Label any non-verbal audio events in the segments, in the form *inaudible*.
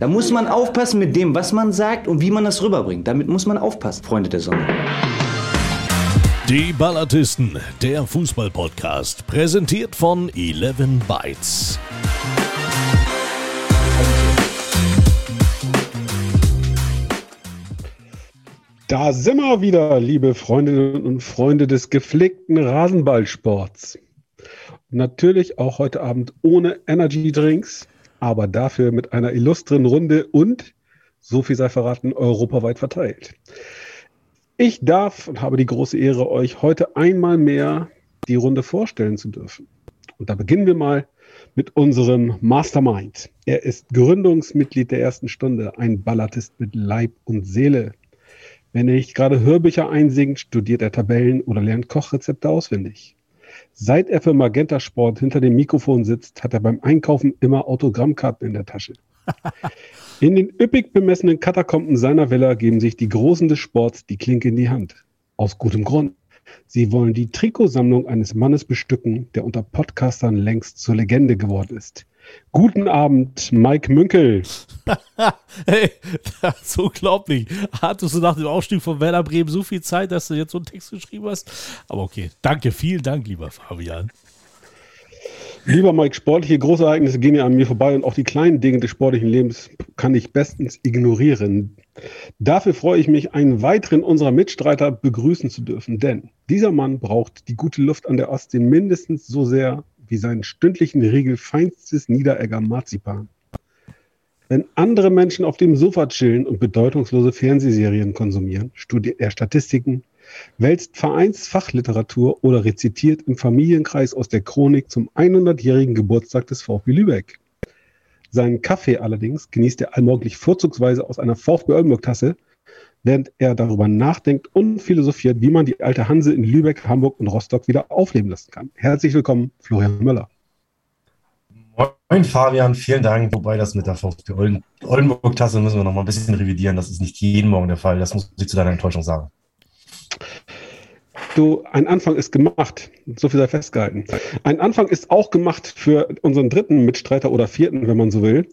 Da muss man aufpassen mit dem, was man sagt und wie man das rüberbringt. Damit muss man aufpassen, Freunde der Sonne. Die Ballatisten, der Fußball-Podcast, präsentiert von 11 Bytes. Da sind wir wieder, liebe Freundinnen und Freunde des gepflegten Rasenballsports. Natürlich auch heute Abend ohne Energy Drinks, aber dafür mit einer illustren Runde und, so viel sei verraten, europaweit verteilt. Ich darf und habe die große Ehre, euch heute einmal mehr die Runde vorstellen zu dürfen. Und da beginnen wir mal mit unserem Mastermind. Er ist Gründungsmitglied der ersten Stunde, ein Ballatist mit Leib und Seele. Wenn er nicht gerade Hörbücher einsingt, studiert er Tabellen oder lernt Kochrezepte auswendig. Seit er für Magenta Sport hinter dem Mikrofon sitzt, hat er beim Einkaufen immer Autogrammkarten in der Tasche. *laughs* In den üppig bemessenen Katakomben seiner Villa geben sich die Großen des Sports die Klinke in die Hand. Aus gutem Grund. Sie wollen die Trikotsammlung eines Mannes bestücken, der unter Podcastern längst zur Legende geworden ist. Guten Abend, Mike Münkel. *laughs* hey, das ist unglaublich. Hattest du nach dem Aufstieg von Werder Bremen so viel Zeit, dass du jetzt so einen Text geschrieben hast? Aber okay, danke, vielen Dank, lieber Fabian. Lieber Mike, sportliche Großereignisse gehen ja an mir vorbei und auch die kleinen Dinge des sportlichen Lebens kann ich bestens ignorieren. Dafür freue ich mich, einen weiteren unserer Mitstreiter begrüßen zu dürfen, denn dieser Mann braucht die gute Luft an der Ostsee mindestens so sehr wie seinen stündlichen Riegel feinstes Niederegger Marzipan. Wenn andere Menschen auf dem Sofa chillen und bedeutungslose Fernsehserien konsumieren, studiert er Statistiken, wälzt Vereinsfachliteratur oder rezitiert im Familienkreis aus der Chronik zum 100-jährigen Geburtstag des VfB Lübeck. Seinen Kaffee allerdings genießt er allmorgendlich vorzugsweise aus einer VfB Oldenburg-Tasse, während er darüber nachdenkt und philosophiert, wie man die alte Hanse in Lübeck, Hamburg und Rostock wieder aufleben lassen kann. Herzlich willkommen, Florian Möller. Moin Fabian, vielen Dank. Wobei das mit der VfB Oldenburg-Tasse müssen wir noch mal ein bisschen revidieren. Das ist nicht jeden Morgen der Fall. Das muss ich zu deiner Enttäuschung sagen. Du, ein Anfang ist gemacht. So viel sei festgehalten. Ein Anfang ist auch gemacht für unseren dritten Mitstreiter oder vierten, wenn man so will.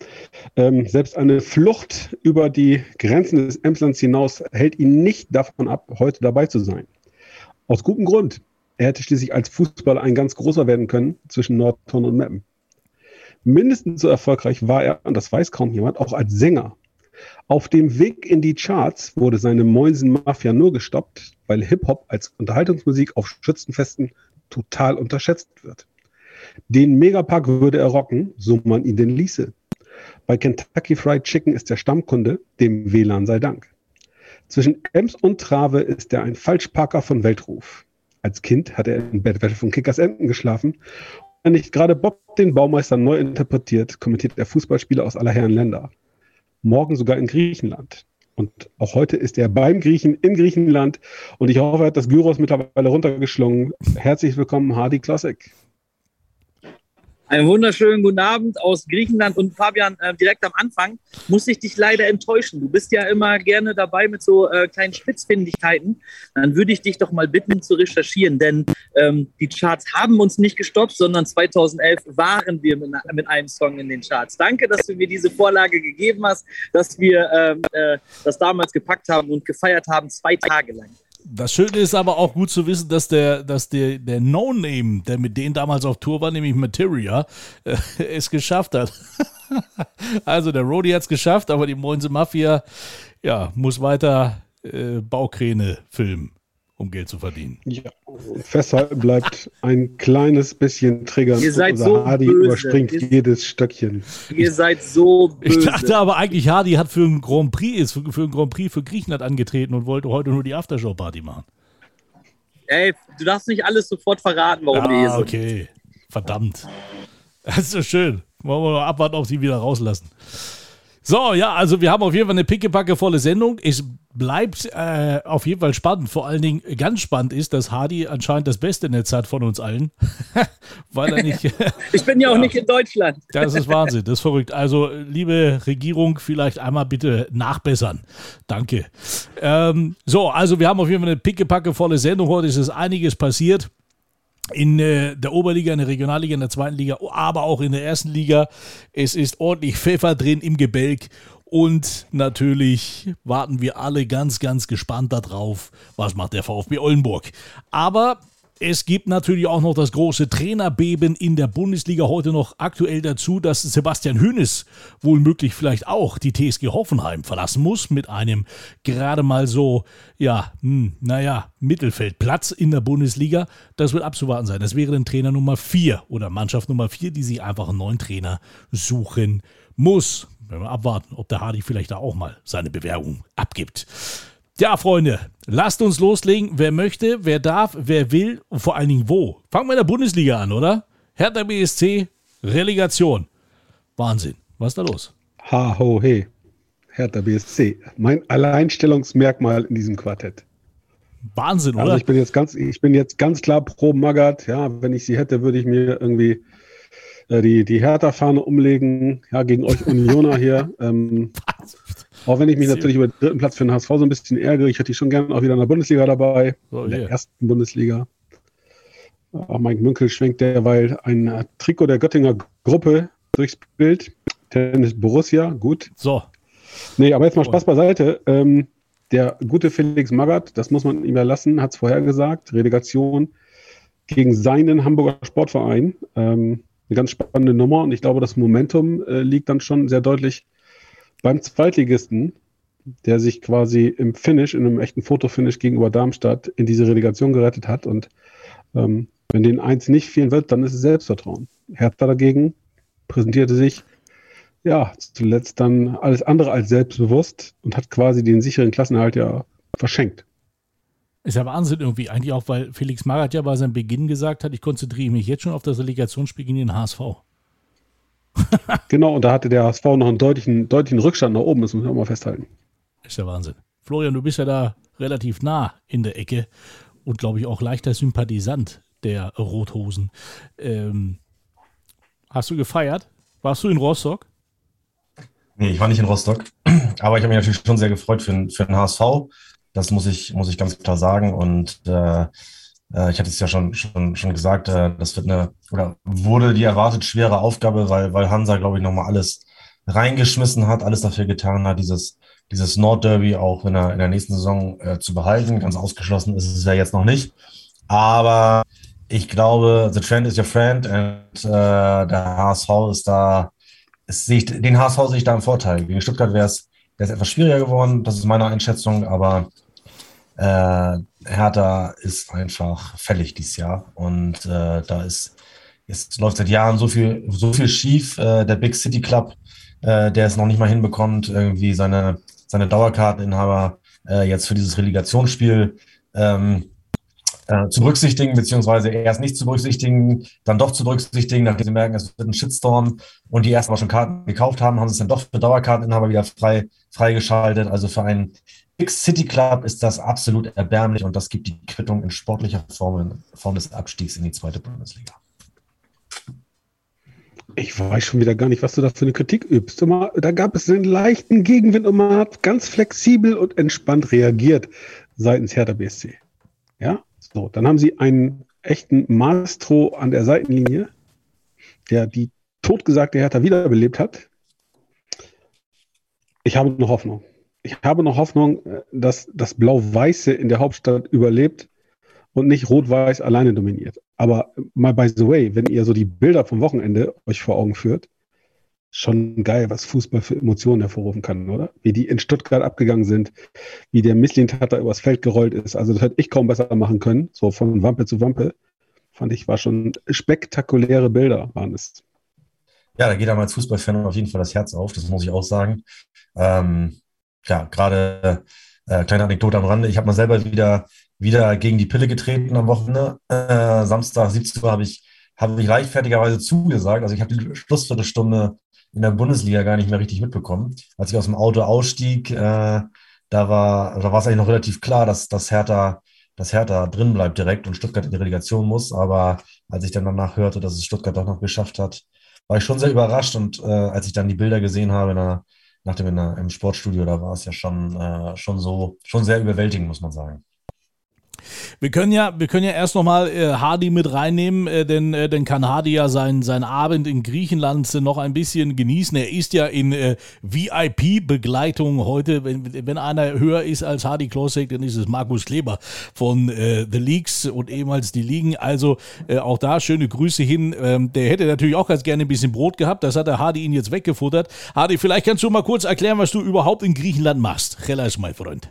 Ähm, selbst eine Flucht über die Grenzen des Emslands hinaus hält ihn nicht davon ab, heute dabei zu sein. Aus gutem Grund. Er hätte schließlich als Fußballer ein ganz großer werden können zwischen Nordhorn und Meppen. Mindestens so erfolgreich war er, und das weiß kaum jemand, auch als Sänger. Auf dem Weg in die Charts wurde seine Mäusen-Mafia nur gestoppt, weil Hip-Hop als Unterhaltungsmusik auf Schützenfesten total unterschätzt wird. Den Megapark würde er rocken, so man ihn denn ließe. Bei Kentucky Fried Chicken ist er Stammkunde, dem WLAN sei Dank. Zwischen Ems und Trave ist er ein Falschparker von Weltruf. Als Kind hat er in Bettwäsche von Kickers Enten geschlafen. Wenn nicht gerade Bob den Baumeister neu interpretiert, kommentiert er Fußballspiele aus aller Herren Länder morgen sogar in Griechenland. Und auch heute ist er beim Griechen in Griechenland. Und ich hoffe, er hat das Gyros mittlerweile runtergeschlungen. Herzlich willkommen, Hardy Classic. Einen wunderschönen guten Abend aus Griechenland und Fabian, äh, direkt am Anfang muss ich dich leider enttäuschen. Du bist ja immer gerne dabei mit so äh, kleinen Spitzfindigkeiten. Dann würde ich dich doch mal bitten zu recherchieren, denn ähm, die Charts haben uns nicht gestoppt, sondern 2011 waren wir mit, mit, einem Song in den Charts. Danke, dass du mir diese Vorlage gegeben hast, dass wir ähm, äh, das damals gepackt haben und gefeiert haben, zwei Tage lang. Das Schöne ist aber auch gut zu wissen, dass der, dass der, der No-Name, der mit denen damals auf Tour war, nämlich Materia, äh, es geschafft hat. *laughs* also der Rody hat es geschafft, aber die Moinse Mafia, ja, muss weiter äh, Baukräne filmen um Geld zu verdienen. Ja, festhalten bleibt ein kleines bisschen triggern. Ihr seid so Hardy böse. überspringt ihr, jedes Stöckchen. Ihr seid so böse. Ich dachte aber eigentlich, Hardy hat für einen Grand Prix ist für, für einen Grand Prix für Griechenland angetreten und wollte heute nur die Aftershow-Party machen. Ey, du darfst nicht alles sofort verraten, warum ja, wir hier sind. okay. Verdammt. Das ist so schön. Wollen wir mal abwarten, ob sie wieder rauslassen. So, ja, also wir haben auf jeden Fall eine pickepacke volle Sendung. Es bleibt äh, auf jeden Fall spannend. Vor allen Dingen ganz spannend ist, dass Hardy anscheinend das beste Netz hat von uns allen. *laughs* Weil er nicht. *laughs* ich bin ja auch ja, nicht in Deutschland. *laughs* das ist Wahnsinn, das ist verrückt. Also, liebe Regierung, vielleicht einmal bitte nachbessern. Danke. Ähm, so, also wir haben auf jeden Fall eine pickepacke volle Sendung. Heute ist einiges passiert in äh, der Oberliga, in der Regionalliga, in der zweiten Liga, aber auch in der ersten Liga. Es ist ordentlich Pfeffer drin im Gebälk Und natürlich warten wir alle ganz, ganz gespannt darauf, was macht der VfB Oldenburg. Aber es gibt natürlich auch noch das große Trainerbeben in der Bundesliga heute noch aktuell dazu, dass Sebastian Hönes wohl möglich vielleicht auch die TSG Hoffenheim verlassen muss mit einem gerade mal so, ja, hm, naja, Mittelfeldplatz in der Bundesliga. Das wird abzuwarten sein. Das wäre dann Trainer Nummer 4 oder Mannschaft Nummer 4, die sich einfach einen neuen Trainer suchen muss. Wenn wir abwarten, ob der Hardy vielleicht da auch mal seine Bewerbung abgibt. Ja, Freunde, lasst uns loslegen. Wer möchte, wer darf, wer will und vor allen Dingen wo. Fangen wir in der Bundesliga an, oder? Hertha BSC, Relegation. Wahnsinn. Was ist da los? Ha, ho, he. Hertha BSC. Mein Alleinstellungsmerkmal in diesem Quartett. Wahnsinn, oder? Also ich bin jetzt ganz, ich bin jetzt ganz klar pro Magath. Ja, wenn ich sie hätte, würde ich mir irgendwie äh, die, die Hertha-Fahne umlegen. Ja, gegen euch Unioner hier. *laughs* Ähm, auch wenn ich mich natürlich über den dritten Platz für den HSV so ein bisschen ärgere, ich hätte die schon gerne auch wieder in der Bundesliga dabei, So, in der ersten Bundesliga. Auch Mike Münkel schwenkt derweil ein Trikot der Göttinger Gruppe durchs Bild. Tennis Borussia, gut. So, Nee, aber jetzt mal Spaß beiseite. Ähm, der gute Felix Magath, das muss man ihm ja lassen, hat es vorher gesagt, Relegation gegen seinen Hamburger Sportverein. Ähm, eine ganz spannende Nummer und ich glaube, das Momentum äh, liegt dann schon sehr deutlich beim Zweitligisten, der sich quasi im Finish, in einem echten Fotofinish gegenüber Darmstadt in diese Relegation gerettet hat. Und ähm, wenn den eins nicht fehlen wird, dann ist es Selbstvertrauen. Hertha dagegen präsentierte sich ja zuletzt dann alles andere als selbstbewusst und hat quasi den sicheren Klassenerhalt ja verschenkt. Ist ja Wahnsinn irgendwie. Eigentlich auch, weil Felix Magath ja bei seinem Beginn gesagt hat, ich konzentriere mich jetzt schon auf das Relegationsspiel gegen den HSV. *laughs* Genau, und da hatte der HSV noch einen deutlichen, deutlichen Rückstand nach oben, das muss man auch mal festhalten. Ist ja Wahnsinn. Florian, du bist ja da relativ nah in der Ecke und glaube ich auch leichter Sympathisant der Rothosen. Ähm, hast du gefeiert? Warst du in Rostock? Nee, ich war nicht in Rostock, *clears throat* aber ich habe mich natürlich schon sehr gefreut für, den- für den HSV. Das muss ich, muss ich ganz klar sagen. Und äh, äh, ich hatte es ja schon, schon, schon gesagt, äh, das wird eine, oder wurde die erwartet schwere Aufgabe, weil, weil Hansa, glaube ich, nochmal alles reingeschmissen hat, alles dafür getan hat, dieses, dieses Nordderby auch in der, in der nächsten Saison äh, zu behalten. Ganz ausgeschlossen ist es ja jetzt noch nicht. Aber ich glaube, the trend is your friend und äh, der HSV ist da, sehe ich, den HSV sehe ich da im Vorteil. Gegen Stuttgart wäre es wäre es etwas schwieriger geworden, das ist meine Einschätzung, aber äh, Hertha ist einfach fällig dieses Jahr und äh, da ist, es läuft seit Jahren so viel, so viel schief. Äh, der Big City Club, äh, der es noch nicht mal hinbekommt, irgendwie seine, seine Dauerkarteninhaber äh, jetzt für dieses Relegationsspiel ähm, äh, zu berücksichtigen, beziehungsweise erst nicht zu berücksichtigen, dann doch zu berücksichtigen, nachdem sie merken, es wird ein Shitstorm und die erst aber schon Karten gekauft haben, haben sie es dann doch für Dauerkarteninhaber wieder frei, freigeschaltet. Also für einen Big City Club ist das absolut erbärmlich und das gibt die Quittung in sportlicher Form, Form des Abstiegs in die zweite Bundesliga. Ich weiß schon wieder gar nicht, was du da für eine Kritik übst. Immer, da gab es einen leichten Gegenwind und man hat ganz flexibel und entspannt reagiert seitens Hertha BSC. Ja, so, dann haben sie einen echten Maestro an der Seitenlinie, der die totgesagte Hertha wiederbelebt hat. Ich habe noch Hoffnung. Ich habe noch Hoffnung, äh, dass das Blau-Weiße in der Hauptstadt überlebt und nicht Rot-Weiß alleine dominiert. Aber mal by the way, wenn ihr so die Bilder vom Wochenende euch vor Augen führt, schon geil, was Fußball für Emotionen hervorrufen kann, oder? Wie die in Stuttgart abgegangen sind, wie der Misslintatter übers Feld gerollt ist. Also das hätte ich kaum besser machen können, so von Wampe zu Wampe. Fand ich, war schon spektakuläre Bilder, waren es. Ja, da geht einem als Fußballfan auf jeden Fall das Herz auf, das muss ich auch sagen. Ähm, ja, gerade äh, kleine Anekdote am Rande. Ich habe mal selber wieder, wieder gegen die Pille getreten am Wochenende. Äh, Samstag 17 Uhr habe ich, habe ich leichtfertigerweise zugesagt. Also ich habe die Schlussviertelstunde in der Bundesliga gar nicht mehr richtig mitbekommen. Als ich aus dem Auto ausstieg, äh, da war, da war es eigentlich noch relativ klar, dass, dass Hertha, dass Hertha drin bleibt direkt und Stuttgart in die Relegation muss. Aber als ich dann danach hörte, dass es Stuttgart doch noch geschafft hat, war ich schon sehr überrascht. Und äh, als ich dann die Bilder gesehen habe, in der, nach dem in im Sportstudio, da war es ja schon, äh, schon so, schon sehr überwältigend, muss man sagen. Wir können ja, wir können ja erst nochmal äh, Hardy mit reinnehmen, äh, denn äh, dann kann Hardy ja seinen sein Abend in Griechenland äh, noch ein bisschen genießen. Er ist ja in äh, VIP-Begleitung heute. Wenn, wenn einer höher ist als Hardy Klosek, dann ist es Markus Kleber von äh, The Leagues und ehemals die Ligen. Also äh, auch da schöne Grüße hin. Ähm, der hätte natürlich auch ganz gerne ein bisschen Brot gehabt. Das hat der Hardy ihn jetzt weggefuttert. Hardy, vielleicht kannst du mal kurz erklären, was du überhaupt in Griechenland machst. Relax, mein Freund.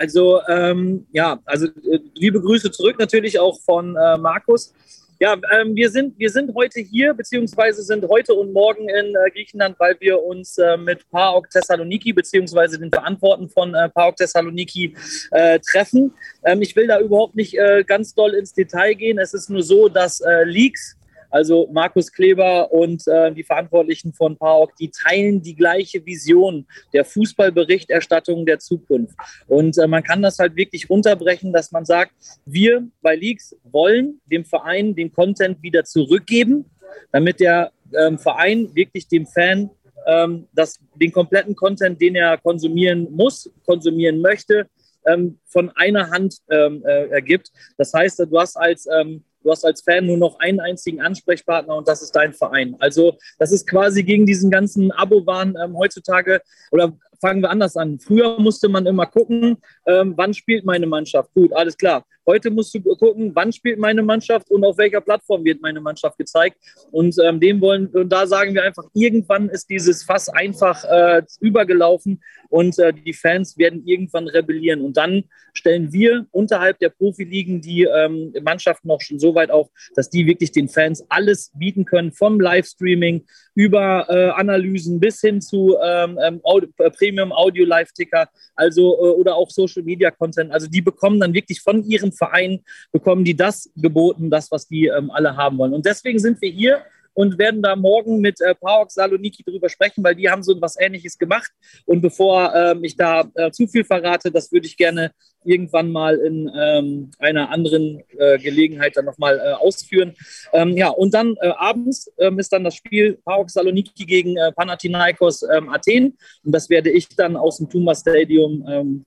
Also ähm, ja, also äh, liebe Grüße zurück natürlich auch von äh, Markus. Ja, ähm, wir, sind, wir sind heute hier, beziehungsweise sind heute und morgen in äh, Griechenland, weil wir uns äh, mit PAOK Thessaloniki, beziehungsweise den Verantwortlichen von äh, PAOK Thessaloniki äh, treffen. Ähm, ich will da überhaupt nicht äh, ganz doll ins Detail gehen. Es ist nur so, dass äh, Leaks also Markus Kleber und äh, die Verantwortlichen von PAOK, die teilen die gleiche Vision der Fußballberichterstattung der Zukunft. Und äh, man kann das halt wirklich runterbrechen, dass man sagt, wir bei Leaks wollen dem Verein den Content wieder zurückgeben, damit der ähm, Verein wirklich dem Fan ähm, das, den kompletten Content, den er konsumieren muss, konsumieren möchte, ähm, von einer Hand ähm, äh, ergibt. Das heißt, du hast als ähm, Du hast als Fan nur noch einen einzigen Ansprechpartner und das ist dein Verein. Also das ist quasi gegen diesen ganzen Abo-Wahn ähm, heutzutage oder fangen wir anders an. Früher musste man immer gucken, ähm, wann spielt meine Mannschaft. Gut, alles klar. Heute musst du gucken, wann spielt meine Mannschaft und auf welcher Plattform wird meine Mannschaft gezeigt. Und ähm, dem wollen, und da sagen wir einfach, irgendwann ist dieses Fass einfach äh, übergelaufen und äh, die Fans werden irgendwann rebellieren. Und dann stellen wir unterhalb der Profiligen die ähm, Mannschaften noch schon so weit auf, dass die wirklich den Fans alles bieten können, vom Livestreaming über äh, Analysen bis hin zu ähm, ähm Audio, äh, Premium Audio Live Ticker, also äh, oder auch Social Media Content. Also die bekommen dann wirklich von ihrem Verein bekommen die das geboten, das was die ähm, alle haben wollen. Und deswegen sind wir hier und werden da morgen mit äh, Paok Saloniki drüber sprechen, weil die haben so was Ähnliches gemacht. Und bevor ähm, ich da äh, zu viel verrate, das würde ich gerne irgendwann mal in ähm, einer anderen äh, Gelegenheit dann nochmal äh, ausführen. Ähm, ja, und dann äh, abends ähm, ist dann das Spiel Paok Saloniki gegen äh, Panathinaikos ähm, Athen. Und das werde ich dann aus dem Tuma Stadium ähm,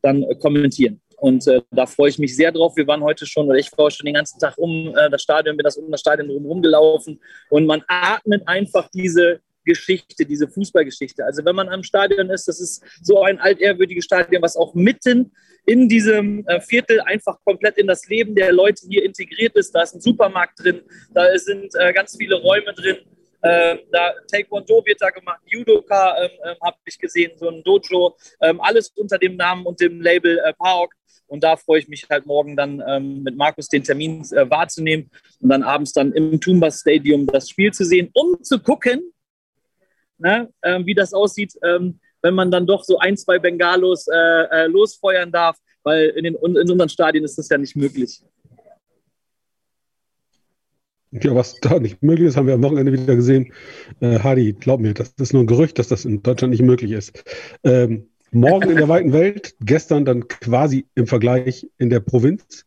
dann äh, kommentieren. Und äh, da freue ich mich sehr drauf. Wir waren heute schon, oder ich war schon den ganzen Tag um äh, das Stadion, bin das um das Stadion rum gelaufen. Und man atmet einfach diese Geschichte, diese Fußballgeschichte. Also wenn man am Stadion ist, das ist so ein altehrwürdiges Stadion, was auch mitten in diesem äh, Viertel einfach komplett in das Leben der Leute hier integriert ist. Da ist ein Supermarkt drin, da sind äh, ganz viele Räume drin. Ähm, da Taekwondo wird da gemacht, Judoka ähm, ähm, habe ich gesehen, so ein Dojo, ähm, alles unter dem Namen und dem Label äh, PAOK. Und da freue ich mich halt morgen dann ähm, mit Markus den Termin äh, wahrzunehmen und dann abends dann im Tumba Stadium das Spiel zu sehen, um zu gucken, ne, äh, wie das aussieht, ähm, wenn man dann doch so ein, zwei Bengalos äh, äh losfeuern darf, weil in, den, in unseren Stadien ist das ja nicht möglich. Ja, was da nicht möglich ist, haben wir am Wochenende wieder gesehen. Äh, Hadi, glaub mir, das ist nur ein Gerücht, dass das in Deutschland nicht möglich ist. Ähm, Morgen in der weiten Welt, gestern dann quasi im Vergleich in der Provinz.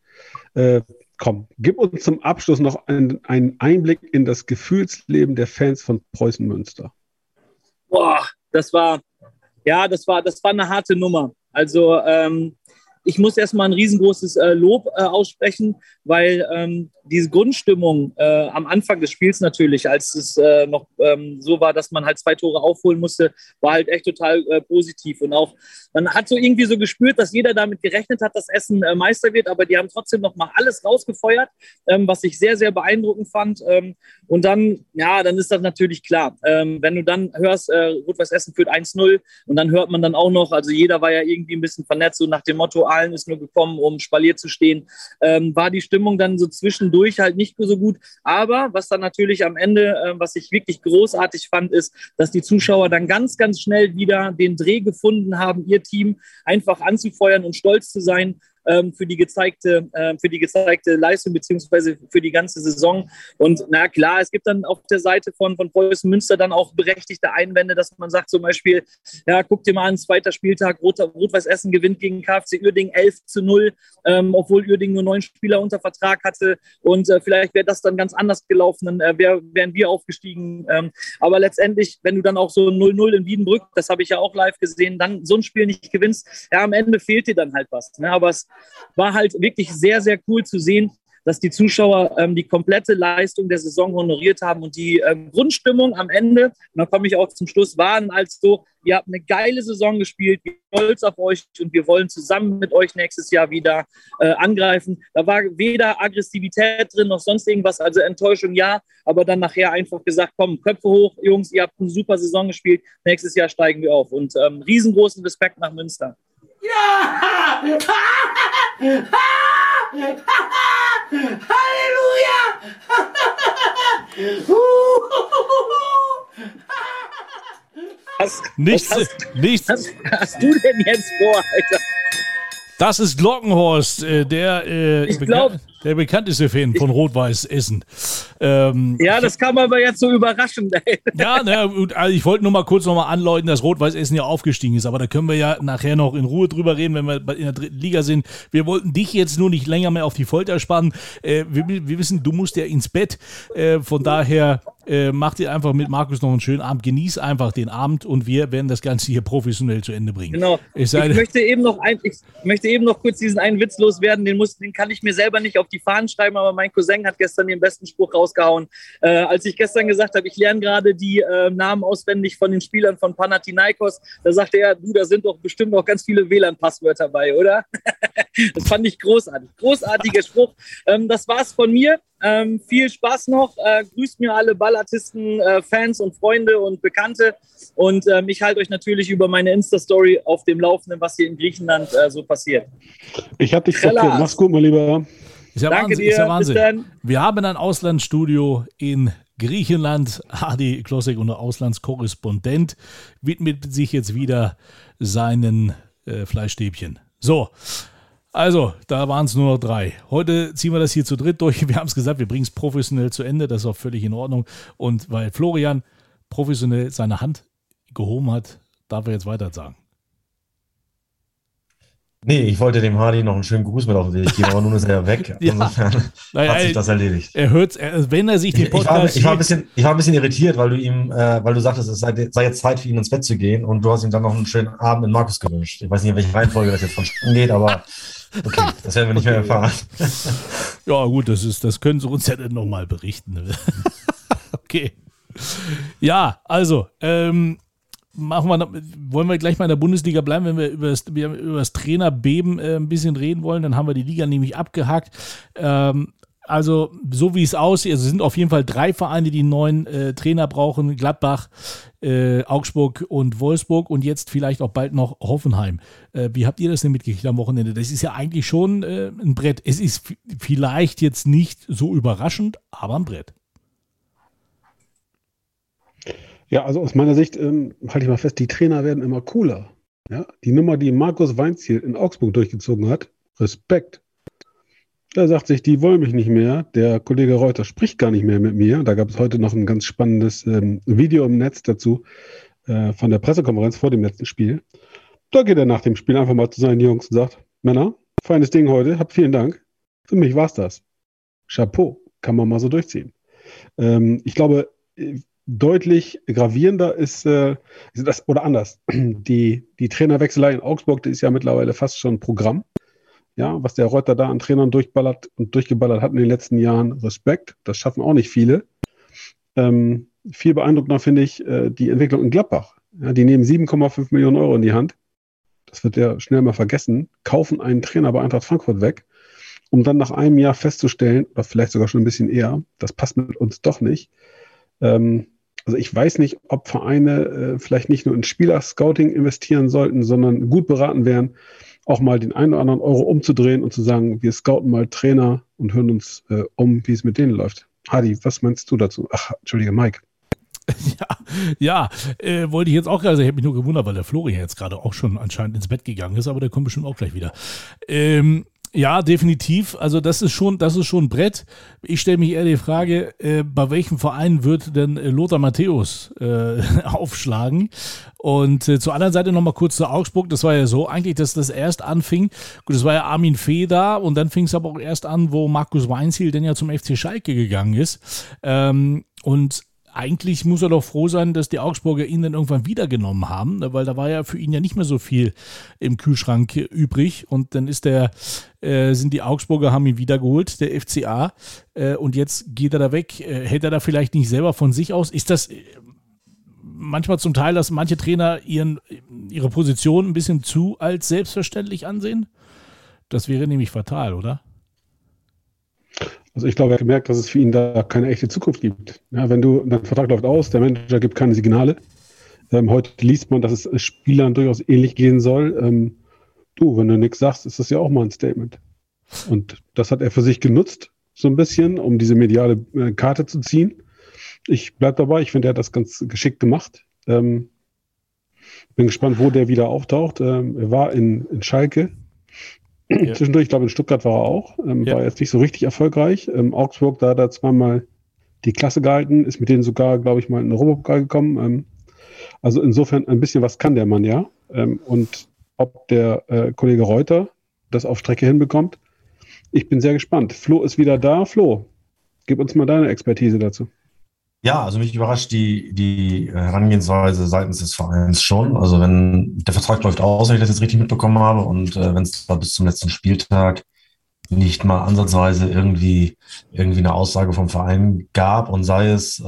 Äh, komm, gib uns zum Abschluss noch einen, einen Einblick in das Gefühlsleben der Fans von Preußen Münster. Boah, das war, ja, das war, das war eine harte Nummer. Also ähm, ich muss erstmal ein riesengroßes äh, Lob äh, aussprechen, weil ähm, diese Grundstimmung äh, am Anfang des Spiels natürlich, als es äh, noch ähm, so war, dass man halt zwei Tore aufholen musste, war halt echt total äh, positiv. Und auch, man hat so irgendwie so gespürt, dass jeder damit gerechnet hat, dass Essen äh, Meister wird, aber die haben trotzdem noch mal alles rausgefeuert, ähm, was ich sehr, sehr beeindruckend fand. Ähm, und dann, ja, dann ist das natürlich klar. Ähm, wenn du dann hörst, äh, Rot-Weiß Essen führt 1-0 und dann hört man dann auch noch, also jeder war ja irgendwie ein bisschen vernetzt, so nach dem Motto, allen ist nur gekommen, um Spalier zu stehen, ähm, war die Stimmung dann so zwischen durch halt nicht so gut. Aber was dann natürlich am Ende, äh, was ich wirklich großartig fand, ist, dass die Zuschauer dann ganz, ganz schnell wieder den Dreh gefunden haben, ihr Team einfach anzufeuern und stolz zu sein ähm, für, die gezeigte, äh, für die gezeigte Leistung beziehungsweise für die ganze Saison. Und na klar, es gibt dann auf der Seite von, von Preußen Münster dann auch berechtigte Einwände, dass man sagt zum Beispiel, ja, guck dir mal an, zweiter Spieltag, Rot-Weiß Essen gewinnt gegen KfC Uerding 11 zu 0, ähm, obwohl Uerding nur neun Spieler unter Vertrag hatte. Und äh, vielleicht wäre das dann ganz anders gelaufen, dann äh, wär, wären wir aufgestiegen. Ähm, aber letztendlich, wenn du dann auch so 0-0 in Wiedenbrück, das habe ich ja auch live gesehen, dann so ein Spiel nicht gewinnst, ja, am Ende fehlt dir dann halt was. Ne? Aber es war halt wirklich sehr, sehr cool zu sehen, dass die Zuschauer ähm, die komplette Leistung der Saison honoriert haben und die ähm, Grundstimmung am Ende, und da komme ich auch zum Schluss, waren als so, ihr habt eine geile Saison gespielt, wir sind stolz auf euch und wir wollen zusammen mit euch nächstes Jahr wieder äh, angreifen. Da war weder Aggressivität drin noch sonst irgendwas, also Enttäuschung ja, aber dann nachher einfach gesagt, komm, Köpfe hoch, Jungs, ihr habt eine super Saison gespielt, nächstes Jahr steigen wir auf und ähm, riesengroßen Respekt nach Münster. Ja! *laughs* Halleluja! Was, nichts, was, hast, nichts. Was hast du denn jetzt vor, Alter? Das ist Glockenhorst, äh, der, äh, ich glaub, der bekannteste Fan von Rot-Weiß Essen. Ähm, ja, das kam aber jetzt so überraschend. Ey. *laughs* Ja, ne, also ich wollte nur mal kurz nochmal anläuten, dass Rot-Weiß Essen ja aufgestiegen ist, aber da können wir ja nachher noch in Ruhe drüber reden, wenn wir in der dritten Liga sind. Wir wollten dich jetzt nur nicht länger mehr auf die Folter spannen. Äh, wir, wir, wissen, du musst ja ins Bett. Äh, von daher äh, mach dir einfach mit Markus noch einen schönen Abend. Genieß einfach den Abend und wir werden das Ganze hier professionell zu Ende bringen. Genau. Ich, ich möchte eben noch ein, ich möchte eben noch kurz diesen einen Witz loswerden. Den, muss, den kann ich mir selber nicht auf die Fahnen schreiben, aber mein Cousin hat gestern den besten Spruch rausgehauen. Äh, als ich gestern gesagt habe, ich lerne gerade die äh, Namen auswendig von den Spielern von Panathinaikos, da sagte er, du, da sind doch bestimmt noch ganz viele WLAN-Passwörter bei, oder? *laughs* das fand ich großartig. Großartiger Spruch. Ähm, das war's von mir. Ähm, viel Spaß noch. Äh, grüßt mir alle Ballartisten, äh, Fans und Freunde und Bekannte. Und ähm, ich halte euch natürlich über meine Insta-Story auf dem Laufenden, was hier in Griechenland äh, so passiert. Ich habe dich kapiert. Mach's gut, mein Lieber. Ist ja Danke Wahnsinn, dir. Ist ja Wahnsinn. Wir haben ein Auslandsstudio in Griechenland. Hadi Klossek, unser Auslandskorrespondent, widmet sich jetzt wieder seinen äh, Fleischstäbchen. So, also, da waren es nur noch drei. Heute ziehen wir das hier zu dritt durch. *laughs* Wir haben es gesagt, wir bringen es professionell zu Ende. Das ist auch völlig in Ordnung. Und weil Florian professionell seine Hand gehoben hat, darf er jetzt weiter sagen. Nee, ich wollte dem Hardy noch einen schönen Gruß mit auf den Weg geben, aber nun ist er ja weg. *laughs* Ja. Insofern Naja, hat sich das erledigt. Er hört, er, wenn er sich den Ich, ich, war, Podcast ich, war ein bisschen, ich war ein bisschen irritiert, weil du ihm, äh, weil du sagtest, es sei, sei jetzt Zeit für ihn ins Bett zu gehen und du hast ihm dann noch einen schönen Abend mit Markus gewünscht. Ich weiß nicht, in welche Reihenfolge das jetzt vonstatten geht, aber okay, das werden wir nicht mehr erfahren. *laughs* Ja, gut, das ist, das können Sie uns ja dann nochmal berichten. *laughs* okay. Ja, also, ähm, machen wir, wollen wir gleich mal in der Bundesliga bleiben, wenn wir über das, über das Trainerbeben äh, ein bisschen reden wollen, dann haben wir die Liga nämlich abgehakt. Ähm, also, so wie es aussieht, also sind auf jeden Fall drei Vereine, die einen neuen äh, Trainer brauchen: Gladbach, äh, Augsburg und Wolfsburg und jetzt vielleicht auch bald noch Hoffenheim. Äh, wie habt ihr das denn mitgekriegt am Wochenende? Das ist ja eigentlich schon äh, ein Brett. Es ist vielleicht jetzt nicht so überraschend, aber ein Brett. Ja, also aus meiner Sicht ähm, halte ich mal fest, die Trainer werden immer cooler. Ja, die Nummer, die Markus Weinziel in Augsburg durchgezogen hat, Respekt. Da sagt sich, die wollen mich nicht mehr. Der Kollege Reuter spricht gar nicht mehr mit mir. Da gab es heute noch ein ganz spannendes ähm, Video im Netz dazu äh, von der Pressekonferenz vor dem letzten Spiel. Da geht er nach dem Spiel einfach mal zu seinen Jungs und sagt, Männer, feines Ding heute, habt vielen Dank. Für mich war's das. Chapeau, kann man mal so durchziehen. Ähm, ich glaube, äh, deutlich gravierender ist, äh, ist das, oder anders, *clears throat* die, die Trainerwechselei in Augsburg, die ist ja mittlerweile fast schon Programm. Ja, was der Reuter da an Trainern durchballert und durchgeballert hat in den letzten Jahren, Respekt. Das schaffen auch nicht viele. Ähm, viel beeindruckender finde ich äh, die Entwicklung in Gladbach. Ja, die nehmen 7,5 Millionen Euro in die Hand. Das wird ja schnell mal vergessen. Kaufen einen Trainer bei Eintracht Frankfurt weg, um dann nach einem Jahr festzustellen, oder vielleicht sogar schon ein bisschen eher, das passt mit uns doch nicht. Ähm, also ich weiß nicht, ob Vereine äh, vielleicht nicht nur in Spieler-Scouting investieren sollten, sondern gut beraten wären, auch mal den einen oder anderen Euro umzudrehen und zu sagen, wir scouten mal Trainer und hören uns äh, um, wie es mit denen läuft. Hadi, was meinst du dazu? Ach, Entschuldige, Mike. *laughs* Ja, äh, wollte ich jetzt auch gerade sagen, ich habe mich nur gewundert, weil der Florian jetzt gerade auch schon anscheinend ins Bett gegangen ist, aber der kommt bestimmt auch gleich wieder. Ähm, ja, definitiv. Also das ist schon, das ist schon Brett. Ich stelle mich eher die Frage, äh, bei welchem Verein wird denn äh, Lothar Matthäus äh, *laughs* aufschlagen? Und äh, zur anderen Seite nochmal kurz zu Augsburg. Das war ja so eigentlich, dass das erst anfing. Gut, das war ja Armin Fee da und dann fing es aber auch erst an, wo Markus Weinziel denn ja zum FC Schalke gegangen ist. Ähm, und eigentlich muss er doch froh sein, dass die Augsburger ihn dann irgendwann wiedergenommen haben, ne, weil da war ja für ihn ja nicht mehr so viel im Kühlschrank übrig und dann ist der, äh, sind die Augsburger, haben ihn wiedergeholt, der FCA, äh, und jetzt geht er da weg. Äh, hält er da vielleicht nicht selber von sich aus? Ist das äh, manchmal zum Teil, dass manche Trainer ihren, ihre Position ein bisschen zu als selbstverständlich ansehen? Das wäre nämlich fatal, oder? Also ich glaube, er hat gemerkt, dass es für ihn da keine echte Zukunft gibt. Ja, wenn du, dein Vertrag läuft aus, der Manager gibt keine Signale. Ähm, heute liest man, dass es Spielern durchaus ähnlich gehen soll. Ähm, du, wenn du nichts sagst, ist das ja auch mal ein Statement. Und das hat er für sich genutzt, so ein bisschen, um diese mediale äh, Karte zu ziehen. Ich bleibe dabei, ich finde, er hat das ganz geschickt gemacht. Ähm, bin gespannt, wo der wieder auftaucht. Ähm, er war in, in Schalke, ja. *clears throat* Zwischendurch, ich glaube, in Stuttgart war er auch. Ähm, ja. War jetzt nicht so richtig erfolgreich. Ähm, Augsburg, da hat er zweimal die Klasse gehalten, ist mit denen sogar, glaube ich, mal in den Europapokal gekommen. Ähm, also insofern ein bisschen was kann der Mann ja. Ähm, und ob der äh, Kollege Reuter das auf Strecke hinbekommt, ich bin sehr gespannt. Flo ist wieder da. Flo, gib uns mal deine Expertise dazu. Ja, also mich überrascht die, die Herangehensweise seitens des Vereins schon. Also wenn der Vertrag läuft aus, wenn ich das jetzt richtig mitbekommen habe, und äh, wenn es bis zum letzten Spieltag nicht mal ansatzweise irgendwie, irgendwie eine Aussage vom Verein gab und sei es, äh,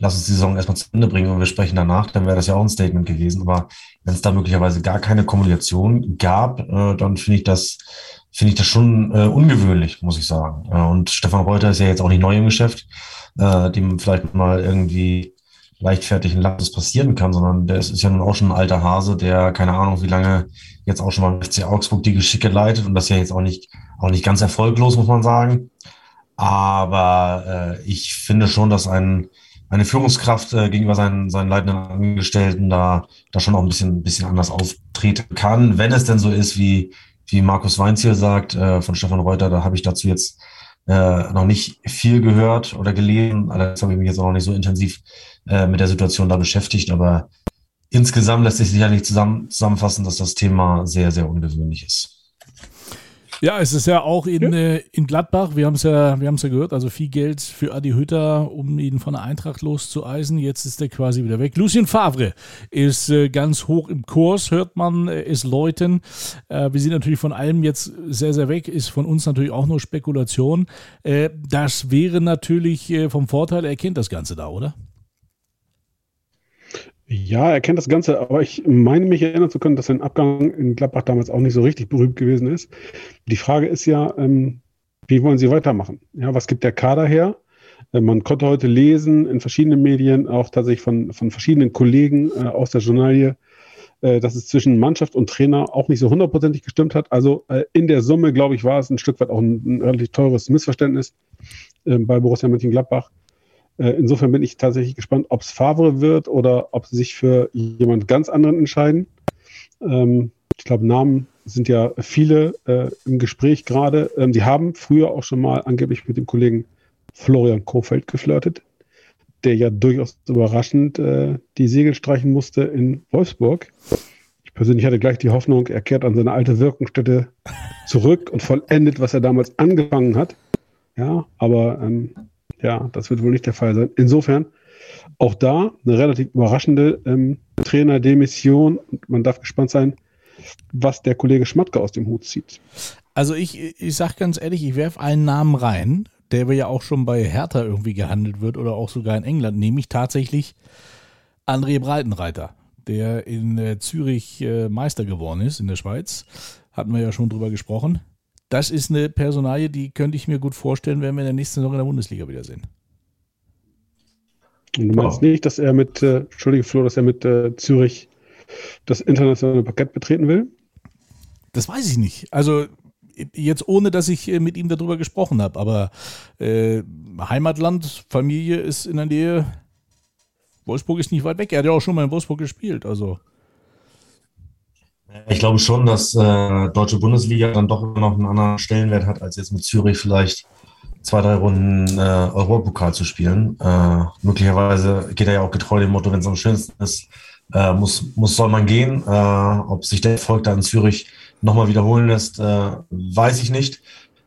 lass uns die Saison erstmal zu Ende bringen und wir sprechen danach, dann wäre das ja auch ein Statement gewesen. Aber wenn es da möglicherweise gar keine Kommunikation gab, äh, dann finde ich das, finde ich das schon äh, ungewöhnlich, muss ich sagen. Und Stefan Reuter ist ja jetzt auch nicht neu im Geschäft äh, dem vielleicht mal irgendwie leichtfertig ein Lapsus passieren kann, sondern der ist, ist ja nun auch schon ein alter Hase, der keine Ahnung, wie lange jetzt auch schon mal FC Augsburg die Geschicke leitet und das ja jetzt auch nicht, auch nicht ganz erfolglos, muss man sagen. Aber äh, ich finde schon, dass ein, eine Führungskraft äh, gegenüber seinen, seinen leitenden Angestellten da, da schon auch ein bisschen, ein bisschen anders auftreten kann, wenn es denn so ist, wie, wie Markus Weinziel sagt, äh, von Stefan Reuter, da habe ich dazu jetzt äh, noch nicht viel gehört oder gelesen. Allerdings habe ich mich jetzt auch noch nicht so intensiv äh, mit der Situation da beschäftigt. Aber insgesamt lässt sich sicherlich zusammen, zusammenfassen, dass das Thema sehr, sehr ungewöhnlich ist. Ja, es ist ja auch in, ja. Äh, in Gladbach, wir haben es ja, wir haben es ja gehört, also viel Geld für Adi Hütter, um ihn von der Eintracht loszueisen. Jetzt ist er quasi wieder weg. Lucien Favre ist äh, ganz hoch im Kurs, hört man, äh, ist Leuten. Äh, wir sind natürlich von allem jetzt sehr, sehr weg, ist von uns natürlich auch nur Spekulation. Äh, das wäre natürlich äh, vom Vorteil, er kennt das Ganze da, oder? Ja, er kennt das Ganze, aber ich meine mich erinnern zu können, dass sein Abgang in Gladbach damals auch nicht so richtig berühmt gewesen ist. Die Frage ist ja, ähm, wie wollen Sie weitermachen? Ja, was gibt der Kader her? Äh, man konnte heute lesen in verschiedenen Medien, auch tatsächlich von, von verschiedenen Kollegen äh, aus der Journalie, äh, dass es zwischen Mannschaft und Trainer auch nicht so hundertprozentig gestimmt hat. Also äh, in der Summe, glaube ich, war es ein Stück weit auch ein, ein relativ teures Missverständnis ähm, bei Borussia Mönchengladbach. Äh, insofern bin ich tatsächlich gespannt, ob es Favre wird oder ob sie sich für jemand ganz anderen entscheiden. Ähm, ich glaube, Namen sind ja viele äh, im Gespräch gerade. Ähm, die haben früher auch schon mal angeblich mit dem Kollegen Florian Kofeld geflirtet, der ja durchaus überraschend äh, die Segel streichen musste in Wolfsburg. Ich persönlich hatte gleich die Hoffnung, er kehrt an seine alte Wirkungsstätte zurück und vollendet, was er damals angefangen hat. Ja, aber ähm, ja, das wird wohl nicht der Fall sein. Insofern auch da eine relativ überraschende ähm, Trainerdemission. Man darf gespannt sein, was der Kollege Schmatke aus dem Hut zieht. Also ich, ich sage ganz ehrlich, ich werfe einen Namen rein, der ja auch schon bei Hertha irgendwie gehandelt wird oder auch sogar in England, nämlich tatsächlich André Breitenreiter, der in äh, Zürich äh, Meister geworden ist in der Schweiz. Hatten wir ja schon drüber gesprochen das ist eine Personalie, die könnte ich mir gut vorstellen, wenn wir in der nächsten Saison in der Bundesliga wiedersehen. Und du meinst nicht, dass er mit, äh, Entschuldige Flo, dass er mit äh, Zürich das internationale Parkett betreten will? Das weiß ich nicht. Also jetzt ohne, dass ich äh, mit ihm darüber gesprochen habe, aber äh, Heimatland, Familie ist in der Nähe. Wolfsburg ist nicht weit weg. Er hat ja auch schon mal in Wolfsburg gespielt, also. Ich glaube schon, dass äh, deutsche Bundesliga dann doch noch einen anderen Stellenwert hat, als jetzt mit Zürich vielleicht zwei, drei Runden äh, Europapokal zu spielen. Äh, möglicherweise geht er ja auch getreu dem Motto, wenn es am schönsten ist, äh, muss, muss soll man gehen. Äh, ob sich der Erfolg da in Zürich nochmal wiederholen lässt, äh, weiß ich nicht.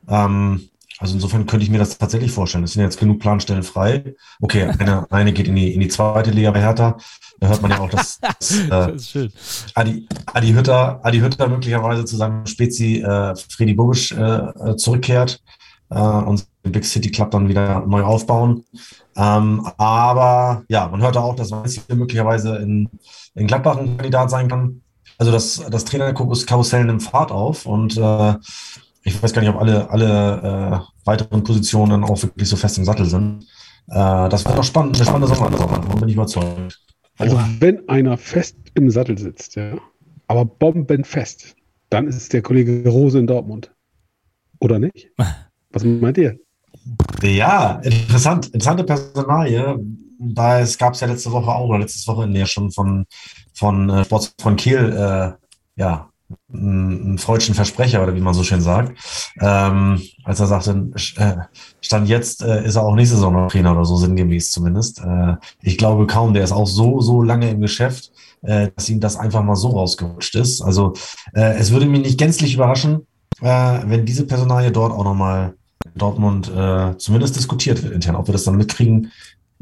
Ähm, Also insofern könnte ich mir das tatsächlich vorstellen. Es sind jetzt genug Planstellen frei. Okay, eine, eine geht in die, in die zweite Liga bei Hertha. Da hört man ja auch, dass, *laughs* dass äh, das. Adi, Adi, Hütter, Adi Hütter möglicherweise zu seinem Spezi äh, Freddy Bobisch äh, äh, zurückkehrt äh, und den Big City Club dann wieder neu aufbauen. Ähm, aber ja, man hörte auch, dass Weiß möglicherweise in, in Gladbach ein Kandidat sein kann. Also das, das Trainerkarussell nimmt Fahrt auf und äh, ich weiß gar nicht, ob alle, alle äh, weiteren Positionen auch wirklich so fest im Sattel sind. Äh, das wird doch spannend, eine spannende Sommer, davon bin ich überzeugt. Also wenn einer fest im Sattel sitzt, ja, aber bombenfest, dann ist es der Kollege Rose in Dortmund. Oder nicht? *laughs* Was meint ihr? Ja, interessant, interessante Personalie. Da es gab es ja letzte Woche auch, oder letzte Woche nee, schon von, von äh, Sports von Kiel, äh, ja, einen freudschen Versprecher oder wie man so schön sagt, ähm, als er sagte, äh, stand jetzt äh, ist er auch nächste Saison noch Trainer oder so sinngemäß zumindest. Äh, ich glaube kaum, der ist auch so so lange im Geschäft, äh, dass ihm das einfach mal so rausgerutscht ist. Also äh, es würde mich nicht gänzlich überraschen, äh, wenn diese Personalie dort auch nochmal Dortmund äh, zumindest diskutiert wird intern. Ob wir das dann mitkriegen,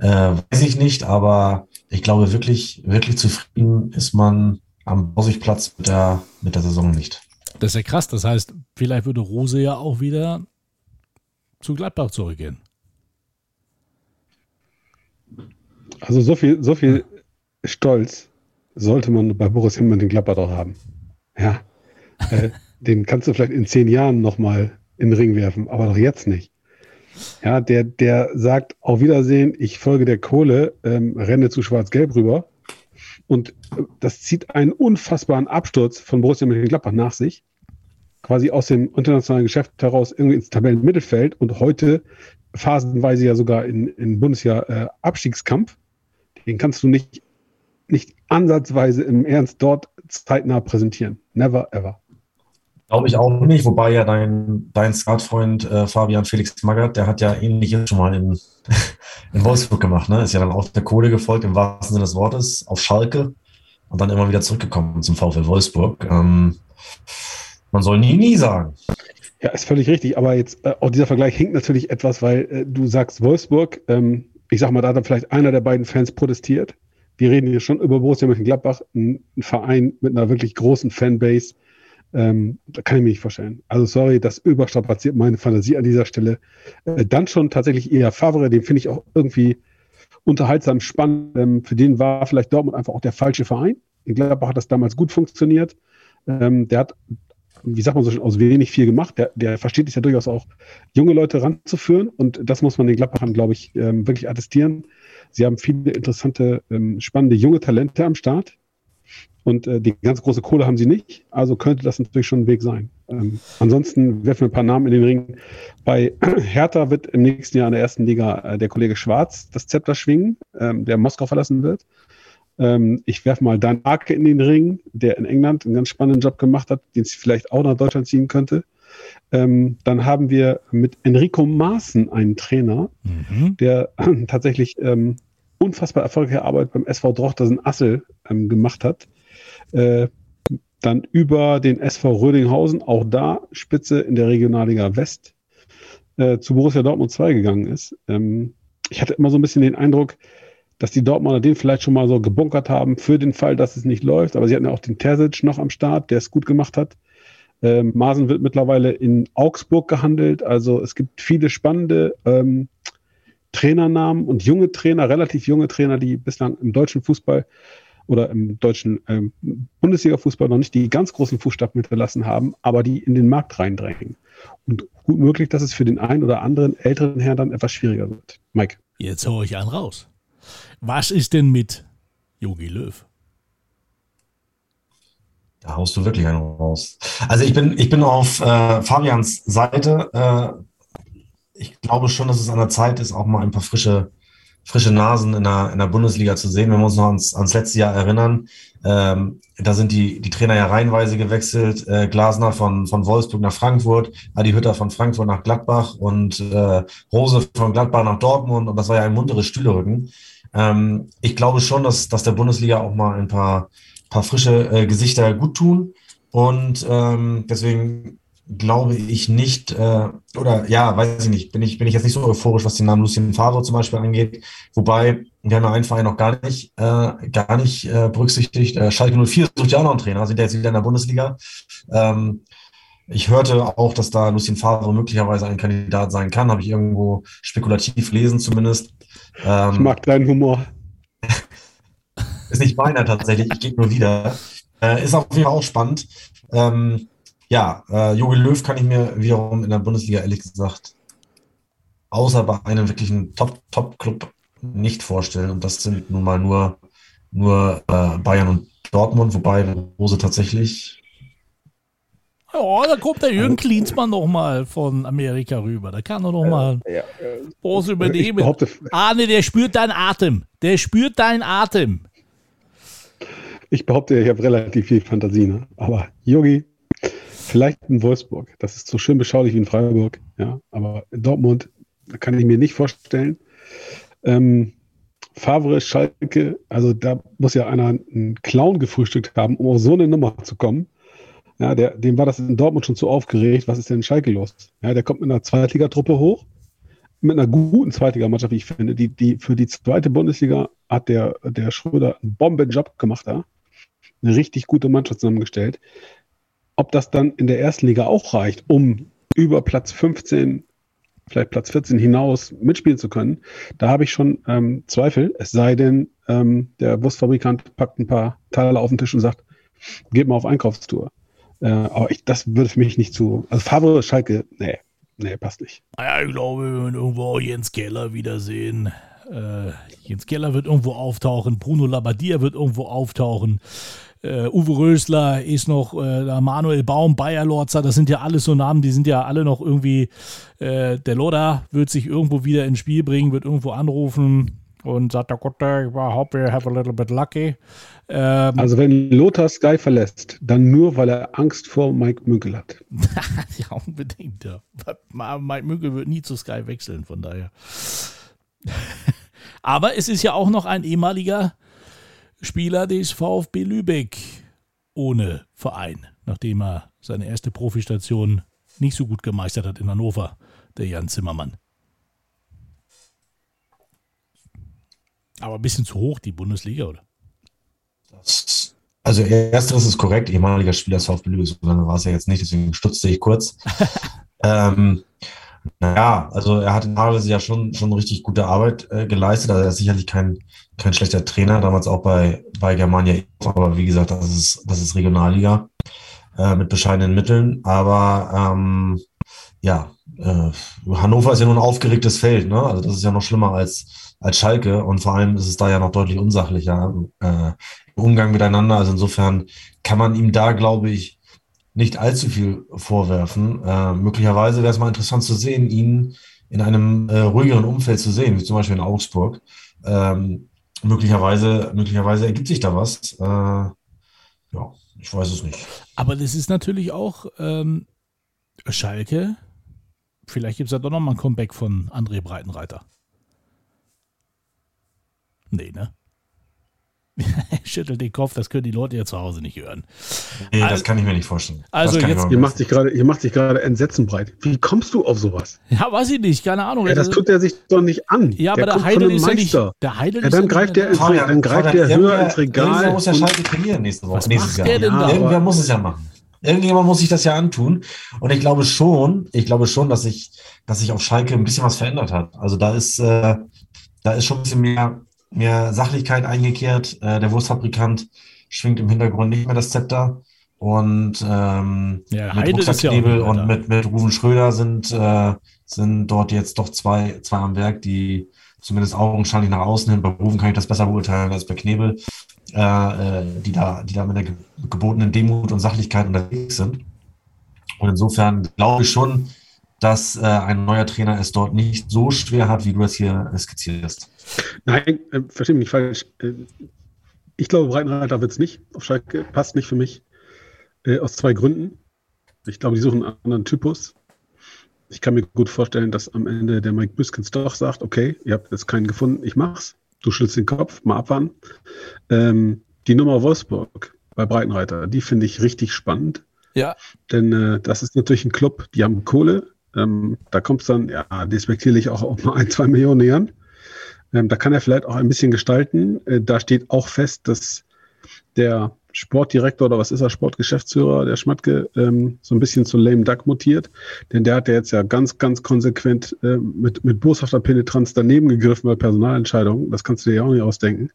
weiß ich nicht, aber ich glaube wirklich, wirklich zufrieden ist man am Borsigplatz mit der, mit der Saison nicht. Das ist ja krass. Das heißt, vielleicht würde Rose ja auch wieder zu Gladbach zurückgehen. Also so viel, so viel Stolz sollte man bei Borussia Mönchengladbach doch haben. Ja, äh, *laughs* den kannst du vielleicht in zehn Jahren nochmal in den Ring werfen, aber doch jetzt nicht. Ja, der, der sagt, auf Wiedersehen, ich folge der Kohle, ähm, renne zu Schwarz-Gelb rüber und das zieht einen unfassbaren Absturz von Borussia Mönchengladbach nach sich. Quasi aus dem internationalen Geschäft heraus irgendwie ins Tabellenmittelfeld und heute phasenweise ja sogar in, in Bundesjahr äh, Abstiegskampf. Den kannst du nicht, nicht ansatzweise im Ernst dort zeitnah präsentieren. Never ever. Glaube ich auch nicht, wobei ja dein, dein Skatfreund äh, Fabian Felix Magath, der hat ja ähnliches schon mal in, *laughs* in Wolfsburg gemacht, ne? Ist ja dann auch der Kohle gefolgt, im wahrsten Sinne des Wortes, auf Schalke und dann immer wieder zurückgekommen zum VfL Wolfsburg. Ähm, man soll nie, nie sagen. Ja, ist völlig richtig, aber jetzt äh, auch dieser Vergleich hinkt natürlich etwas, weil äh, du sagst Wolfsburg, ähm, ich sag mal, da hat dann vielleicht einer der beiden Fans protestiert. Wir reden hier schon über Borussia Mönchengladbach, ein, ein Verein mit einer wirklich großen Fanbase, ähm, da kann ich mir nicht vorstellen. Also sorry, das überstrapaziert meine Fantasie an dieser Stelle. Äh, dann schon tatsächlich eher Favre, den finde ich auch irgendwie unterhaltsam spannend. Ähm, für den war vielleicht Dortmund einfach auch der falsche Verein. In Gladbach hat das damals gut funktioniert. Ähm, der hat, wie sagt man so schön, aus wenig viel gemacht. Der, der versteht es ja durchaus auch, junge Leute ranzuführen. Und das muss man den Gladbachern, glaube ich, ähm, wirklich attestieren. Sie haben viele interessante, ähm, spannende junge Talente am Start. Und äh, die ganz große Kohle haben sie nicht. Also könnte das natürlich schon ein Weg sein. Ähm, ansonsten werfen wir ein paar Namen in den Ring. Bei *clears throat* Hertha wird im nächsten Jahr in der ersten Liga äh, der Kollege Schwarz das Zepter schwingen, ähm, der Moskau verlassen wird. Ähm, ich werfe mal Dan Arke in den Ring, der in England einen ganz spannenden Job gemacht hat, den es vielleicht auch nach Deutschland ziehen könnte. Ähm, dann haben wir mit Enrico Maaßen einen Trainer, mhm. der äh, *clears throat* tatsächlich ähm, unfassbar erfolgreiche Arbeit beim SV Drochtersen Assel ähm, gemacht hat. Äh, dann über den SV Rödinghausen, auch da Spitze in der Regionalliga West, äh, zu Borussia Dortmund 2 gegangen ist. Ähm, ich hatte immer so ein bisschen den Eindruck, dass die Dortmunder den vielleicht schon mal so gebunkert haben für den Fall, dass es nicht läuft. Aber sie hatten ja auch den Terzic noch am Start, der es gut gemacht hat. Ähm, Masen wird mittlerweile in Augsburg gehandelt. Also es gibt viele spannende ähm, Trainernamen und junge Trainer, relativ junge Trainer, die bislang im deutschen Fußball oder im deutschen ähm, Bundesliga-Fußball noch nicht die ganz großen Fußstapfen hinterlassen haben, aber die in den Markt reindrängen. Und gut möglich, dass es für den einen oder anderen älteren Herrn dann etwas schwieriger wird. Mike. Jetzt hole ich einen raus. Was ist denn mit Yogi Löw? Da haust du wirklich einen raus. Also ich bin, ich bin auf äh, Fabians Seite. Äh, ich glaube schon, dass es an der Zeit ist, auch mal ein paar frische frische Nasen in der, in der Bundesliga zu sehen. Wenn wir uns noch ans, ans letzte Jahr erinnern, ähm, da sind die, die Trainer ja reihenweise gewechselt. Äh, Glasner von, von Wolfsburg nach Frankfurt, Adi Hütter von Frankfurt nach Gladbach und äh, Rose von Gladbach nach Dortmund. Und das war ja ein munteres Stühlerücken. Ähm, ich glaube schon, dass, dass der Bundesliga auch mal ein paar, paar frische äh, Gesichter gut tun. Und ähm, deswegen glaube ich nicht, äh, oder ja, weiß ich nicht, bin ich, bin ich jetzt nicht so euphorisch, was den Namen Lucien Favre zum Beispiel angeht. Wobei, wir haben ja einen Verein noch gar nicht, äh, gar nicht äh, berücksichtigt. Äh, Schalke 04 sucht ja auch noch einen Trainer, sind ja jetzt wieder in der Bundesliga. Ähm, ich hörte auch, dass da Lucien Favre möglicherweise ein Kandidat sein kann, habe ich irgendwo spekulativ lesen zumindest. Ähm, ich mag deinen Humor. *laughs* ist nicht meiner tatsächlich, ich gehe nur wieder. Äh, ist auf jeden Fall auch spannend. Ähm, ja, äh, Jogi Löw kann ich mir wiederum in der Bundesliga ehrlich gesagt außer bei einem wirklichen Top-Top-Club nicht vorstellen. Und das sind nun mal nur, nur äh, Bayern und Dortmund, wobei Rose tatsächlich. Ja, da kommt der Jürgen Klinsmann noch mal von Amerika rüber. Da kann er noch mal äh, ja, äh, Rose übernehmen. Arne, der spürt deinen Atem. Der spürt deinen Atem. Ich behaupte, ich habe relativ viel Fantasie, ne? aber Yogi, vielleicht in Wolfsburg. Das ist so schön beschaulich wie in Freiburg, ja. Aber in Dortmund kann ich mir nicht vorstellen. Ähm, Favre, Schalke, also da muss ja einer einen Clown gefrühstückt haben, um auf so eine Nummer zu kommen. Ja, der, dem war das in Dortmund schon zu aufgeregt. Was ist denn in Schalke los? Ja, der kommt mit einer Zweitligatruppe hoch, mit einer guten Zweitligamannschaft, wie ich finde. Die, die, für die zweite Bundesliga hat der, der Schröder einen Bombenjob gemacht da. Eine richtig gute Mannschaft zusammengestellt. Ob das dann in der ersten Liga auch reicht, um über Platz 15 vielleicht Platz 14 hinaus mitspielen zu können, da habe ich schon ähm, Zweifel. Es sei denn, ähm, der Wurstfabrikant packt ein paar Teile auf den Tisch und sagt, geht mal auf Einkaufstour. Äh, aber ich, das würde für mich nicht zu. Also Favre, Schalke, nee, nee, passt nicht. Naja, ich glaube, wir werden irgendwo Jens Keller wiedersehen. Äh, Jens Keller wird irgendwo auftauchen, Bruno Labbadia wird irgendwo auftauchen. Uh, Uwe Rösler ist noch, uh, Manuel Baum, Bayer Lorzer, das sind ja alles so Namen, die sind ja alle noch irgendwie, uh, der Loda wird sich irgendwo wieder ins Spiel bringen, wird irgendwo anrufen und sagt, oh Gott, ich hope you have a little bit lucky. Ähm, also wenn Lothar Sky verlässt, dann nur, weil er Angst vor Mike Münkel hat. *laughs* ja, unbedingt, ja. Mike Münkel wird nie zu Sky wechseln, von daher. *laughs* Aber es ist ja auch noch ein ehemaliger Spieler des VfB Lübeck ohne Verein, nachdem er seine erste Profistation nicht so gut gemeistert hat in Hannover, der Jan Zimmermann. Aber ein bisschen zu hoch, die Bundesliga, oder? Das, also, ersteres ist korrekt, ehemaliger Spieler des VfB Lübeck, so lange war es ja jetzt nicht, deswegen stutzte ich kurz. *laughs* ähm, naja, also er hat in Haarlese ja schon, schon richtig gute Arbeit äh, geleistet. Also er ist sicherlich kein, kein schlechter Trainer, damals auch bei, bei Germania. Aber wie gesagt, das ist, das ist Regionalliga äh, mit bescheidenen Mitteln. Aber ähm, ja, äh, Hannover ist ja nur ein aufgeregtes Feld. Ne? Also das ist ja noch schlimmer als, als Schalke. Und vor allem ist es da ja noch deutlich unsachlicher äh, im Umgang miteinander. Also insofern kann man ihm da, glaube ich, nicht allzu viel vorwerfen. Äh, möglicherweise wäre es mal interessant zu sehen, ihn in einem äh, ruhigeren Umfeld zu sehen, wie zum Beispiel in Augsburg. Ähm, möglicherweise, möglicherweise ergibt sich da was. Äh, ja, ich weiß es nicht. Aber das ist natürlich auch ähm, Schalke. Vielleicht gibt es ja doch nochmal ein Comeback von André Breitenreiter. Nee, ne? *laughs* schüttelt den Kopf, das können die Leute ja zu Hause nicht hören. Nee, also, das kann ich mir nicht vorstellen. Also jetzt, ihr macht sich gerade, ihr macht sich gerade Entsetzen breit. Wie kommst du auf sowas? Ja, weiß ich nicht, keine Ahnung. Ja, das tut er sich doch nicht an. Ja, aber der, der Heidel ist ja nicht. Der Heidel ja, dann greift der, ins, Fabian, dann greift der höher ins Regal. Irgendwer muss ja Schalke trainieren nächste Woche. Was nächstes Jahr. Der denn ja, da? Irgendwer muss es ja machen. Irgendjemand muss sich das ja antun. Und ich glaube schon, ich glaube schon, dass sich, dass sich auf Schalke ein bisschen was verändert hat. Also da ist, äh, da ist schon ein bisschen mehr mehr Sachlichkeit eingekehrt. Äh, der Wurstfabrikant schwingt im Hintergrund nicht mehr das Zepter. Und ähm, ja, mit Rucksackknebel ja und mit, mit Ruven Schröder sind, äh, sind dort jetzt doch zwei, zwei am Werk, die zumindest augenscheinlich nach außen hin, bei Ruven kann ich das besser beurteilen als bei Knebel, äh, äh, die, da, die da mit der gebotenen Demut und Sachlichkeit unterwegs sind. Und insofern glaube ich schon, dass äh, ein neuer Trainer es dort nicht so schwer hat, wie du es hier skizziert hast. Nein, äh, verstehe mich nicht falsch. Äh, ich glaube, Breitenreiter wird es nicht. Auf Schalke passt nicht für mich. Äh, aus zwei Gründen. Ich glaube, die suchen einen anderen Typus. Ich kann mir gut vorstellen, dass am Ende der Mike Büskens doch sagt, okay, ihr habt jetzt keinen gefunden, ich mach's. Du schüttelst den Kopf, mal abwarten. Ähm, die Nummer Wolfsburg bei Breitenreiter, die finde ich richtig spannend. Ja. Denn äh, das ist natürlich ein Club, die haben Kohle. Ähm, da kommt es dann, ja, despektierlich auch auf mal ein, zwei Millionen nähern. Ähm, da kann er vielleicht auch ein bisschen gestalten. Äh, da steht auch fest, dass der Sportdirektor oder was ist er, Sportgeschäftsführer, der Schmatke, ähm, so ein bisschen zu lame duck mutiert. Denn der hat ja jetzt ja ganz, ganz konsequent äh, mit, mit boshafter Penetranz daneben gegriffen bei Personalentscheidungen. Das kannst du dir ja auch nicht ausdenken.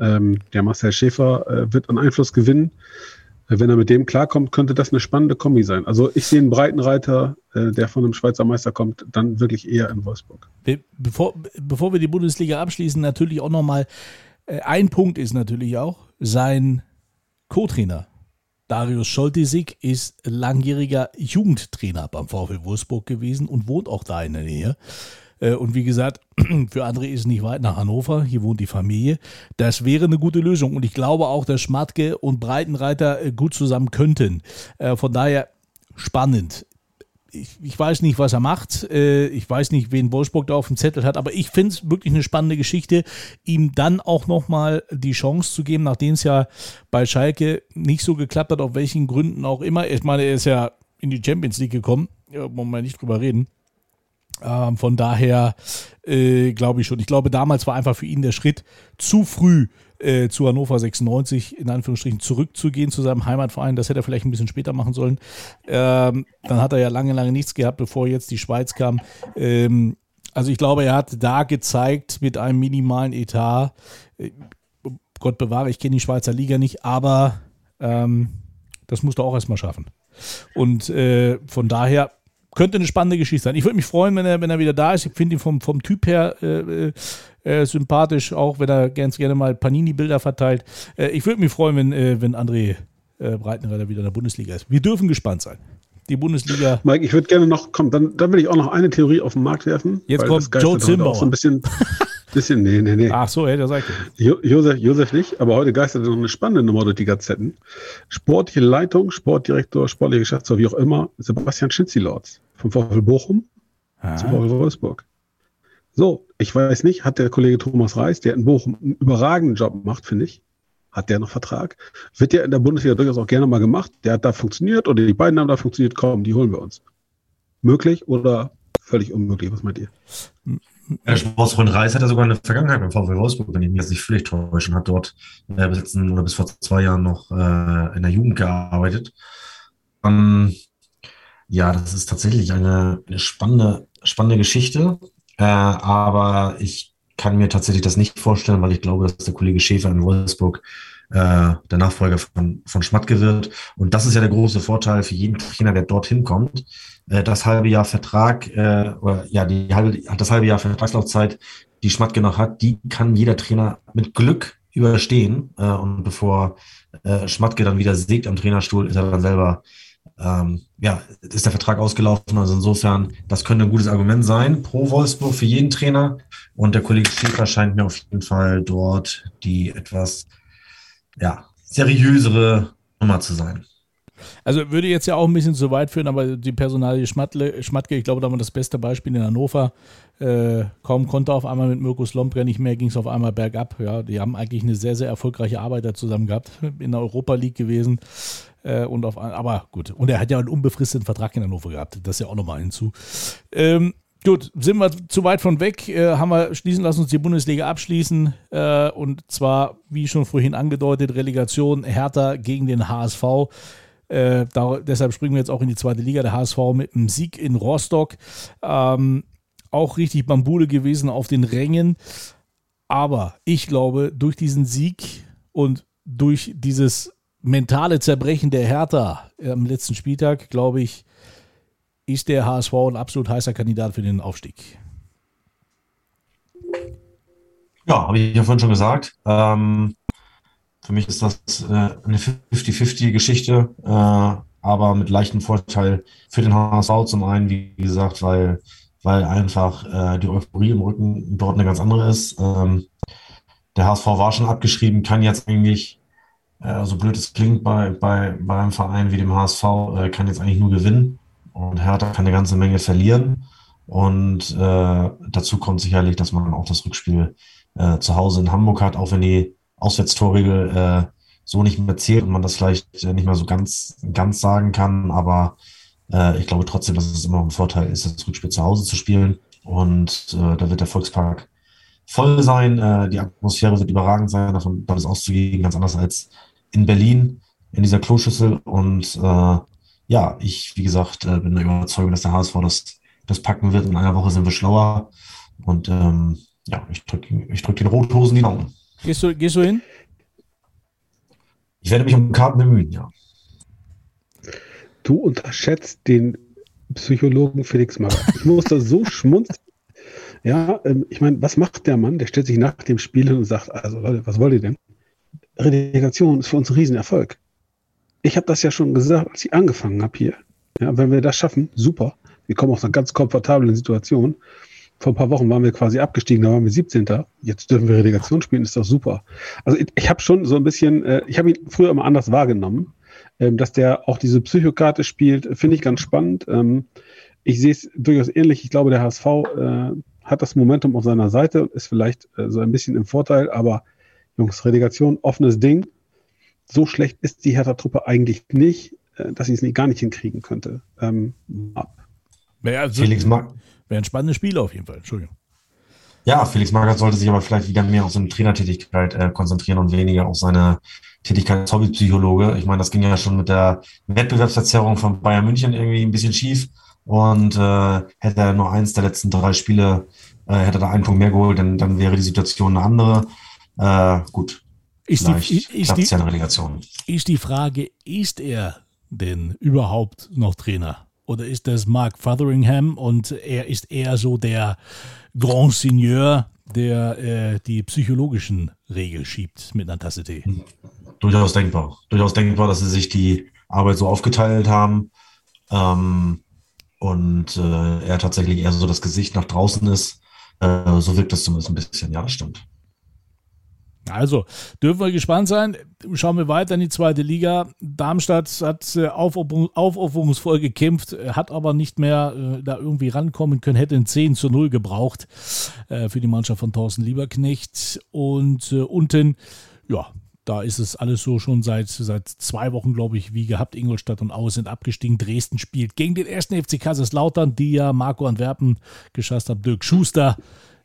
Ähm, der Marcel Schäfer äh, wird an Einfluss gewinnen. Äh, wenn er mit dem klarkommt, könnte das eine spannende Kombi sein. Also ich sehe einen Breitenreiter, äh, der von einem Schweizer Meister kommt, dann wirklich eher in Wolfsburg. Bevor, bevor wir die Bundesliga abschließen, natürlich auch nochmal, äh, ein Punkt ist natürlich auch, sein Co-Trainer Darius Scholtisig ist langjähriger Jugendtrainer beim VfL Wolfsburg gewesen und wohnt auch da in der Nähe. Äh, und wie gesagt, *clears throat* für andere ist es nicht weit nach Hannover, hier wohnt die Familie. Das wäre eine gute Lösung und ich glaube auch, dass Schmatke und Breitenreiter äh, gut zusammen könnten. Äh, von daher spannend ich, ich, weiß nicht, was er macht. Ich weiß nicht, wen Wolfsburg da auf dem Zettel hat, aber ich finde es wirklich eine spannende Geschichte, ihm dann auch nochmal die Chance zu geben, nachdem es ja bei Schalke nicht so geklappt hat, auf welchen Gründen auch immer. Ich meine, er ist ja in die Champions League gekommen. Ja, wollen wir nicht drüber reden. Ähm, von daher äh, glaube ich schon. Ich glaube, damals war einfach für ihn der Schritt zu früh äh, zu Hannover 96 in Anführungsstrichen zurückzugehen zu seinem Heimatverein. Das hätte er vielleicht ein bisschen später machen sollen. Ähm, dann hat er ja lange, lange nichts gehabt, bevor jetzt die Schweiz kam. Ähm, also ich glaube, er hat da gezeigt mit einem minimalen Etat, äh, Gott bewahre, ich kenne die Schweizer Liga nicht, aber ähm, das musst du auch erstmal schaffen. Und äh, von daher könnte eine spannende Geschichte sein. Ich würde mich freuen, wenn er, wenn er wieder da ist. Ich finde ihn vom, vom Typ her äh, äh, sympathisch, auch wenn er ganz gerne mal Panini-Bilder verteilt. Äh, ich würde mich freuen, wenn, äh, wenn André äh, Breitenreiter wieder in der Bundesliga ist. Wir dürfen gespannt sein. Die Bundesliga. Mike, ich würde gerne noch, komm, dann, dann will ich auch noch eine Theorie auf den Markt werfen. Jetzt kommt Joe Zimbauer. So ein bisschen, *laughs* bisschen, nee, nee, nee. Ach so, hätte er sagt. Jo Josef, Josef nicht, aber heute geistert noch eine spannende Nummer durch die Gazetten. Sportliche Leitung, Sportdirektor, sportliche Geschäftsführer, wie auch immer, Sebastian Schitzilords vom VfL Bochum ah. zum VfL Wolfsburg. So, ich weiß nicht, hat der Kollege Thomas Reis, der in Bochum einen überragenden Job macht, finde ich, hat der noch Vertrag? Wird der in der Bundesliga durchaus auch gerne mal gemacht? Der hat da funktioniert oder die beiden haben da funktioniert, komm, die holen wir uns. Möglich oder völlig unmöglich? Was meint ihr? Der Sportsfreund Reis hat ja sogar eine Vergangenheit beim VfL Wolfsburg, wenn ich mich jetzt nicht völlig täusche, und hat dort äh, bis, letzten, oder bis vor zwei Jahren noch äh, in der Jugend gearbeitet. Ähm, ja, das ist tatsächlich eine, eine spannende, spannende Geschichte. Äh, aber ich kann mir tatsächlich das nicht vorstellen, weil ich glaube, dass der Kollege Schäfer in Wolfsburg äh, der Nachfolger von, von Schmatke wird. Und das ist ja der große Vorteil für jeden Trainer, der dorthin kommt. Äh, das halbe Jahr Vertrag, äh, oder ja, die halbe, das halbe Jahr Vertragslaufzeit, die Schmatke noch hat, die kann jeder Trainer mit Glück überstehen. Äh, und bevor äh, Schmatke dann wieder siegt am Trainerstuhl, ist er dann selber ähm, ja, ist der Vertrag ausgelaufen. Also insofern, das könnte ein gutes Argument sein pro Wolfsburg für jeden Trainer. Und der Kollege Schäfer scheint mir auf jeden Fall dort die etwas ja, seriösere Nummer zu sein. Also würde jetzt ja auch ein bisschen zu weit führen, aber die Personalie Schmatle, Schmatke, ich glaube, da war das beste Beispiel in Hannover. Äh, kaum konnte auf einmal mit Mirko Lompre nicht mehr, ging es auf einmal bergab. Ja, die haben eigentlich eine sehr, sehr erfolgreiche Arbeit da zusammen gehabt, in der Europa League gewesen. Äh, und auf, aber gut, und er hat ja einen unbefristeten Vertrag in Hannover gehabt, das ist ja auch nochmal hinzu. Ähm, Gut, sind wir zu weit von weg, äh, haben wir schließen, lassen uns die Bundesliga abschließen. Äh, und zwar, wie schon vorhin angedeutet, Relegation Hertha gegen den HSV. Äh, da, deshalb springen wir jetzt auch in die zweite Liga. Der HSV mit einem Sieg in Rostock. Ähm, auch richtig Bambule gewesen auf den Rängen. Aber ich glaube, durch diesen Sieg und durch dieses mentale Zerbrechen der Hertha am letzten Spieltag, glaube ich, ist der HSV ein absolut heißer Kandidat für den Aufstieg. Ja, habe ich ja vorhin schon gesagt. Ähm, für mich ist das äh, eine 50-50-Geschichte, äh, aber mit leichtem Vorteil für den HSV zum einen, wie gesagt, weil, weil einfach äh, die Euphorie im Rücken dort eine ganz andere ist. Ähm, der HSV war schon abgeschrieben, kann jetzt eigentlich, äh, so blöd es klingt bei, bei, bei einem Verein wie dem HSV, äh, kann jetzt eigentlich nur gewinnen und Hertha kann eine ganze Menge verlieren. Und äh, dazu kommt sicherlich, dass man auch das Rückspiel äh, zu Hause in Hamburg hat, auch wenn die Auswärtstorregel äh, so nicht mehr zählt und man das vielleicht äh, nicht mehr so ganz, ganz sagen kann. Aber äh, ich glaube trotzdem, dass es immer ein Vorteil ist, das Rückspiel zu Hause zu spielen. Und äh, da wird der Volkspark voll sein. Äh, die Atmosphäre wird überragend sein, davon, davon ist auszugehen, ganz anders als in Berlin in dieser Kloschüssel. Und äh, ja, ich, wie gesagt, äh, bin der Überzeugung, dass der HSV das, das packen wird. In einer Woche sind wir schlauer. Und ähm, ja, ich drücke ich drück den Rothosen die Daumen. Gehst du, gehst du hin? Ich werde mich um Karten bemühen, ja. Du unterschätzt den Psychologen Felix Magath. Ich muss da so schmunzeln. Ja, ähm, ich meine, was macht der Mann? Der stellt sich nach dem Spiel hin und sagt, also Leute, was wollt ihr denn? Relegation ist für uns ein Riesenerfolg. Ich habe das ja schon gesagt, als ich angefangen habe hier. Ja, wenn wir das schaffen, super. Wir kommen aus einer ganz komfortablen Situation. Vor ein paar Wochen waren wir quasi abgestiegen, da waren wir 17. Jetzt dürfen wir Relegation spielen, ist doch super. Also ich, ich habe schon so ein bisschen, äh, ich habe ihn früher immer anders wahrgenommen. Ähm, dass der auch diese Psychokarte spielt, finde ich ganz spannend. Ähm, ich sehe es durchaus ähnlich. Ich glaube, der HSV äh, hat das Momentum auf seiner Seite, ist vielleicht äh, so ein bisschen im Vorteil, aber Jungs, Relegation, offenes Ding. So schlecht ist die Hertha-Truppe eigentlich nicht, äh, dass sie es nicht, gar nicht hinkriegen könnte. Ähm, ab. Wäre also, Felix Mag wäre ein spannendes Spiel auf jeden Fall. Entschuldigung. Ja, Felix Magath sollte sich aber vielleicht wieder mehr auf seine Trainertätigkeit äh, konzentrieren und weniger auf seine Tätigkeit als Hobbypsychologe. Ich meine, das ging ja schon mit der Wettbewerbsverzerrung von Bayern München irgendwie ein bisschen schief. Und äh, hätte er nur eins der letzten drei Spiele, äh, hätte er einen Punkt mehr geholt, dann, dann wäre die Situation eine andere. Äh, gut. Ist die, ist, die, ist die Frage, ist er denn überhaupt noch Trainer? Oder ist das Mark Fotheringham und er ist eher so der Grand Seigneur, der äh, die psychologischen Regeln schiebt mit einer Tasse Tee? Durchaus denkbar. Durchaus denkbar, dass sie sich die Arbeit so aufgeteilt haben ähm, und äh, er tatsächlich eher so das Gesicht nach draußen ist. Äh, so wirkt das zumindest ein bisschen. Ja, das stimmt. Also, dürfen wir gespannt sein. Schauen wir weiter in die zweite Liga. Darmstadt hat äh, aufopferungsvoll gekämpft, hat aber nicht mehr äh, da irgendwie rankommen können, hätte ein 10 zu 0 gebraucht äh, für die Mannschaft von Thorsten Lieberknecht. Und äh, unten, ja, da ist es alles so schon seit, seit zwei Wochen, glaube ich, wie gehabt. Ingolstadt und Aue sind abgestiegen. Dresden spielt gegen den ersten FC Kaiserslautern, die ja Marco Antwerpen geschasst haben. Dirk Schuster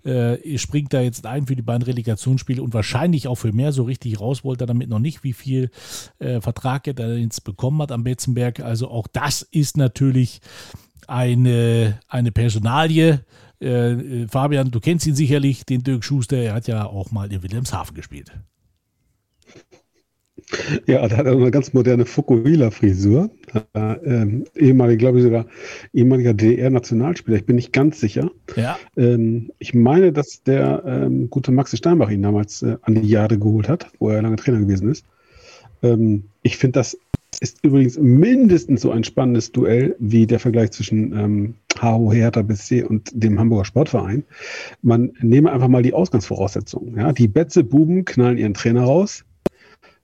äh, springt da jetzt ein für die beiden Relegationsspiele und wahrscheinlich auch für mehr. So richtig raus wollte er damit noch nicht, wie viel äh, Vertrag er da jetzt bekommen hat am Betzenberg. Also auch das ist natürlich eine, eine Personalie. Äh, äh, Fabian, du kennst ihn sicherlich, den Dirk Schuster. Er hat ja auch mal in Wilhelmshaven gespielt. Ja, da hat er eine ganz moderne Fukuhila-Frisur. Äh, ähm, ehemaliger, glaube ich sogar, ehemaliger DDR-Nationalspieler. Ich bin nicht ganz sicher. Ja. Ähm, ich meine, dass der ähm, gute Maxi Steinbach ihn damals äh, an die Jahre geholt hat, wo er lange Trainer gewesen ist. Ähm, ich finde, das ist übrigens mindestens so ein spannendes Duell wie der Vergleich zwischen ähm, HO Hertha BSC und dem Hamburger Sportverein. Man nehme einfach mal die Ausgangsvoraussetzungen. Ja? Die Betze Buben knallen ihren Trainer raus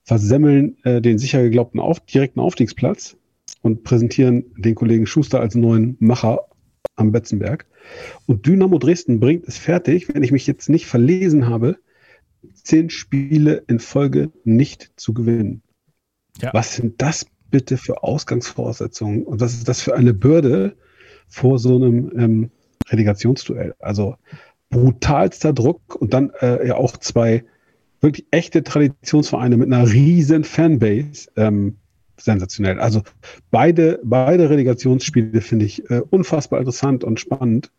versemmeln äh, den sicher geglaubten auf, direkten Aufstiegsplatz und präsentieren den Kollegen Schuster als neuen Macher am Betzenberg. Und Dynamo Dresden bringt es fertig, wenn ich mich jetzt nicht verlesen habe, zehn Spiele in Folge nicht zu gewinnen. Ja. Was sind das bitte für Ausgangsvoraussetzungen? Und was ist das für eine Bürde vor so einem ähm, Relegationsduell? Also brutalster Druck und dann äh, ja auch zwei wirklich echte Traditionsvereine mit einer riesen Fanbase. Ähm, sensationell. Also beide, beide Relegationsspiele finde ich äh, unfassbar interessant und spannend.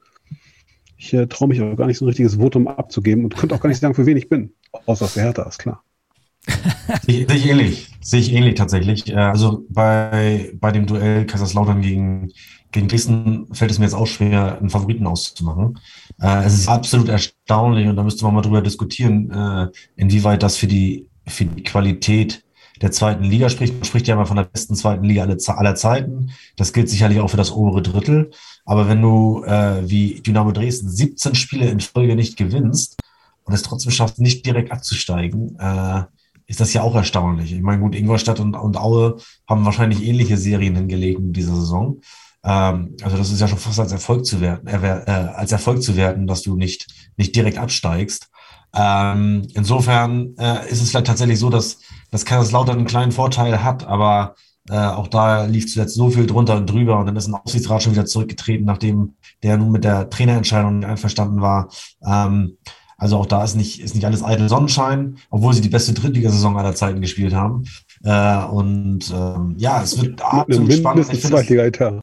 Ich äh, traue mich auch gar nicht so ein richtiges Votum abzugeben und könnte auch gar nicht sagen, für wen ich bin. Außer für Hertha, ist klar. *laughs* Sehe ich ähnlich. Sehe ich ähnlich tatsächlich. Äh, also bei, bei dem Duell Kaiserslautern gegen, gegen Dresden fällt es mir jetzt auch schwer, einen Favoriten auszumachen. Äh, es ist absolut erstaunlich und da müsste man mal drüber diskutieren, äh, inwieweit das für die, für die Qualität der zweiten Liga spricht. Man spricht ja immer von der besten zweiten Liga aller Zeiten. Das gilt sicherlich auch für das obere Drittel. Aber wenn du äh, wie Dynamo Dresden 17 Spiele in Folge nicht gewinnst und es trotzdem schaffst, nicht direkt abzusteigen, äh, ist das ja auch erstaunlich. Ich meine, gut, Ingolstadt und, und Aue haben wahrscheinlich ähnliche Serien hingelegt in dieser Saison. Ähm, also das ist ja schon fast als Erfolg zu werten, äh, äh, als Erfolg zu werten, dass du nicht, nicht direkt absteigst. Ähm, insofern äh, ist es vielleicht tatsächlich so, dass, dass Kaiserslautern einen kleinen Vorteil hat, aber äh, auch da lief zuletzt so viel drunter und drüber und dann ist ein Aufsichtsrat schon wieder zurückgetreten, nachdem der nun mit der Trainerentscheidung nicht einverstanden war. Ähm, also auch da ist nicht, ist nicht alles eitel Sonnenschein, obwohl sie die beste Drittligasaison aller Zeiten gespielt haben. Äh, und ähm, ja, es wird absolut spannend. Ich Zweitliga-Etat.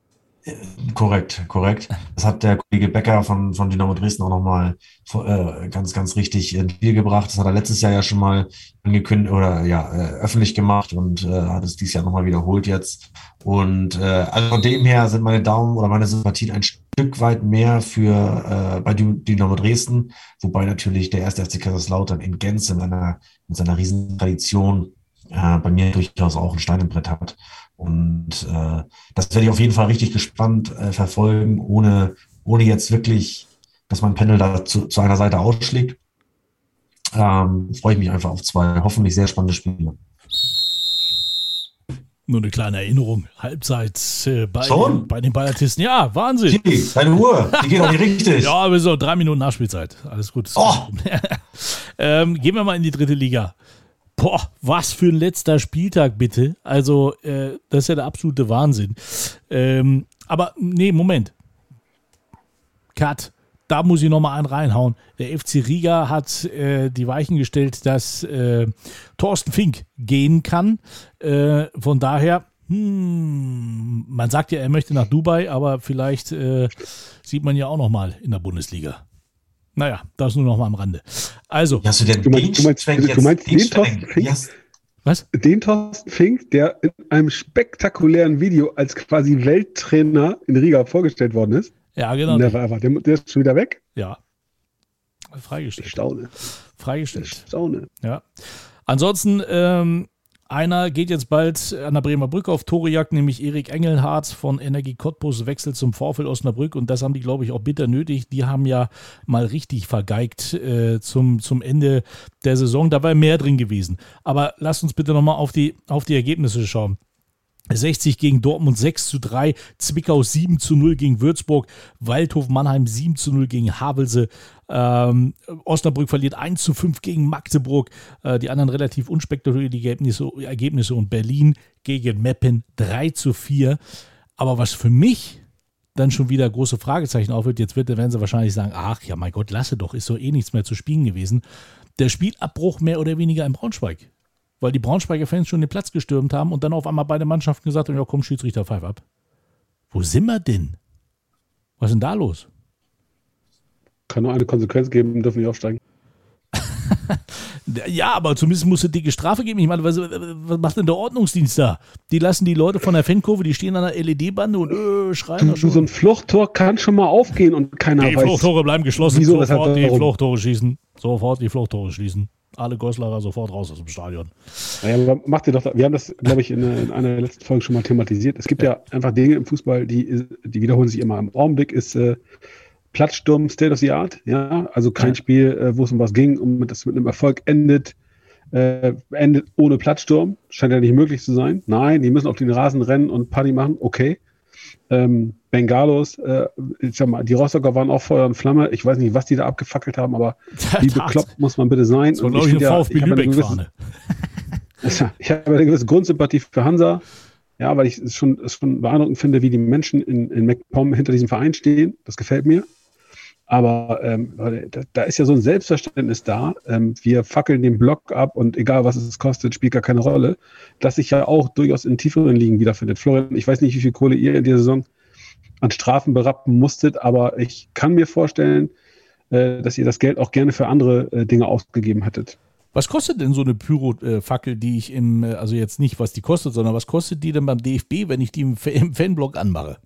Korrekt, korrekt. Das hat der Kollege Becker von, von Dynamo Dresden auch nochmal äh, ganz, ganz richtig ins Spiel gebracht. Das hat er letztes Jahr ja schon mal angekündigt oder ja, äh, öffentlich gemacht und äh, hat es dieses Jahr nochmal wiederholt jetzt. Und äh, also von dem her sind meine Daumen oder meine Sympathien ein Stück weit mehr für äh, bei Dynamo Dresden, wobei natürlich der erste FC Kaiserslautern in Gänze mit seiner, mit seiner Riesentradition äh, bei mir durchaus auch ein Stein im Brett hat. Und äh, das werde ich auf jeden Fall richtig gespannt äh, verfolgen, ohne, ohne jetzt wirklich, dass mein Panel da zu, zu einer Seite ausschlägt. Ähm, freue ich mich einfach auf zwei hoffentlich sehr spannende Spiele. Nur eine kleine Erinnerung. Halbzeit äh, bei, Den, bei den Ballatisten. Ja, Wahnsinn. Chili, deine Uhr, die geht auch nicht richtig. *laughs* ja, wir sind noch drei Minuten Nachspielzeit. Alles gut. Oh. *laughs* ähm, gehen wir mal in die dritte Liga. Boah, was für ein letzter Spieltag bitte. Also, äh, das ist ja der absolute Wahnsinn. Ähm, aber nee, Moment. Cut. Da muss ich nochmal einen reinhauen. Der FC Riga hat äh, die Weichen gestellt, dass äh, Thorsten Fink gehen kann. Äh, von daher, hm, man sagt ja, er möchte nach Dubai, aber vielleicht äh, sieht man ja auch nochmal in der Bundesliga. Naja, das nur noch mal am Rande. Also. Hast du denn du meinst, du meinst, du meinst den, den Thorsten Fink? Yes. Was? Den Thorsten Fink, der in einem spektakulären Video als quasi Welttrainer in Riga vorgestellt worden ist. Ja, genau. Der, war einfach, der, der ist schon wieder weg. Ja. Freigestellt. Ich staune. Freigestellt. Ich staune. Ja. Ansonsten ähm, einer geht jetzt bald an der Bremer Brücke auf Torejagd, nämlich Erik Engelhardt von Energie Cottbus wechselt zum Vorfeld Osnabrück und das haben die, glaube ich, auch bitter nötig. Die haben ja mal richtig vergeigt äh, zum, zum Ende der Saison. Da war mehr drin gewesen. Aber lasst uns bitte nochmal auf die, auf die Ergebnisse schauen. 60 gegen Dortmund 6 zu 3, Zwickau 7 zu 0 gegen Würzburg, Waldhof Mannheim 7 zu 0 gegen Havelse, ähm, Osnabrück verliert 1 zu 5 gegen Magdeburg, äh, die anderen relativ unspektakuläre Ergebnisse, und Berlin gegen Meppen 3 zu 4. Aber was für mich dann schon wieder große Fragezeichen aufhört, jetzt wird, werden sie wahrscheinlich sagen, ach ja mein Gott, lasse doch, ist so eh nichts mehr zu spielen gewesen. Der Spielabbruch mehr oder weniger in Braunschweig weil die Braunschweiger Fans schon den Platz gestürmt haben und dann auf einmal beide Mannschaften gesagt haben, ja komm, Schiedsrichter, pfeif ab. Wo sind wir denn? Was ist denn da los? Kann nur eine Konsequenz geben, dürfen wir aufsteigen. *laughs* ja, aber zumindest muss es dicke Strafe geben. Ich meine, was, was, macht denn der Ordnungsdienst da? Die lassen die Leute von der Fankurve, die stehen an der LED-Bande und äh, schreien. Du, so ein Fluchttor kann schon mal aufgehen und keiner die weiß. Die Fluchttore bleiben geschlossen. Wieso, Sofort die Fluchttore schießen. Sofort die Fluchttore schließen alle Goslerer sofort raus aus dem Stadion. Naja, macht ihr doch, wir haben das, glaube ich, in, in, einer der letzten Folgen schon mal thematisiert. Es gibt ja, ja einfach Dinge im Fußball, die, die wiederholen sich immer. Im Augenblick ist äh, Platzsturm State of the Art, ja, also kein ja. Spiel, äh, wo es um was ging und das mit einem Erfolg endet, äh, endet ohne Platzsturm. Scheint ja nicht möglich zu sein. Nein, die müssen auf den Rasen rennen und Party machen, okay. Ähm, Bengalos, äh, ich sag mal, die Rostocker waren auch Feuer und Flamme. Ich weiß nicht, was die da abgefackelt haben, aber *laughs* wie bekloppt muss man bitte sein? So, glaube ich, eine VfB ja, *laughs* ich habe eine gewisse Grundsympathie für Hansa, ja, weil ich es schon, es schon beeindruckend finde, wie die Menschen in, in MacPom hinter diesem Verein stehen. Das gefällt mir. Aber ähm, da, da, ist ja so ein Selbstverständnis da. Ähm, wir fackeln den Block ab und egal was es kostet, spielt gar keine Rolle. Dass sich ja auch durchaus in tieferen Ligen wiederfindet. Florian, ich weiß nicht, wie viel Kohle ihr in dieser Saison an Strafen berappen musstet, aber ich kann mir vorstellen, äh, dass ihr das Geld auch gerne für andere äh, Dinge ausgegeben hättet. Was kostet denn so eine Pyrofackel, die ich im, äh, also jetzt nicht, was die kostet, sondern was kostet die denn beim DFB, wenn ich die im, Fanblog anmache?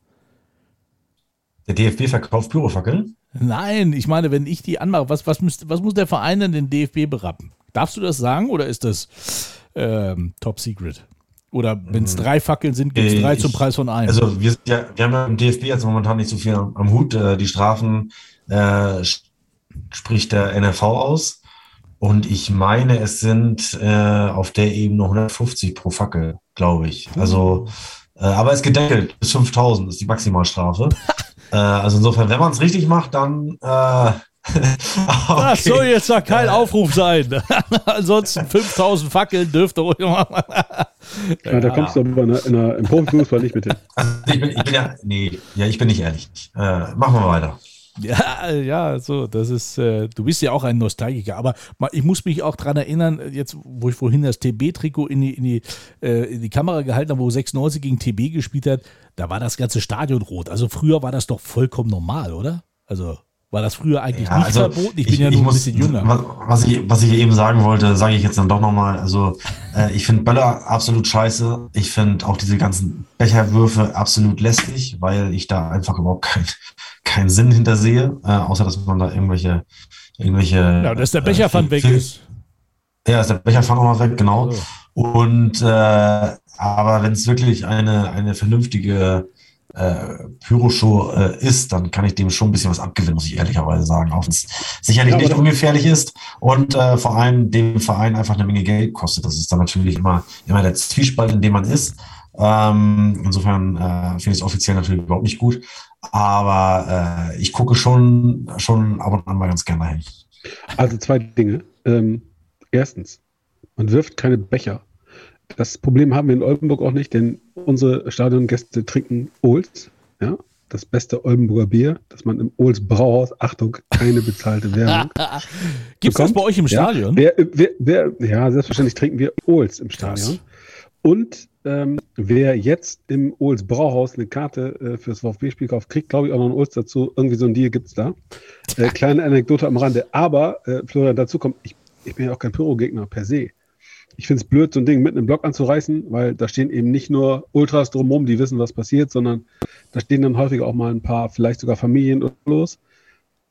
Der DFB verkauft Pyrofackeln? Nein, ich meine, wenn ich die anmache, was, was, müsst, was muss der Verein denn den DFB berappen? Darfst du das sagen oder ist das ähm, top secret? Oder wenn es mhm. drei Fackeln sind, gibt es äh, drei ich, zum Preis von einem. Also wir, ja, wir haben ja im DFB jetzt momentan nicht so viel am, Hut. Äh, die Strafen äh, spricht der NRV aus. Und ich meine, es sind äh, auf der Ebene 150 pro Fackel, glaube ich. Also, äh, aber es gedeckelt bis 5000 ist die Maximalstrafe. *laughs* äh, also insofern, wenn man es richtig macht, dann, äh, *laughs* Das soll jetzt doch kein Aufruf sein. *laughs* Ansonsten 5000 Fackeln dürfte ruhig machen. Ja, da kommst du aber in der, im Profifußball nicht mit hin. Also ich, bin, ich bin ja, nee, ja, ich bin nicht ehrlich. Äh, machen wir weiter. Ja, ja, so, das ist, äh, du bist ja auch ein Nostalgiker, aber ich muss mich auch dran erinnern, jetzt, wo ich vorhin das TB-Trikot in die, in, die, äh, in die Kamera gehalten habe, wo 96 gegen TB gespielt hat, da war das ganze Stadion rot. Also früher war das doch vollkommen normal, oder? Also war das früher eigentlich Ja, nicht also verboten? Ich bin ich, ja nur ein muss, bisschen jünger. Was, ich, was ich eben sagen wollte, sage ich jetzt dann doch nochmal. Also, äh, ich finde Böller absolut scheiße. Ich finde auch diese ganzen Becherwürfe absolut lästig, weil ich da einfach überhaupt keinen keinen Sinn hinter sehe, äh, außer dass man da irgendwelche. irgendwelche Ja, dass der Becherpfand äh, weg ist. Ja, ist der Becherpfand auch noch weg, genau. So. Und äh, aber wenn es wirklich eine, eine vernünftige äh, Pyroshow äh, ist, dann kann ich dem schon ein bisschen was abgewinnen, muss ich ehrlicherweise sagen. Auch wenn es sicherlich Ja, nicht ungefährlich ist und äh, vor allem dem Verein einfach eine Menge Geld kostet. Das ist dann natürlich immer, immer der Zwiespalt, in dem man ist. Ähm, insofern äh, finde ich es offiziell natürlich überhaupt nicht gut. Aber äh, ich gucke schon, schon ab und an mal ganz gerne dahin. Also zwei Dinge. Ähm, erstens, man wirft keine Becher. Das Problem haben wir in Oldenburg auch nicht, denn unsere Stadiongäste trinken Ohls, ja, das beste Oldenburger Bier, das man im Ohls Brauhaus, Achtung, keine bezahlte Werbung. *laughs* Gibt es das bei euch im Ja, Stadion? wer, wer, wer, ja, selbstverständlich trinken wir Ohls im Stadion. Und ähm, wer jetzt im Ohls Brauhaus eine Karte äh, fürs VfB-Spiel kauft, kriegt, glaube ich, auch noch einen Ohls dazu. Irgendwie so ein Deal gibt es da. Äh, kleine Anekdote am Rande. Aber, äh, Florian, dazu kommt, ich, ich bin ja auch kein Pyro-Gegner per se. Ich finde es blöd, so ein Ding mitten im Block anzureißen, weil da stehen eben nicht nur Ultras drumherum, die wissen, was passiert, sondern da stehen dann häufig auch mal ein paar, vielleicht sogar Familien los.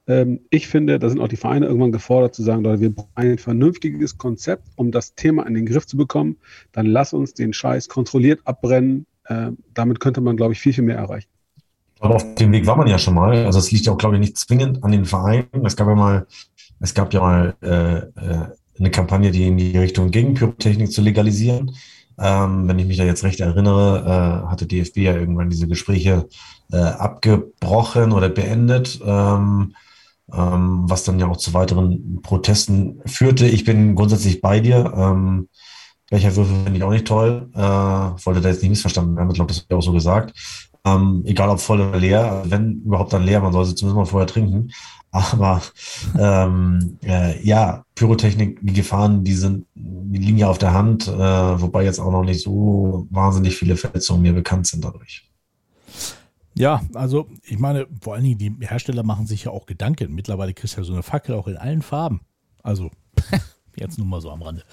Ähm, ich finde, da sind auch die Vereine irgendwann gefordert zu sagen, Leute, wir brauchen ein vernünftiges Konzept, um das Thema in den Griff zu bekommen. Dann lass uns den Scheiß kontrolliert abbrennen. Äh, damit könnte man, glaube ich, viel, viel mehr erreichen. Aber auf dem Weg war man ja schon mal. Also es liegt ja auch, glaube ich, nicht zwingend an den Vereinen. Es gab ja mal, es gab ja mal äh, äh, eine Kampagne, die in die Richtung gegen Pyrotechnik zu legalisieren. Ähm, wenn ich mich da jetzt recht erinnere, äh, hatte DFB ja irgendwann diese Gespräche äh, abgebrochen oder beendet, ähm, ähm, was dann ja auch zu weiteren Protesten führte. Ich bin grundsätzlich bei dir. Ähm, Becherwürfe finde ich auch nicht toll. Äh, wollte da jetzt nicht missverstanden werden. Ich glaube, das habe ich auch so gesagt. Ähm, egal ob voll oder leer, wenn überhaupt dann leer, man soll sie zumindest mal vorher trinken. Aber ähm, äh, ja, Pyrotechnik, die Gefahren, die sind, die liegen ja auf der Hand, äh, wobei jetzt auch noch nicht so wahnsinnig viele Verletzungen mir bekannt sind dadurch. Ja, also ich meine, vor allen Dingen, die Hersteller machen sich ja auch Gedanken. Mittlerweile kriegst du ja so eine Fackel auch in allen Farben. Also, *laughs* jetzt nur mal so am Rande.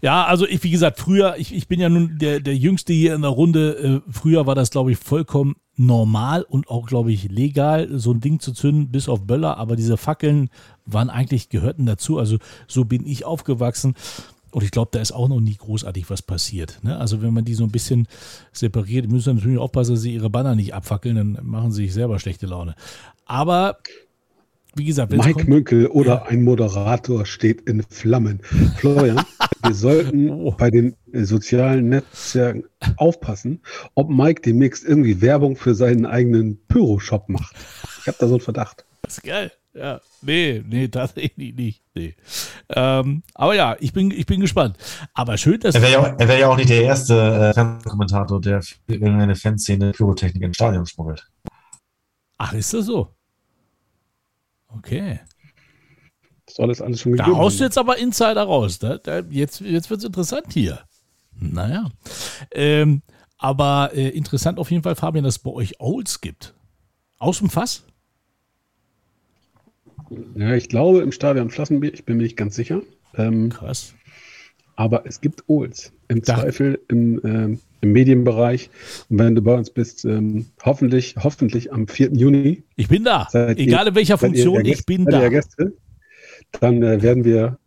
Ja, also ich, wie gesagt, früher, ich, ich bin ja nun der, der Jüngste hier in der Runde. Äh, früher war das, glaube ich, vollkommen normal und auch, glaube ich, legal, so ein Ding zu zünden, bis auf Böller. Aber diese Fackeln waren eigentlich, gehörten dazu. Also so bin ich aufgewachsen. Und ich glaube, da ist auch noch nie großartig was passiert. Ne? Also wenn man die so ein bisschen separiert, müssen natürlich aufpassen, dass sie ihre Banner nicht abfackeln, dann machen sie sich selber schlechte Laune. Aber wie gesagt, Mike kommt, Münkel oder ein Moderator steht in Flammen. Florian, *laughs* wir sollten *laughs* Oh. bei den äh, sozialen Netzwerken aufpassen, ob Mike demnächst irgendwie Werbung für seinen eigenen Pyro-Shop macht. Ich habe da so einen Verdacht. das ist geil. Ja, nee, nee, tatsächlich nicht. Nee. Ähm, aber ja, ich bin, ich bin gespannt. Aber schön, dass Er wäre ja, auch- er wär ja auch nicht der erste äh, Fernsehkommentator, der für irgendeine Fanszene Pyrotechnik ins Stadion schmuggelt. Ach, ist das so? Okay. Soll es alles schon Da gegeben haust du jetzt aber Insider raus. Da, da, jetzt jetzt wird es interessant hier. Naja. Ähm, aber äh, interessant auf jeden Fall, Fabian, dass es bei euch Olds gibt. Aus dem Fass? Ja, ich glaube im Stadion Flassenbier, ich bin mir nicht ganz sicher. Ähm, Krass. aber es gibt Ohls. Im Da- Zweifel im, ähm, im Medienbereich. Und wenn du bei uns bist, ähm, hoffentlich, hoffentlich am 4. Juni, Ich bin da. Seid ihr- Egal in welcher seid ihr Funktion, der ich Gäste- bin ihr da. Gäste, dann äh, werden wir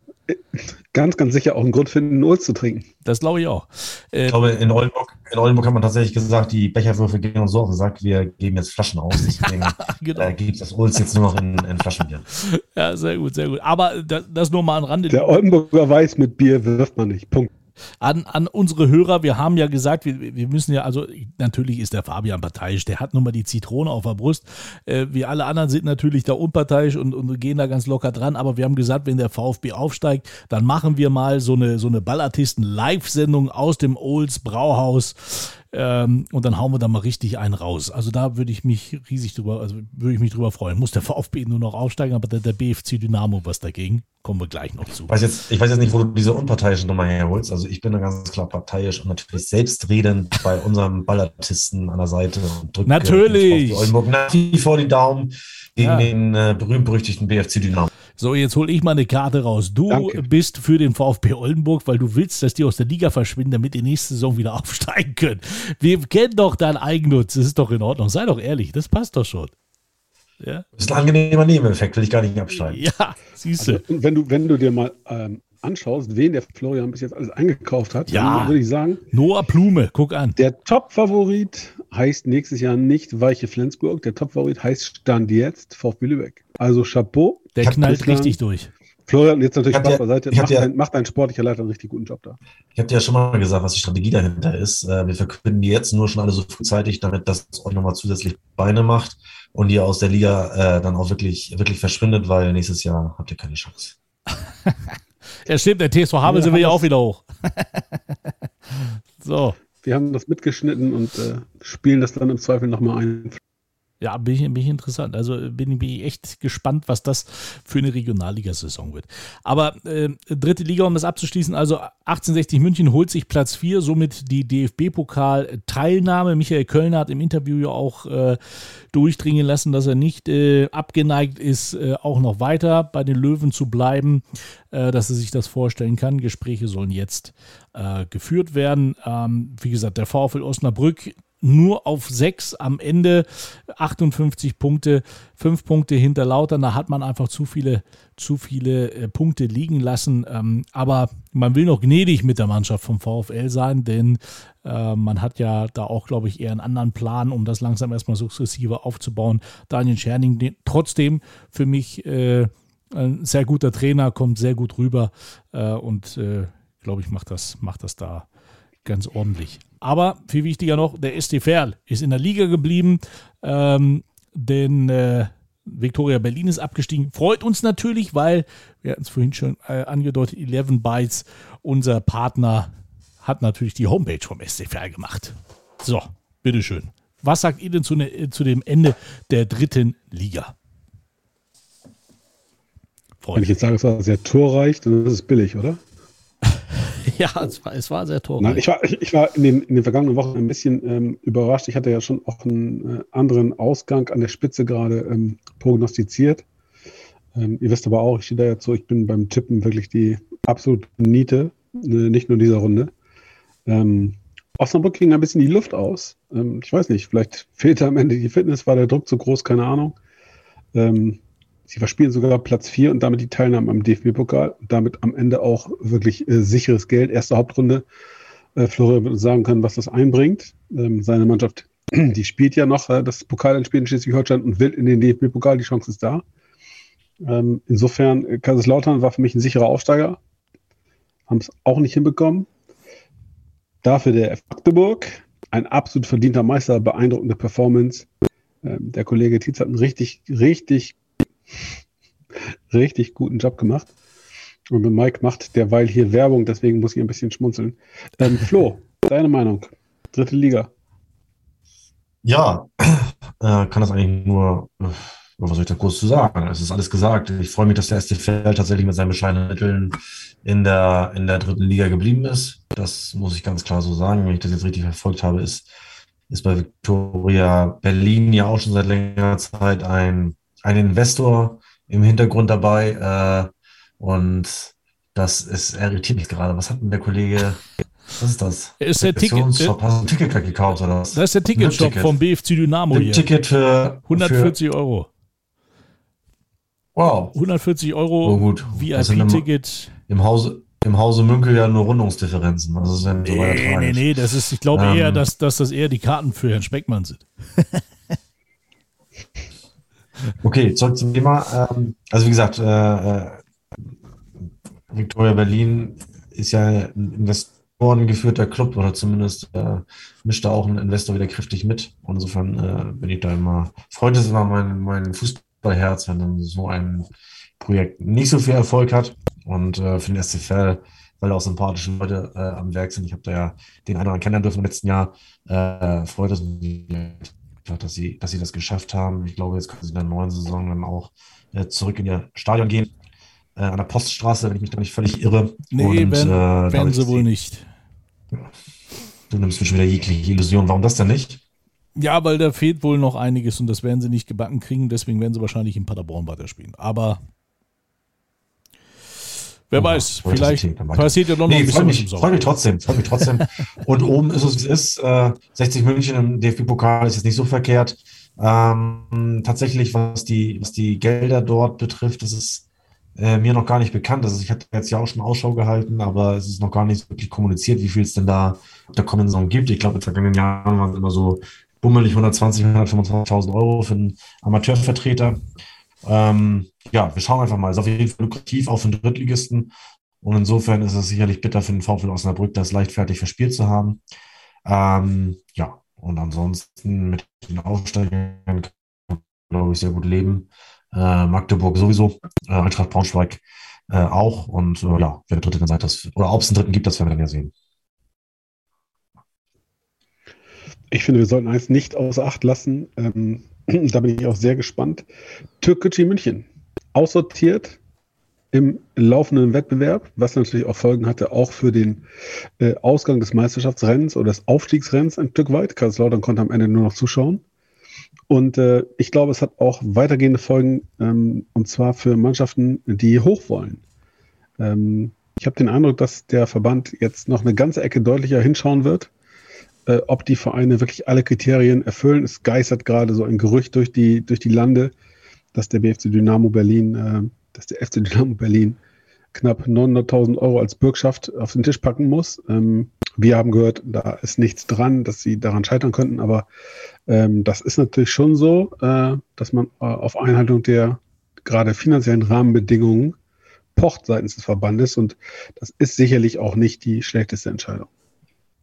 ganz, ganz sicher auch einen Grund finden, einen Ohls zu trinken. Das glaube ich auch. Äh, Ich glaube, in Oldenburg, in Oldenburg hat man tatsächlich gesagt, die Becherwürfe gehen uns so auf Sack, wir geben jetzt Flaschen aus. Deswegen *laughs* genau. äh, gibt es das Olds jetzt nur noch in, in Flaschenbier. Ja, sehr gut, sehr gut. Aber das, das nur mal am Rande. Der Oldenburger Weiß mit Bier wirft man nicht. Punkt. An, an unsere Hörer, wir haben ja gesagt, wir, wir müssen ja, also natürlich ist der Fabian parteiisch, der hat nun mal die Zitrone auf der Brust. Äh, wir alle anderen sind natürlich da unparteiisch und, und gehen da ganz locker dran, aber wir haben gesagt, wenn der VfB aufsteigt, dann machen wir mal so eine, so eine Ballartisten-Live-Sendung aus dem Olds Brauhaus. Ähm, und dann hauen wir da mal richtig einen raus. Also da würde ich mich riesig drüber, also würde ich mich drüber freuen. Muss der VfB nur noch aufsteigen, aber der, der BFC Dynamo was dagegen. Kommen wir gleich noch zu. Ich weiß jetzt, ich weiß jetzt nicht, wo du diese unparteiische Nummer herholst. Also ich bin da ganz klar parteiisch und natürlich selbstredend bei unserem Ballartisten an der Seite und drücke natürlich. Nach wie vor die Daumen gegen ja. den äh, berühmt-berüchtigten BFC Dynamo. So, jetzt hole ich mal eine Karte raus. Du Danke. bist für den VfB Oldenburg, weil du willst, dass die aus der Liga verschwinden, damit die nächste Saison wieder *laughs* aufsteigen können. Wir kennen doch deinen Eigennutz. Das ist doch in Ordnung. Sei doch ehrlich, das passt doch schon. Ja? Das ist ein angenehmer Nebeneffekt, will ich gar nicht absteigen. Ja, siehst du. Also, wenn du. Wenn du dir mal ähm, anschaust, wen der Florian bis jetzt alles eingekauft hat, ja. dann würde ich sagen. Noah Blume, guck an. Der Top-Favorit heißt nächstes Jahr nicht Weiche Flensburg, der Top-Favorit heißt Stand jetzt VfB Lübeck. Also Chapeau. Der knallt richtig durch. Florian, jetzt natürlich Spaß beiseite. Macht, ja, ein, macht ein sportlicher Leiter einen richtig guten Job da. Ich habe dir ja schon mal gesagt, was die Strategie dahinter ist. Äh, wir verkünden die jetzt nur schon alle so frühzeitig, damit das auch nochmal zusätzlich Beine macht und ihr aus der Liga äh, dann auch wirklich, wirklich verschwindet, weil nächstes Jahr habt ihr keine Chance. *laughs* ja, stimmt, der TSV Havel sind wir ja auch wieder hoch. *laughs* so. Wir haben das mitgeschnitten und äh, spielen das dann im Zweifel nochmal ein. Ja, bin ich, bin ich interessant. Also bin, bin ich echt gespannt, was das für eine Regionalligasaison wird. Aber äh, dritte Liga, um das abzuschließen, also 1860 München holt sich Platz 4, somit die DFB-Pokal-Teilnahme. Michael Kölner hat im Interview ja auch äh, durchdringen lassen, dass er nicht äh, abgeneigt ist, äh, auch noch weiter bei den Löwen zu bleiben, äh, dass er sich das vorstellen kann. Gespräche sollen jetzt äh, geführt werden. Ähm, wie gesagt, der VfL Osnabrück nur auf sechs am Ende 58 Punkte, fünf Punkte hinter Lautern. Da hat man einfach zu viele, zu viele äh, Punkte liegen lassen. Ähm, aber man will noch gnädig mit der Mannschaft vom VfL sein, denn äh, man hat ja da auch, glaube ich, eher einen anderen Plan, um das langsam erstmal sukzessive aufzubauen. Daniel Scherning, trotzdem für mich äh, ein sehr guter Trainer, kommt sehr gut rüber äh, und äh, glaube ich, macht das, macht das da ganz ordentlich. Aber viel wichtiger noch, der ST Verl ist in der Liga geblieben, ähm, denn äh, Victoria Berlin ist abgestiegen. Freut uns natürlich, weil, wir hatten es vorhin schon äh, angedeutet, 11 Bytes, unser Partner, hat natürlich die Homepage vom ST Verl gemacht. So, bitteschön. Was sagt ihr denn zu, ne, zu dem Ende der dritten Liga? Wenn ich jetzt sage, es war sehr torreich, dann ist es billig, oder? *laughs* ja, es war, es war sehr. Nein, ich war, ich war in, den, in den vergangenen Wochen ein bisschen ähm, überrascht. Ich hatte ja schon auch einen äh, anderen Ausgang an der Spitze gerade ähm, prognostiziert. Ähm, ihr wisst aber auch, ich stehe da jetzt so, ich bin beim Tippen wirklich die absolute Niete, äh, nicht nur in dieser Runde. Ähm, Osnabrück ging ein bisschen die Luft aus. Ähm, ich weiß nicht, vielleicht fehlte am Ende die Fitness, war der Druck zu groß, keine Ahnung. Ähm, Sie verspielen sogar Platz 4 und damit die Teilnahme am DFB-Pokal und damit am Ende auch wirklich äh, sicheres Geld. Erste Hauptrunde. Äh, Florian wird uns sagen können, was das einbringt. Ähm, seine Mannschaft, *clears throat* die spielt ja noch äh, das Pokalendspiel in Schleswig-Holstein und will in den DFB-Pokal. Die Chance ist da. Ähm, insofern, äh, Kaiserslautern war für mich ein sicherer Aufsteiger. Haben es auch nicht hinbekommen. Dafür der Magdeburg, ein absolut verdienter Meister, beeindruckende Performance. Ähm, der Kollege Tietz hat einen richtig, richtig richtig guten Job gemacht. Und Mike macht derweil hier Werbung, deswegen muss ich ein bisschen schmunzeln. Ähm, *laughs* Flo, deine Meinung? Dritte Liga. Ja, *clears throat* äh, kann das eigentlich nur, äh, was soll ich da kurz zu sagen? Es ist alles gesagt. Ich freue mich, dass der STFL tatsächlich mit seinen bescheidenen Mitteln in der, in der dritten Liga geblieben ist. Das muss ich ganz klar so sagen. Wenn ich das jetzt richtig verfolgt habe, ist, ist bei Victoria Berlin ja auch schon seit längerer Zeit ein ein Investor im Hintergrund dabei äh, und das ist irritiert mich gerade. Was hat denn der Kollege? Was ist das? Ist der Ticket, Hast ein Ticket gekauft oder was? Das ist der Ticketshop vom BFC Dynamo Ein hier. Ticket für 140 für, Euro. Wow. 140 Euro oh, gut. VIP-Ticket. Im Hause, im Hause Münkel ja nur Rundungsdifferenzen. Das ist ja nee, so nee, nee, das ist, ich glaube ähm, eher, dass, dass das eher die Karten für Herrn Speckmann sind. *laughs* Okay, zurück zum Thema. Ähm, also wie gesagt, äh, äh, Victoria Berlin ist ja ein investorengeführter Club oder zumindest äh, mischt da auch ein Investor wieder kräftig mit. Und insofern äh, bin ich da immer, freut es immer mein, mein Fußballherz, wenn dann so ein Projekt nicht so viel Erfolg hat. Und für den SCFL, weil auch sympathische Leute am Werk sind. Ich habe da ja den anderen kennenlernen dürfen im letzten Jahr. Freut es mich, dass sie, dass sie das geschafft haben. Ich glaube, jetzt können sie in der neuen Saison dann auch äh, zurück in ihr Stadion gehen äh, an der Poststraße, wenn ich mich da nicht völlig irre. Nee, Und, werden, äh, werden sie wohl nicht. Du nimmst mir schon wieder jegliche Illusion. Warum das denn nicht? Ja, weil da fehlt wohl noch einiges und das werden sie nicht gebacken kriegen. Deswegen werden sie wahrscheinlich in Paderborn weiterspielen. Aber wer weiß, vielleicht passiert ja noch, nee, ein bisschen mich, Freue mich trotzdem, freue mich trotzdem. und oben ist es, wie es ist. Äh, 60 München im DFB-Pokal ist jetzt nicht so verkehrt. Ähm, tatsächlich, was die, was die Gelder dort betrifft, das ist äh, mir noch gar nicht bekannt. Also ich hatte jetzt ja auch schon Ausschau gehalten, aber es ist noch gar nicht wirklich kommuniziert, wie viel es denn da der kommenden Saison gibt. Ich glaube, in den vergangenen Jahren waren es immer so bummelig 120, 125.000 Euro für einen Amateurvertreter. Ähm, ja, wir schauen einfach mal. Ist auf jeden Fall lukrativ, auch für den Drittligisten. Und insofern ist es sicherlich bitter für den VfL Osnabrück, das leichtfertig verspielt zu haben. Ähm, ja, und ansonsten mit den Aufsteigern glaube ich, sehr gut leben äh, Magdeburg sowieso, äh, Eintracht Braunschweig äh, auch. Und äh, ja, wer der dritte dann seid, das, oder ob es einen dritten gibt, das werden wir dann ja sehen. Ich finde, wir sollten eins nicht außer Acht lassen. Ähm, *clears throat* da bin ich auch sehr gespannt. Türkgücü München, aussortiert im laufenden Wettbewerb, was natürlich auch Folgen hatte, auch für den äh, Ausgang des Meisterschaftsrennens oder des Aufstiegsrennens ein Stück weit. Kaiserslautern konnte am Ende nur noch zuschauen. Und äh, ich glaube, es hat auch weitergehende Folgen, ähm, und zwar für Mannschaften, die hoch wollen. Ähm, ich habe den Eindruck, dass der Verband jetzt noch eine ganze Ecke deutlicher hinschauen wird, äh, ob die Vereine wirklich alle Kriterien erfüllen. Es geistert gerade so ein Gerücht durch die, durch die Lande, dass der BFC Dynamo Berlin, äh, dass der FC Dynamo Berlin knapp 900.000 Euro als Bürgschaft auf den Tisch packen muss. Ähm, wir haben gehört, da ist nichts dran, dass sie daran scheitern könnten, aber ähm, das ist natürlich schon so, äh, dass man äh, auf Einhaltung der gerade finanziellen Rahmenbedingungen pocht seitens des Verbandes und das ist sicherlich auch nicht die schlechteste Entscheidung.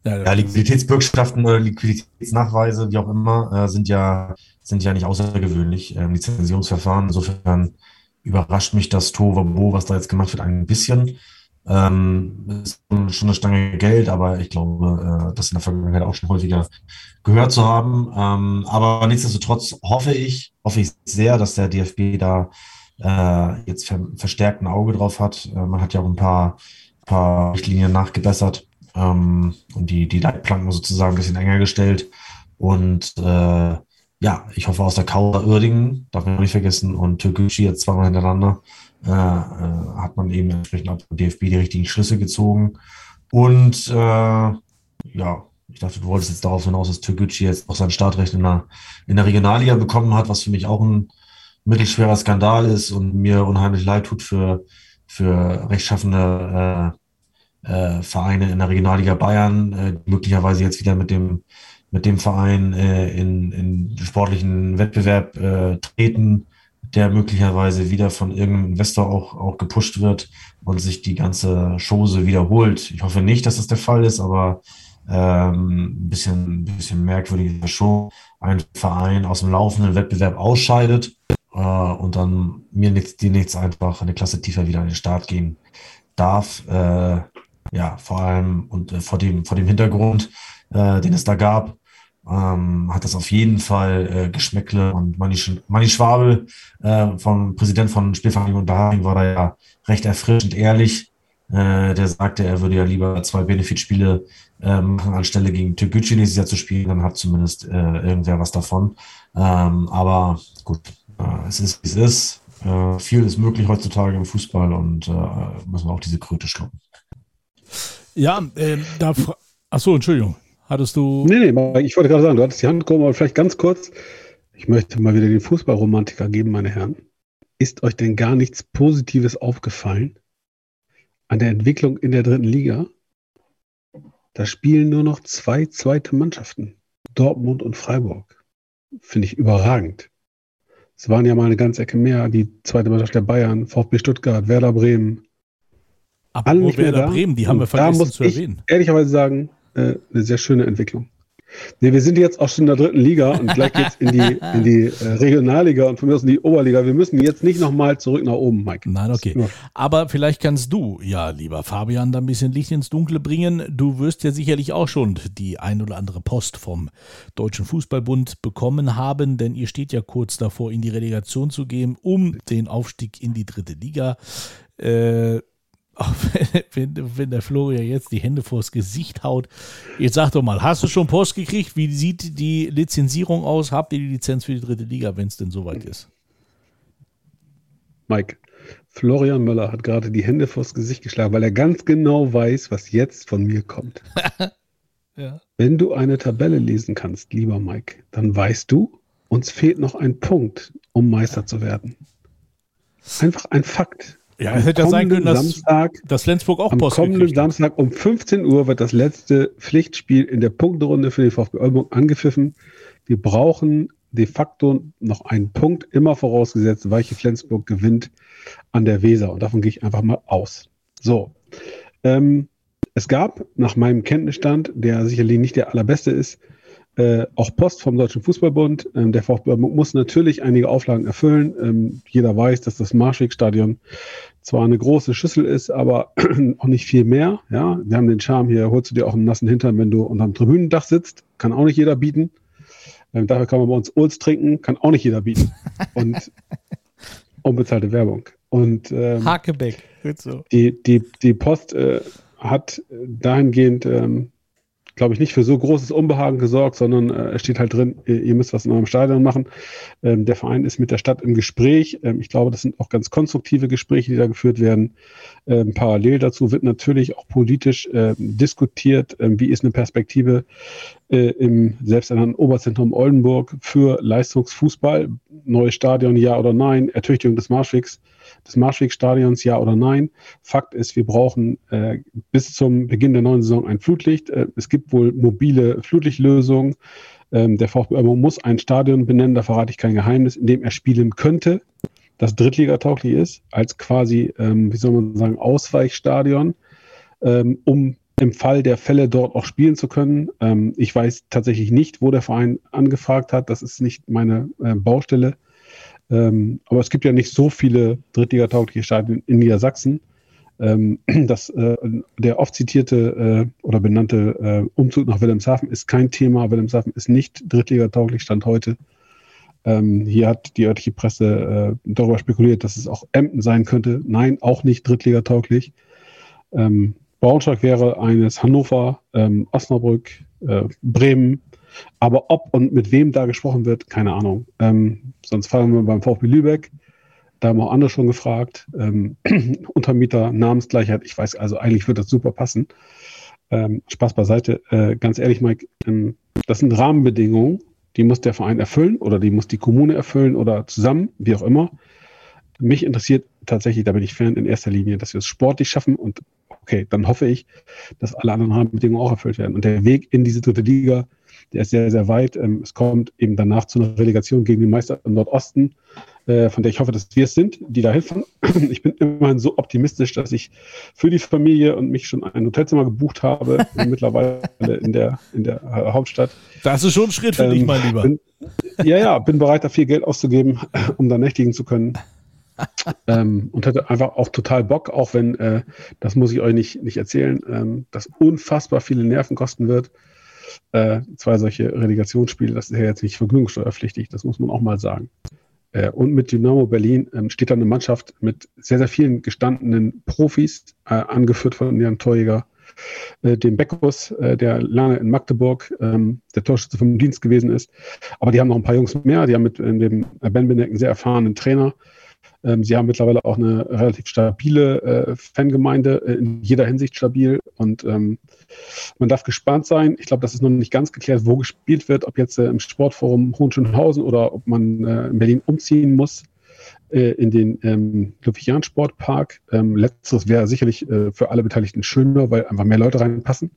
Ja, Liquiditätsbürgschaften oder Liquiditätsnachweise, wie auch immer, äh, sind ja sind ja nicht außergewöhnlich. Ähm, Lizenzierungsverfahren. Insofern überrascht mich das Tovabo, was da jetzt gemacht wird, ein bisschen. Ähm, ist schon eine Stange Geld, aber ich glaube, äh, das in der Vergangenheit auch schon häufiger gehört zu haben. Ähm, aber nichtsdestotrotz hoffe ich, hoffe ich sehr, dass der DFB da äh, jetzt ver verstärkt ein Auge drauf hat. Äh, man hat ja auch ein paar, paar Richtlinien nachgebessert ähm, und die, die Leitplanken sozusagen ein bisschen enger gestellt. Und äh, ja, ich hoffe aus der Kauder Uerdingen, darf man nicht vergessen, und Türkgücü jetzt zweimal hintereinander, äh, äh, hat man eben entsprechend beim DFB die richtigen Schlüsse gezogen. Und äh, ja, ich dachte, du wolltest jetzt darauf hinaus, dass Türkgücü jetzt auch sein Startrecht in der, in der Regionalliga bekommen hat, was für mich auch ein mittelschwerer Skandal ist und mir unheimlich leid tut für, für rechtschaffende äh, Vereine in der Regionalliga Bayern, äh, möglicherweise jetzt wieder mit dem mit dem Verein äh, in, in sportlichen Wettbewerb äh, treten, der möglicherweise wieder von irgendeinem Investor auch, auch gepusht wird und sich die ganze Chose wiederholt. Ich hoffe nicht, dass das der Fall ist, aber ähm, ein bisschen, bisschen merkwürdig ist schon, ein Verein aus dem laufenden Wettbewerb ausscheidet äh, und dann mir nichts, die nichts einfach eine Klasse tiefer wieder an den Start gehen darf. Äh, ja, vor allem und äh, vor dem, vor dem Hintergrund, äh, den es da gab, ähm, hat das auf jeden Fall äh, Geschmäckle. Und Manni, Manni Schwabel, äh, vom Präsident von Spielvereinigung Unterhaching, war da ja recht erfrischend ehrlich. Äh, der sagte, er würde ja lieber zwei Benefitspiele äh, machen, anstelle gegen Türkgücü nächstes Jahr zu spielen. Dann hat zumindest äh, irgendwer was davon. Ähm, aber gut, äh, es ist, wie es ist. Äh, viel ist möglich heutzutage im Fußball und äh, müssen wir auch diese Kröte schlucken. Ja, äh, da. Achso, Entschuldigung. Hattest du. Nee, nee, ich wollte gerade sagen, du hattest die Hand gehoben, aber vielleicht ganz kurz. Ich möchte mal wieder den Fußballromantiker geben, meine Herren. Ist euch denn gar nichts Positives aufgefallen an der Entwicklung in der dritten Liga? Da spielen nur noch zwei zweite Mannschaften. Dortmund und Freiburg. Finde ich überragend. Es waren ja mal eine ganze Ecke mehr. Die zweite Mannschaft der Bayern, VfB Stuttgart, Werder Bremen. Aber alle nicht mehr da. Bremen, die haben wir da vergessen muss zu ich erwähnen. ehrlicherweise sagen, äh, eine sehr schöne Entwicklung. Nee, wir sind jetzt auch schon in der dritten Liga und gleich geht's in die, *laughs* in die äh, Regionalliga und von mir aus in die Oberliga. Wir müssen jetzt nicht nochmal zurück nach oben, Mike. Nein, okay. Aber vielleicht kannst du, ja, lieber Fabian, da ein bisschen Licht ins Dunkle bringen. Du wirst ja sicherlich auch schon die ein oder andere Post vom Deutschen Fußballbund bekommen haben, denn ihr steht ja kurz davor, in die Relegation zu gehen, um den Aufstieg in die dritte Liga. Äh, auch *laughs* wenn, wenn, der Florian jetzt die Hände vors Gesicht haut. Jetzt sag doch mal, hast du schon Post gekriegt? Wie sieht die Lizenzierung aus? Habt ihr die Lizenz für die dritte Liga, wenn es denn soweit ist? Mike, Florian Möller hat gerade die Hände vors Gesicht geschlagen, weil er ganz genau weiß, was jetzt von mir kommt. *laughs* Ja. Wenn du eine Tabelle lesen kannst, lieber Mike, dann weißt du, uns fehlt noch ein Punkt, um Meister zu werden. Einfach ein Fakt. Ja, Am es hätte ja sein können, kommenden dass, Samstag, dass Flensburg auch am Post kommenden gekriegt hat. Samstag um 15 Uhr wird das letzte Pflichtspiel in der Punkterunde für den VfB Oldenburg angepfiffen. Wir brauchen de facto noch einen Punkt, immer vorausgesetzt, Weiche Flensburg gewinnt an der Weser. Und davon gehe ich einfach mal aus. So. Ähm, es gab nach meinem Kenntnisstand, der sicherlich nicht der allerbeste ist, äh, auch Post vom Deutschen Fußballbund. Ähm, der VfB muss natürlich einige Auflagen erfüllen. Ähm, jeder weiß, dass das Marschwegstadion zwar eine große Schüssel ist, aber *clears throat* auch nicht viel mehr. Ja, wir haben den Charme hier, holst du dir auch einen nassen Hintern, wenn du unterm Tribünendach sitzt. Kann auch nicht jeder bieten. Ähm, dafür kann man bei uns Ulz trinken, kann auch nicht jeder bieten. Und *laughs* unbezahlte Werbung. Und ähm, Hakebeck. Gut so. die, die, die Post äh, hat dahingehend, ähm, glaube ich, nicht für so großes Unbehagen gesorgt, sondern äh, es steht halt drin, ihr, ihr müsst was in eurem Stadion machen. Ähm, der Verein ist mit der Stadt im Gespräch. Ähm, ich glaube, das sind auch ganz konstruktive Gespräche, die da geführt werden. Ähm, parallel dazu wird natürlich auch politisch ähm, diskutiert, ähm, wie ist eine Perspektive äh, im selbsternannten Oberzentrum Oldenburg für Leistungsfußball, neues Stadion, ja oder nein, Ertüchtigung des Marschwegs des Marschwegstadions, ja oder nein. Fakt ist, wir brauchen äh, bis zum Beginn der neuen Saison ein Flutlicht. Äh, es gibt wohl mobile Flutlichtlösungen. Ähm, der VfB Oldenburg muss ein Stadion benennen, da verrate ich kein Geheimnis, in dem er spielen könnte, das drittligatauglich ist, als quasi, ähm, wie soll man sagen, Ausweichstadion, ähm, um im Fall der Fälle dort auch spielen zu können. Ähm, ich weiß tatsächlich nicht, wo der Verein angefragt hat. Das ist nicht meine äh, Baustelle. Ähm, aber es gibt ja nicht so viele drittligataugliche Stadien in Niedersachsen. Ähm, *clears throat* das, äh, der oft zitierte äh, oder benannte äh, Umzug nach Wilhelmshaven ist kein Thema. Wilhelmshaven ist nicht drittligatauglich, Stand heute. Ähm, hier hat die örtliche Presse äh, darüber spekuliert, dass es auch Emden sein könnte. Nein, auch nicht drittligatauglich. Ähm, Braunschweig wäre eines Hannover, ähm, Osnabrück, äh, Bremen, aber ob und mit wem da gesprochen wird, keine Ahnung. Ähm, sonst fahren wir beim VfB Lübeck. Da haben auch andere schon gefragt. Ähm, *clears throat* Untermieter, Namensgleichheit. Ich weiß also, eigentlich wird das super passen. Ähm, Spaß beiseite. Äh, ganz ehrlich, Mike, ähm, das sind Rahmenbedingungen, die muss der Verein erfüllen oder die muss die Kommune erfüllen oder zusammen, wie auch immer. Mich interessiert tatsächlich, da bin ich Fan in erster Linie, dass wir es sportlich schaffen und okay, dann hoffe ich, dass alle anderen Rahmenbedingungen auch erfüllt werden. Und der Weg in diese dritte Liga, der ist sehr, sehr weit. Ähm, es kommt eben danach zu einer Relegation gegen den Meister im Nordosten, äh, von der ich hoffe, dass wir es sind, die da helfen. *clears throat* Ich bin immerhin so optimistisch, dass ich für die Familie und mich schon ein Hotelzimmer gebucht habe, *laughs* mittlerweile in der, in der äh, Hauptstadt. Das ist schon ein Schritt für Ähm, dich, mein Lieber. Bin, ja, ja, bin bereit, da viel Geld auszugeben, *clears throat* um da nächtigen zu können. *laughs* ähm, und hatte einfach auch total Bock, auch wenn, äh, das muss ich euch nicht, nicht erzählen, ähm, das unfassbar viele Nerven kosten wird. Äh, zwei solche Relegationsspiele, das ist ja jetzt nicht vergnügungssteuerpflichtig, das muss man auch mal sagen. Äh, und mit Dynamo Berlin ähm, steht da eine Mannschaft mit sehr, sehr vielen gestandenen Profis, äh, angeführt von ihrem Torjäger, äh, dem Beckus, äh, der lange in Magdeburg ähm, der Torschütze vom Dienst gewesen ist. Aber die haben noch ein paar Jungs mehr, die haben mit äh, dem Ben Beneck einen sehr erfahrenen Trainer. Ähm, sie haben mittlerweile auch eine relativ stabile äh, Fangemeinde, äh, in jeder Hinsicht stabil. Und ähm, man darf gespannt sein. Ich glaube, das ist noch nicht ganz geklärt, wo gespielt wird, ob jetzt äh, im Sportforum Hohenschönhausen oder ob man äh, in Berlin umziehen muss äh, in den ähm, Ludwig-Jahn Sportpark. Ähm, letzteres wäre sicherlich äh, für alle Beteiligten schöner, weil einfach mehr Leute reinpassen.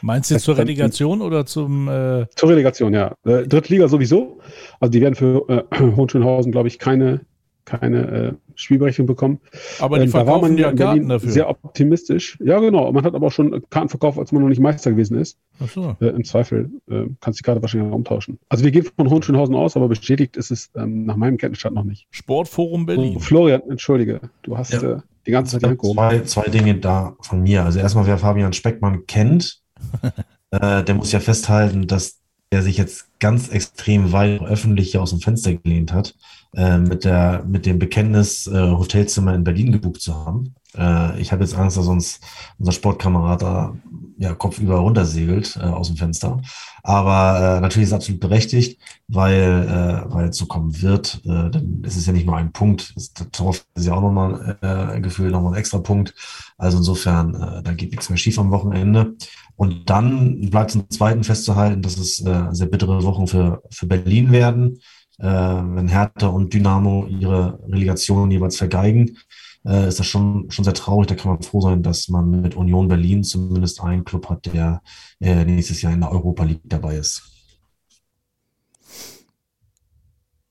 Meinst du zur Relegation oder zum äh, Zur Relegation, ja. Drittliga sowieso. Also die werden für äh, *clears throat* Hohenschönhausen, glaube ich, keine keine äh, Spielberechtigung bekommen. Aber die Ähm, da war verkaufen man ja Karten dafür. sehr optimistisch. Ja, genau. Man hat aber auch schon Karten verkauft, als man noch nicht Meister gewesen ist. Ach so. Äh, Im Zweifel äh, kannst du die Karte wahrscheinlich auch umtauschen. Also wir gehen von Hohenschönhausen aus, aber bestätigt ist es ähm, nach meinem Kenntnisstand noch nicht. Sportforum Oh, Berlin. Florian, entschuldige, du hast Ja. äh, die ganze Zeit. Zwei, zwei Dinge da von mir. Also erstmal, wer Fabian Speckmann kennt, *laughs* äh, der muss ja festhalten, dass er sich jetzt ganz extrem weit öffentlich hier aus dem Fenster gelehnt hat, äh, mit, der, mit dem Bekenntnis, äh, Hotelzimmer in Berlin gebucht zu haben. Äh, ich habe jetzt Angst, dass uns unser Sportkamerad da ja, kopfüber runtersegelt äh, aus dem Fenster. Aber äh, natürlich ist es absolut berechtigt, weil, äh, weil es so kommen wird. Äh, denn es ist ja nicht nur ein Punkt, es, darauf ist ja auch nochmal äh, gefühlt nochmal ein extra Punkt. Also insofern, äh, da geht nichts mehr schief am Wochenende. Und dann bleibt zum Zweiten festzuhalten, dass es äh, sehr bittere Wochen für, für Berlin werden. Äh, wenn Hertha und Dynamo ihre Relegation jeweils vergeigen, äh, ist das schon, schon sehr traurig. Da kann man froh sein, dass man mit Union Berlin zumindest einen Club hat, der äh, nächstes Jahr in der Europa League dabei ist.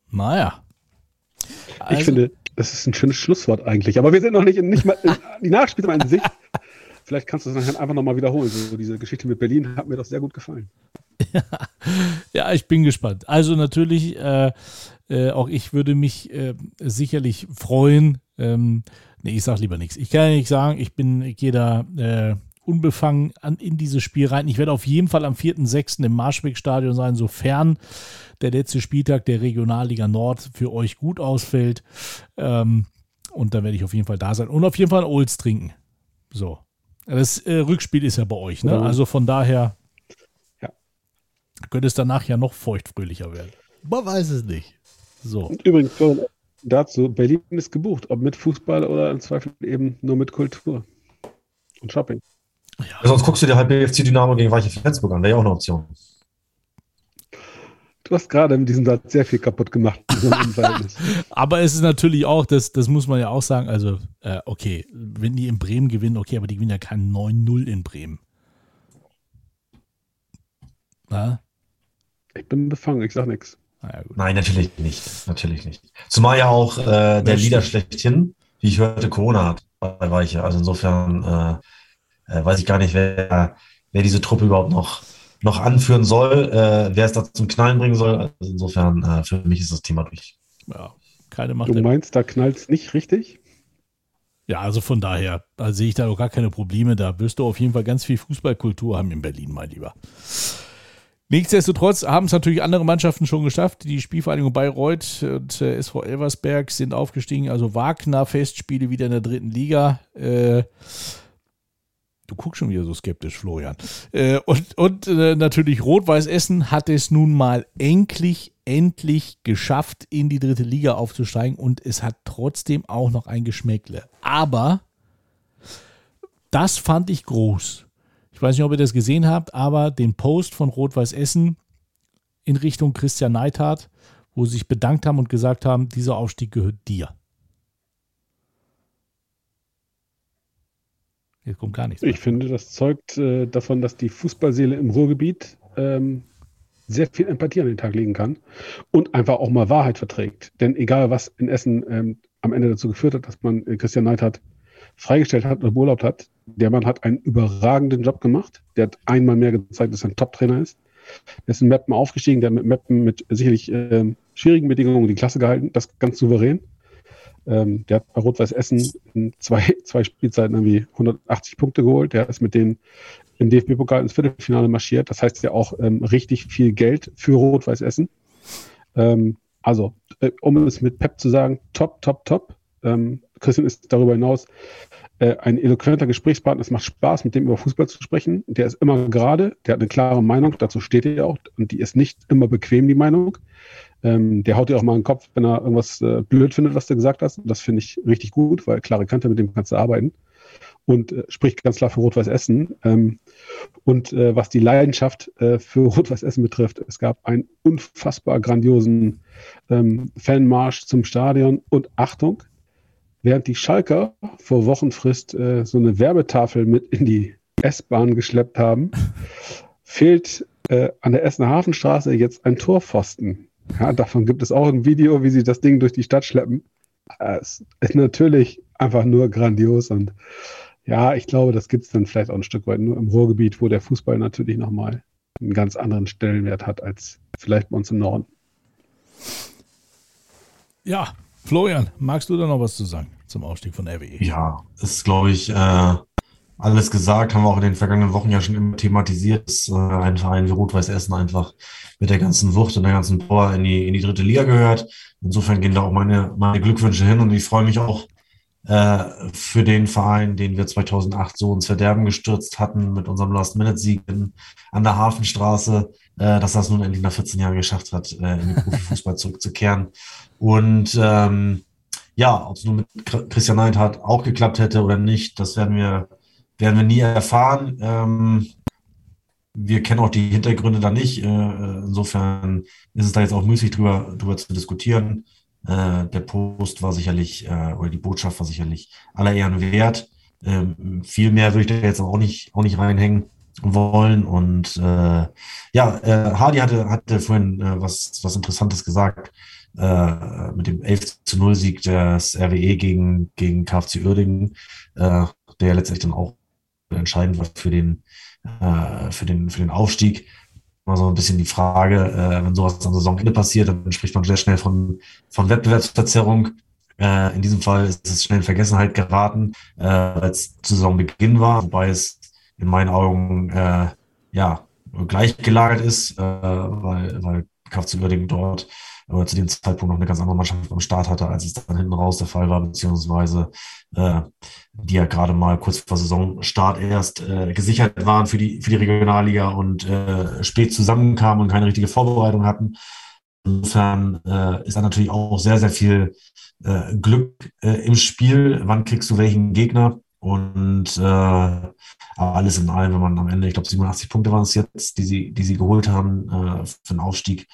Naja. Ich Also, finde, das ist ein schönes Schlusswort eigentlich. Aber wir sind noch nicht, in, nicht mal in, *laughs* die Nachspiele an sich. Vielleicht kannst du es nachher einfach nochmal wiederholen. So, diese Geschichte mit Berlin hat mir doch sehr gut gefallen. *laughs* Ja, ich bin gespannt. Also natürlich, äh, äh, auch ich würde mich äh, sicherlich freuen. Ähm, nee, ich sag lieber nichts. Ich kann ja nicht sagen, ich bin, ich gehe da äh, unbefangen an, in dieses Spiel rein. Ich werde auf jeden Fall am 4.6. im Marschwegstadion sein, sofern der letzte Spieltag der Regionalliga Nord für euch gut ausfällt. Ähm, und dann werde ich auf jeden Fall da sein. Und auf jeden Fall Olds trinken. So. Das äh, Rückspiel ist ja bei euch, ne? Ja. Also von daher Ja. könnte es danach ja noch feuchtfröhlicher werden. Man weiß es nicht. So. Und übrigens, dazu, Berlin ist gebucht, ob mit Fußball oder im Zweifel eben nur mit Kultur und Shopping. Sonst guckst du dir halt BFC Dynamo gegen Weiche Flensburg an. Wäre ja auch eine Option. Du hast gerade in diesem Satz sehr viel kaputt gemacht. *laughs* Aber es ist natürlich auch, das, das muss man ja auch sagen, also, äh, okay, wenn die in Bremen gewinnen, okay, aber die gewinnen ja kein 9-0 in Bremen. Na? ich bin befangen, ich sag nichts. Gut. Nein, natürlich nicht. Natürlich nicht. Zumal ja auch äh, der Leader stimmt. schlechthin, wie ich hörte, Corona hat bei Weiche. Also insofern äh, äh, weiß ich gar nicht, wer, wer diese Truppe überhaupt noch, noch anführen soll, äh, wer es da zum Knallen bringen soll. Also insofern, äh, für mich ist das Thema durch. Ja, keine Macht. Du meinst, da knallt es nicht richtig? Ja, also von daher, da sehe ich da auch gar keine Probleme. Da wirst du auf jeden Fall ganz viel Fußballkultur haben in Berlin, mein Lieber. Nichtsdestotrotz haben es natürlich andere Mannschaften schon geschafft. Die Spielvereinigung Bayreuth und äh, SV Elversberg sind aufgestiegen. Also Wagner-Festspiele wieder in der dritten Liga. Äh, du guckst schon wieder so skeptisch, Florian. Äh, und und äh, natürlich Rot-Weiß Essen hat es nun mal endlich, endlich geschafft, in die dritte Liga aufzusteigen. Und es hat trotzdem auch noch ein Geschmäckle. Aber das fand ich groß. Ich weiß nicht, ob ihr das gesehen habt, aber den Post von Rot-Weiß Essen in Richtung Christian Neithardt, wo sie sich bedankt haben und gesagt haben, dieser Aufstieg gehört dir. Jetzt kommt gar nichts. Ich finde, das zeugt äh, davon, dass die Fußballseele im Ruhrgebiet ähm, sehr viel Empathie an den Tag legen kann und einfach auch mal Wahrheit verträgt. Denn egal, was in Essen ähm, am Ende dazu geführt hat, dass man äh, Christian Neidhardt freigestellt hat oder beurlaubt hat, der Mann hat einen überragenden Job gemacht. Der hat einmal mehr gezeigt, dass er ein Top-Trainer ist. Der ist in Meppen aufgestiegen, der hat mit Meppen mit sicherlich ähm, schwierigen Bedingungen die Klasse gehalten, das ganz souverän. Ähm, der hat bei Rot-Weiß Essen in zwei, *laughs* zwei Spielzeiten irgendwie 180 Punkte geholt. Der ist mit denen im DFB-Pokal ins Viertelfinale marschiert. Das heißt ja auch ähm, richtig viel Geld für Rot-Weiß Essen. Ähm, also, äh, um es mit Pep zu sagen, top, top, top. Ähm, Christian ist darüber hinaus äh, ein eloquenter Gesprächspartner. Es macht Spaß, mit dem über Fußball zu sprechen. Der ist immer gerade, der hat eine klare Meinung, dazu steht er ja auch. Und die ist nicht immer bequem, die Meinung. Ähm, der haut dir auch mal in den Kopf, wenn er irgendwas äh, blöd findet, was du gesagt hast. Das finde ich richtig gut, weil klare Kante, mit dem kannst du arbeiten. Und äh, spricht ganz klar für Rot-Weiß Essen. Ähm, und äh, was die Leidenschaft äh, für Rot-Weiß Essen betrifft, es gab einen unfassbar grandiosen ähm, Fanmarsch zum Stadion. Und Achtung, während die Schalker vor Wochenfrist äh, so eine Werbetafel mit in die S-Bahn geschleppt haben, *laughs* fehlt äh, an der Essener Hafenstraße jetzt ein Torpfosten. Ja, davon gibt es auch ein Video, wie sie das Ding durch die Stadt schleppen. es ist natürlich einfach nur grandios und ja, ich glaube, das gibt es dann vielleicht auch ein Stück weit nur im Ruhrgebiet, wo der Fußball natürlich nochmal einen ganz anderen Stellenwert hat als vielleicht bei uns im Norden. Ja, Florian, magst du da noch was zu sagen zum Aufstieg von RWE? Ja, ist, glaube ich, äh, alles gesagt, haben wir auch in den vergangenen Wochen ja schon immer thematisiert, dass äh, ein Verein wie Rot-Weiß Essen einfach mit der ganzen Wucht und der ganzen Power in die, in die dritte Liga gehört. Insofern gehen da auch meine, meine Glückwünsche hin und ich freue mich auch äh, für den Verein, den wir 2008 so ins Verderben gestürzt hatten mit unserem Last-Minute-Sieg an der Hafenstraße, äh, dass das nun endlich nach 14 Jahren geschafft hat, äh, in den Profifußball *laughs* zurückzukehren. Und ähm, ja, ob es nun mit Christian Neidhardt auch geklappt hätte oder nicht, das werden wir, werden wir nie erfahren. Ähm, wir kennen auch die Hintergründe da nicht. Äh, insofern ist es da jetzt auch müßig drüber, drüber zu diskutieren. Äh, der Post war sicherlich, äh, oder die Botschaft war sicherlich aller Ehren wert. Ähm, viel mehr würde ich da jetzt auch nicht, auch nicht reinhängen wollen. Und äh, ja, äh, Hardy hatte, hatte vorhin äh, was, was Interessantes gesagt äh, mit dem 11 zu 0 Sieg des RWE gegen, gegen KFC Uerdingen, äh, der letztendlich dann auch entscheidend war für den, äh, für den, für den Aufstieg. Mal so ein bisschen die Frage, äh, wenn sowas am Saisonende passiert, dann spricht man sehr schnell von, von Wettbewerbsverzerrung. Äh, in diesem Fall ist es schnell in Vergessenheit geraten, äh, als Saisonbeginn war, wobei es in meinen Augen äh, ja gleichgelagert ist, äh, weil, weil KFC Uerdingen dort aber zu dem Zeitpunkt noch eine ganz andere Mannschaft am Start hatte, als es dann hinten raus der Fall war, beziehungsweise äh, die ja gerade mal kurz vor Saisonstart erst äh, gesichert waren für die, für die Regionalliga und äh, spät zusammenkamen und keine richtige Vorbereitung hatten. Insofern äh, ist da natürlich auch sehr, sehr viel äh, Glück äh, im Spiel. Wann kriegst du welchen Gegner? Und äh, aber alles in allem, wenn man am Ende, ich glaube 87 Punkte waren es jetzt, die sie, die sie geholt haben äh, für den Aufstieg,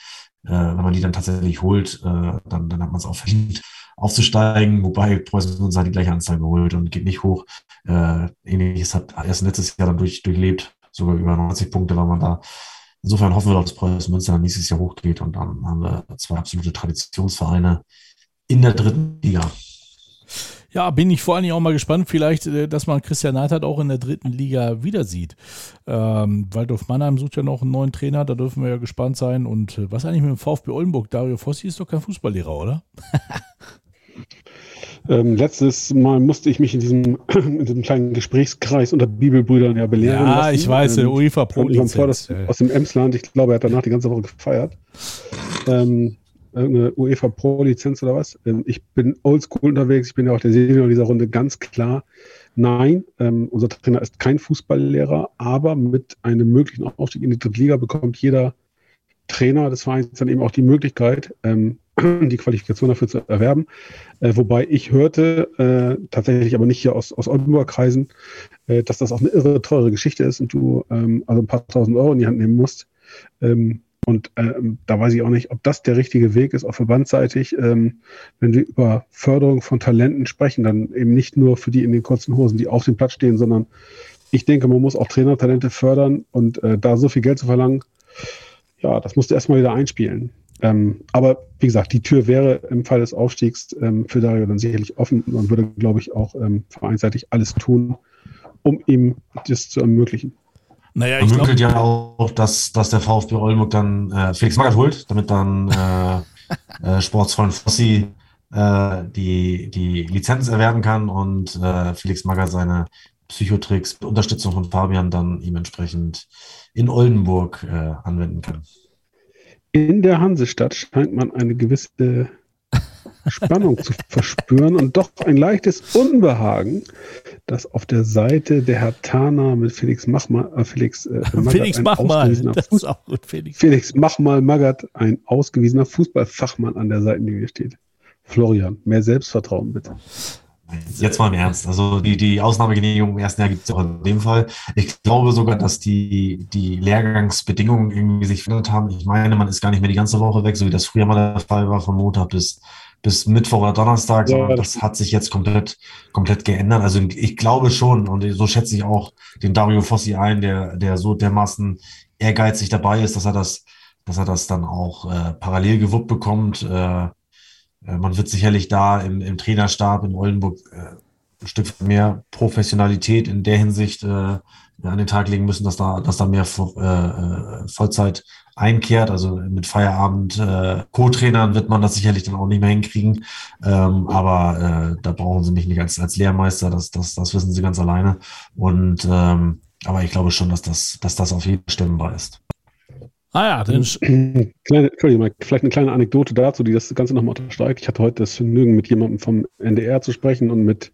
wenn man die dann tatsächlich holt, äh, dann, dann hat man es auch verdient, aufzusteigen, wobei Preußen uns halt die gleiche Anzahl geholt und geht nicht hoch. Äh, ähnliches hat erst letztes Jahr dann durch, durchlebt, sogar über 90 Punkte war man da. Insofern hoffen wir, dass Preußen Münster dann nächstes Jahr hochgeht und dann haben wir zwei absolute Traditionsvereine in der dritten Liga. Ja, bin ich vor allen Dingen auch mal gespannt, vielleicht, äh, dass man Christian Neidhardt auch in der dritten Liga wieder sieht. Ähm, Waldorf Mannheim sucht ja noch einen neuen Trainer, da dürfen wir ja gespannt sein. Und äh, was eigentlich mit dem VfB Oldenburg? Dario Fossi ist doch kein Fußballlehrer, oder? *laughs* Ähm, letztes Mal musste ich mich in diesem, *clears throat* in diesem kleinen Gesprächskreis unter Bibelbrüdern ja belehren. Ja, lassen. ich weiß, ähm, UEFA Pro Lizenz. Aus dem Emsland, ich glaube, er hat danach die ganze Woche gefeiert. Ähm, irgendeine UEFA Pro-Lizenz oder was. Ähm, ich bin oldschool unterwegs, ich bin ja auch der Senior dieser Runde, ganz klar. Nein, ähm, unser Trainer ist kein Fußballlehrer, aber mit einem möglichen Aufstieg in die dritte Liga bekommt jeder Trainer des Vereins dann eben auch die Möglichkeit, ähm, *clears throat* die Qualifikation dafür zu erwerben. Äh, wobei ich hörte, äh, tatsächlich aber nicht hier aus, aus Oldenburger Kreisen, äh, dass das auch eine irre teure Geschichte ist und du ähm, also ein paar tausend Euro in die Hand nehmen musst. Ähm, und ähm, da weiß ich auch nicht, ob das der richtige Weg ist, auch verbandseitig, ähm, wenn wir über Förderung von Talenten sprechen, dann eben nicht nur für die in den kurzen Hosen, die auf dem Platz stehen, sondern ich denke, man muss auch Trainertalente fördern und äh, da so viel Geld zu verlangen, ja, das musst du erstmal wieder einspielen. Ähm, aber wie gesagt, die Tür wäre im Fall des Aufstiegs ähm, für Dario dann sicherlich offen und würde, glaube ich, auch ähm, vereinsseitig alles tun, um ihm das zu ermöglichen. Naja, ich glaube ja auch, dass, dass der VfB Oldenburg dann äh, Felix Magath holt, damit dann äh, äh, Sportsfreund Fossi äh, die, die Lizenz erwerben kann und äh, Felix Magath seine Psychotricks mit Unterstützung von Fabian dann ihm entsprechend in Oldenburg äh, anwenden kann. In der Hansestadt scheint man eine gewisse Spannung zu verspüren und doch ein leichtes Unbehagen, dass auf der Seite der Herr Tana mit Felix Machmal, äh, Felix, äh, *laughs* Felix Machmal, das ist auch gut, Felix. Felix Machmal Magath, ein ausgewiesener Fußballfachmann an der Seitenlinie steht. Florian, mehr Selbstvertrauen bitte. Jetzt mal im Ernst. Also die, die Ausnahmegenehmigung im ersten Jahr gibt es auch in dem Fall. Ich glaube sogar, dass die, die Lehrgangsbedingungen irgendwie sich verändert haben. Ich meine, man ist gar nicht mehr die ganze Woche weg, so wie das früher mal der Fall war, von Montag bis, bis Mittwoch oder Donnerstag. Ja, das, hat sich jetzt komplett, komplett geändert. Also ich glaube schon, und so schätze ich auch den Dario Fossi ein, der, der so dermaßen ehrgeizig dabei ist, dass er das, dass er das dann auch äh, parallel gewuppt bekommt. Äh, äh, man wird sicherlich da im, im Trainerstab in Oldenburg äh, ein Stück mehr Professionalität in der Hinsicht äh, an den Tag legen müssen, dass da, dass da mehr äh, Vollzeit einkehrt. Also mit Feierabend äh, Co-Trainern wird man das sicherlich dann auch nicht mehr hinkriegen. Ähm, aber äh, da brauchen sie mich nicht als, als Lehrmeister, das, das, das wissen sie ganz alleine. Und ähm, aber ich glaube schon, dass das, dass das auf jeden Fall stimmbar ist. Ah ja, dann *clears throat* kleine, Entschuldigung, vielleicht eine kleine Anekdote dazu, die das Ganze nochmal unterstreicht. Ich hatte heute das Vergnügen, mit jemandem vom NDR zu sprechen und mit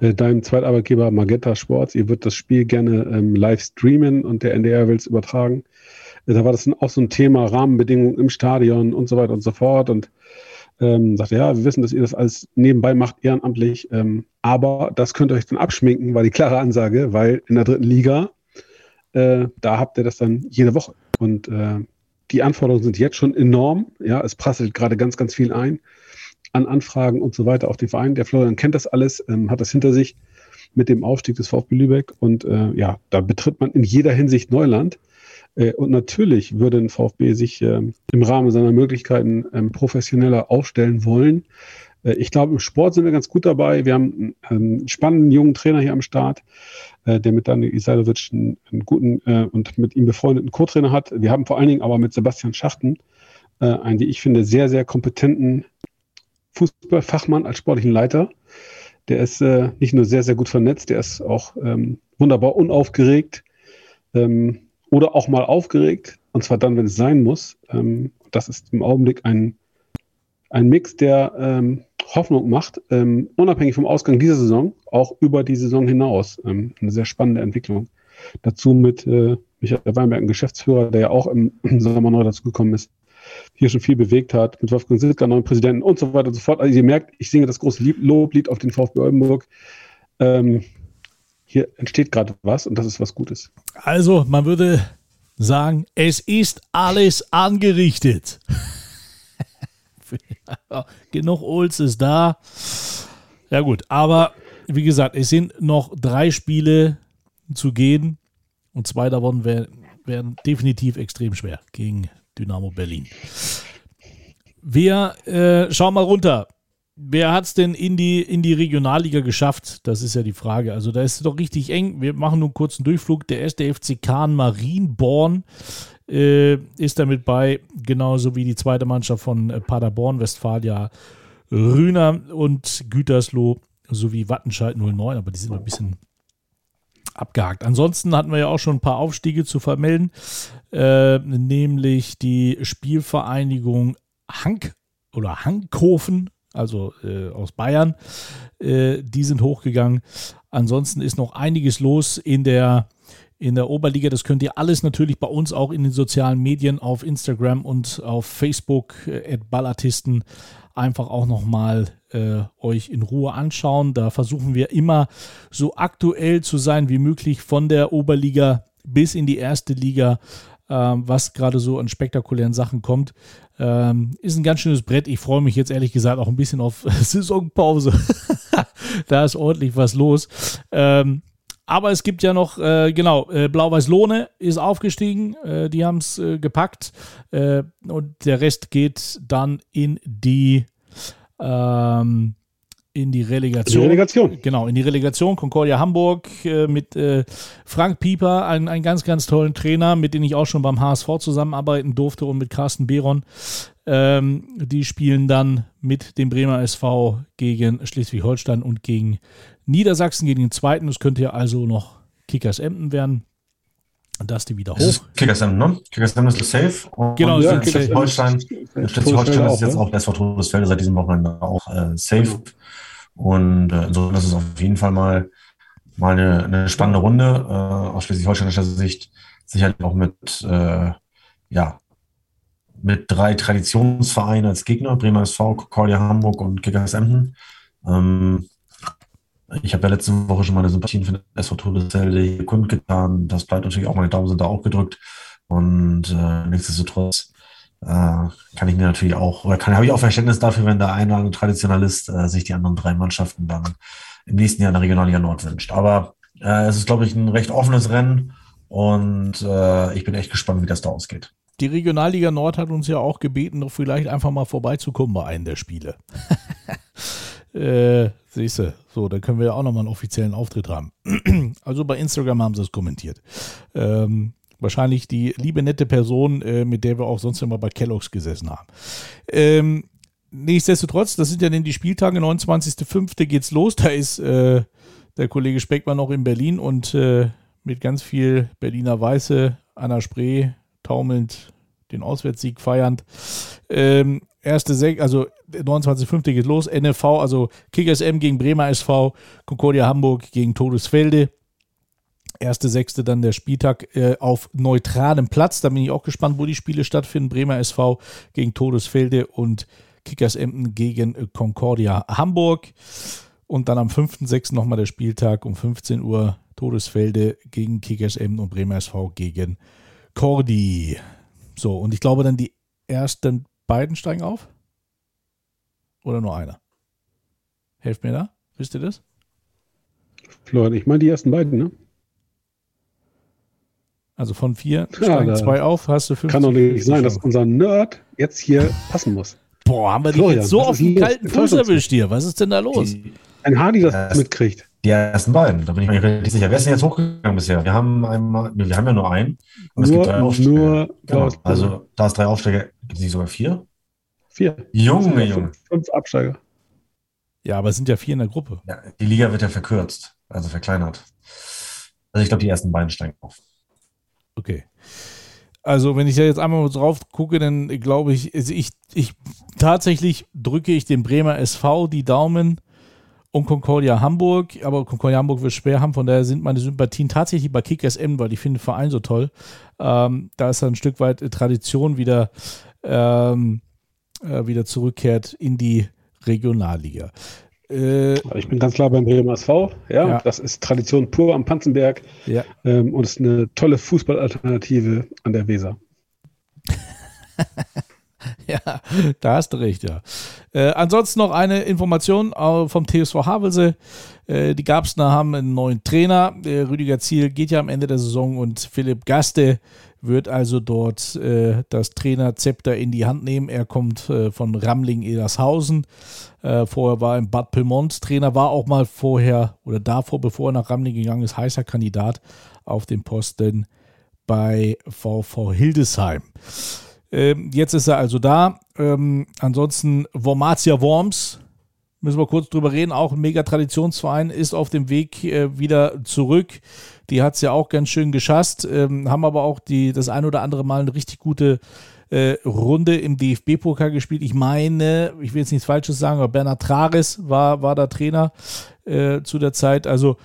äh, deinem Zweitarbeitgeber Magenta Sports. Ihr würdet das Spiel gerne ähm, live streamen und der NDR will es übertragen. Da war das auch so ein Thema, Rahmenbedingungen im Stadion und so weiter und so fort. Und ähm, sagte, ja, wir wissen, dass ihr das alles nebenbei macht, ehrenamtlich, ähm, aber das könnt ihr euch dann abschminken, war die klare Ansage, weil in der dritten Liga, äh, da habt ihr das dann jede Woche. Und äh, die Anforderungen sind jetzt schon enorm. Ja, es prasselt gerade ganz, ganz viel ein an Anfragen und so weiter auf den Verein. Der Florian kennt das alles, ähm, hat das hinter sich mit dem Aufstieg des VfB Lübeck und äh, ja, da betritt man in jeder Hinsicht Neuland. Äh, und natürlich würde ein VfB sich äh, im Rahmen seiner Möglichkeiten ähm, professioneller aufstellen wollen. Äh, ich glaube, im Sport sind wir ganz gut dabei. Wir haben einen spannenden jungen Trainer hier am Start, der mit Daniel Isailovic einen, guten und mit ihm befreundeten Co-Trainer hat. Wir haben vor allen Dingen aber mit Sebastian Schachten einen, wie ich finde, sehr, sehr kompetenten Fußballfachmann als sportlichen Leiter. Der ist nicht nur sehr, sehr gut vernetzt, der ist auch ähm, wunderbar unaufgeregt. Ähm, oder auch mal aufgeregt, und zwar dann, wenn es sein muss. Ähm, das ist im Augenblick ein, ein Mix, der ähm, Hoffnung macht, ähm, unabhängig vom Ausgang dieser Saison, auch über die Saison hinaus. Ähm, eine sehr spannende Entwicklung. Dazu mit äh, Michael Weinberg, ein Geschäftsführer, der ja auch im, im Sommer neu dazugekommen ist, hier schon viel bewegt hat, mit Wolfgang Sittger, neuen Präsidenten und so weiter und so fort. Also ihr merkt, ich singe das große Loblied auf den VfB Oldenburg. Ähm, hier entsteht gerade was und das ist was Gutes. Also, man würde sagen, es ist alles angerichtet. *laughs* Genug Olds ist da. Ja gut, aber wie gesagt, es sind noch drei Spiele zu gehen und zwei davon werden, werden definitiv extrem schwer gegen Dynamo Berlin. Wir äh, schauen mal runter. Wer hat es denn in die, in die Regionalliga geschafft? Das ist ja die Frage. Also da ist es doch richtig eng. Wir machen nur einen kurzen Durchflug. Der erste FC Kahn Marienborn äh, ist damit bei, genauso wie die zweite Mannschaft von äh, Paderborn, Westfalia, Rühner und Gütersloh sowie Wattenscheid 09, aber die sind ein bisschen abgehakt. Ansonsten hatten wir ja auch schon ein paar Aufstiege zu vermelden, äh, nämlich die Spielvereinigung Hank oder Hankhofen also äh, aus Bayern. Äh, die sind hochgegangen. Ansonsten ist noch einiges los in der, in der Oberliga. Das könnt ihr alles natürlich bei uns auch in den sozialen Medien auf Instagram und auf Facebook äh, Ballartisten einfach auch nochmal äh, euch in Ruhe anschauen. Da versuchen wir immer so aktuell zu sein wie möglich von der Oberliga bis in die erste Liga was gerade so an spektakulären Sachen kommt. Ähm, ist ein ganz schönes Brett. Ich freue mich jetzt ehrlich gesagt auch ein bisschen auf *laughs* Saisonpause. *laughs* da ist ordentlich was los. Ähm, aber es gibt ja noch, äh, genau, äh, Blau-Weiß Lohne ist aufgestiegen. Äh, die haben es äh, gepackt. Äh, und der Rest geht dann in die ähm, in die Relegation. Die Relegation. Genau, in die Relegation. Concordia Hamburg äh, mit äh, Frank Pieper, einen, einen ganz, ganz tollen Trainer, mit dem ich auch schon beim HSV zusammenarbeiten durfte und mit Carsten Behron. Ähm, die spielen dann mit dem Bremer SV gegen Schleswig-Holstein und gegen Niedersachsen, gegen den zweiten. Es könnte ja also noch Kickers Emden werden. Und das die wieder hoch. Kickers Emden, ne? Kickers Emden ist safe. Und genau, ja, Schleswig-Holstein Schleswig-Holstein ist jetzt auch SV Todesfelde seit diesem Wochenende auch äh, safe. Und äh, insofern ist es auf jeden Fall mal, mal eine, eine spannende Runde äh, aus schleswig-holsteinischer Sicht. Sicherlich auch mit, äh, ja, mit drei Traditionsvereinen als Gegner, Bremer SV, Concordia Hamburg und Kickers Emden. Ähm, ich habe ja letzte Woche schon meine Sympathien für das SV Todesfelde hier kundgetan. Das bleibt natürlich auch, meine Daumen sind da auch gedrückt. Und äh, nichtsdestotrotz äh, kann ich mir natürlich auch, oder kann, habe ich auch Verständnis dafür, wenn der eine oder andere Traditionalist äh, sich die anderen drei Mannschaften dann im nächsten Jahr in der Regionalliga Nord wünscht. Aber äh, es ist, glaube ich, ein recht offenes Rennen und äh, ich bin echt gespannt, wie das da ausgeht. die Regionalliga Nord hat uns ja auch gebeten, doch vielleicht einfach mal vorbeizukommen bei einem der Spiele. *laughs* äh, siehst du, so, da können wir ja auch nochmal einen offiziellen Auftritt haben. *clears throat* also bei Instagram haben sie es kommentiert. Ähm, wahrscheinlich die liebe nette Person, äh, mit der wir auch sonst immer bei Kellogg's gesessen haben. Ähm, nichtsdestotrotz, das sind ja dann die Spieltage, 29.05. geht's los. Da ist äh, der Kollege Speckmann noch in Berlin und äh, mit ganz viel Berliner Weiße an der Spree taumelnd den Auswärtssieg feiernd. Ähm, erste Sek also 29.05. geht los. NFV, also Kickers M gegen Bremer SV, Concordia Hamburg gegen Todesfelde. Erste Sechste dann der Spieltag äh, auf neutralem Platz. Da bin ich auch gespannt, wo die Spiele stattfinden. Bremer SV gegen Todesfelde und Kickers Emden gegen Concordia Hamburg. Und dann am 5.6. nochmal der Spieltag um 15 Uhr Todesfelde gegen Kickers Emden und Bremer SV gegen Cordi. So, und ich glaube dann die ersten beiden steigen auf? Oder nur einer? Helft mir da, wisst ihr das? Florian, ich meine die ersten beiden, ne? Also von vier ja, steigen zwei auf, hast du fünf. Kann doch nicht sein, dass unser Nerd jetzt hier passen muss. Boah, haben wir Florian, die jetzt so auf den kalten Fuß erwischt hier? Was ist denn da los? Ein Hardy das ja, mitkriegt. Die ersten beiden, da bin ich mir relativ sicher. Wer ist denn jetzt hochgegangen bisher? Wir haben einmal, wir haben ja nur einen. Und es gibt drei Aufsteiger. Nur genau. Also da es drei Aufsteiger, gibt es nicht sogar vier? Vier. Junge, Junge. Fünf Absteiger. Ja, aber es sind ja vier in der Gruppe. Ja, die Liga wird ja verkürzt, also verkleinert. Also ich glaube, die ersten beiden steigen auf. Okay. Also, wenn ich da jetzt einmal drauf gucke, dann glaube ich, also ich, ich tatsächlich drücke ich dem Bremer SV die Daumen und Concordia Hamburg, aber Concordia Hamburg wird schwer haben, von daher sind meine Sympathien tatsächlich bei Kickers M, weil ich finde den Verein so toll. Ähm, da ist ein Stück weit Tradition wieder, ähm, äh, wieder zurückkehrt in die Regionalliga. Äh, ich bin ganz klar beim Bremer SV. Ja, ja, das ist Tradition pur am Panzenberg ja. ähm, und ist eine tolle Fußballalternative an der Weser. *laughs* ja, da hast du recht, ja. Äh, ansonsten noch eine Information äh, vom TSV Havelse. Äh, die Gabsner haben einen neuen Trainer. Rüdiger Ziel geht ja am Ende der Saison und Philipp Gaste wird also dort äh, das Trainerzepter in die Hand nehmen. Er kommt äh, von Ramling-Edershausen. Äh, vorher war er im Bad Pyrmont Trainer, war auch mal vorher oder davor, bevor er nach Ramling gegangen ist, heißer Kandidat auf den Posten bei VV Hildesheim. Ähm, jetzt ist er also da. Ähm, ansonsten Wormatia Worms, müssen wir kurz drüber reden, auch ein Mega-Traditionsverein, ist auf dem Weg äh, wieder zurück. Die hat es ja auch ganz schön geschasst, ähm, haben aber auch die, das ein oder andere Mal eine richtig gute äh, Runde im DFB-Pokal gespielt. Ich meine, ich will jetzt nichts Falsches sagen, aber Bernhard Trares war, war da Trainer äh, zu der Zeit. Also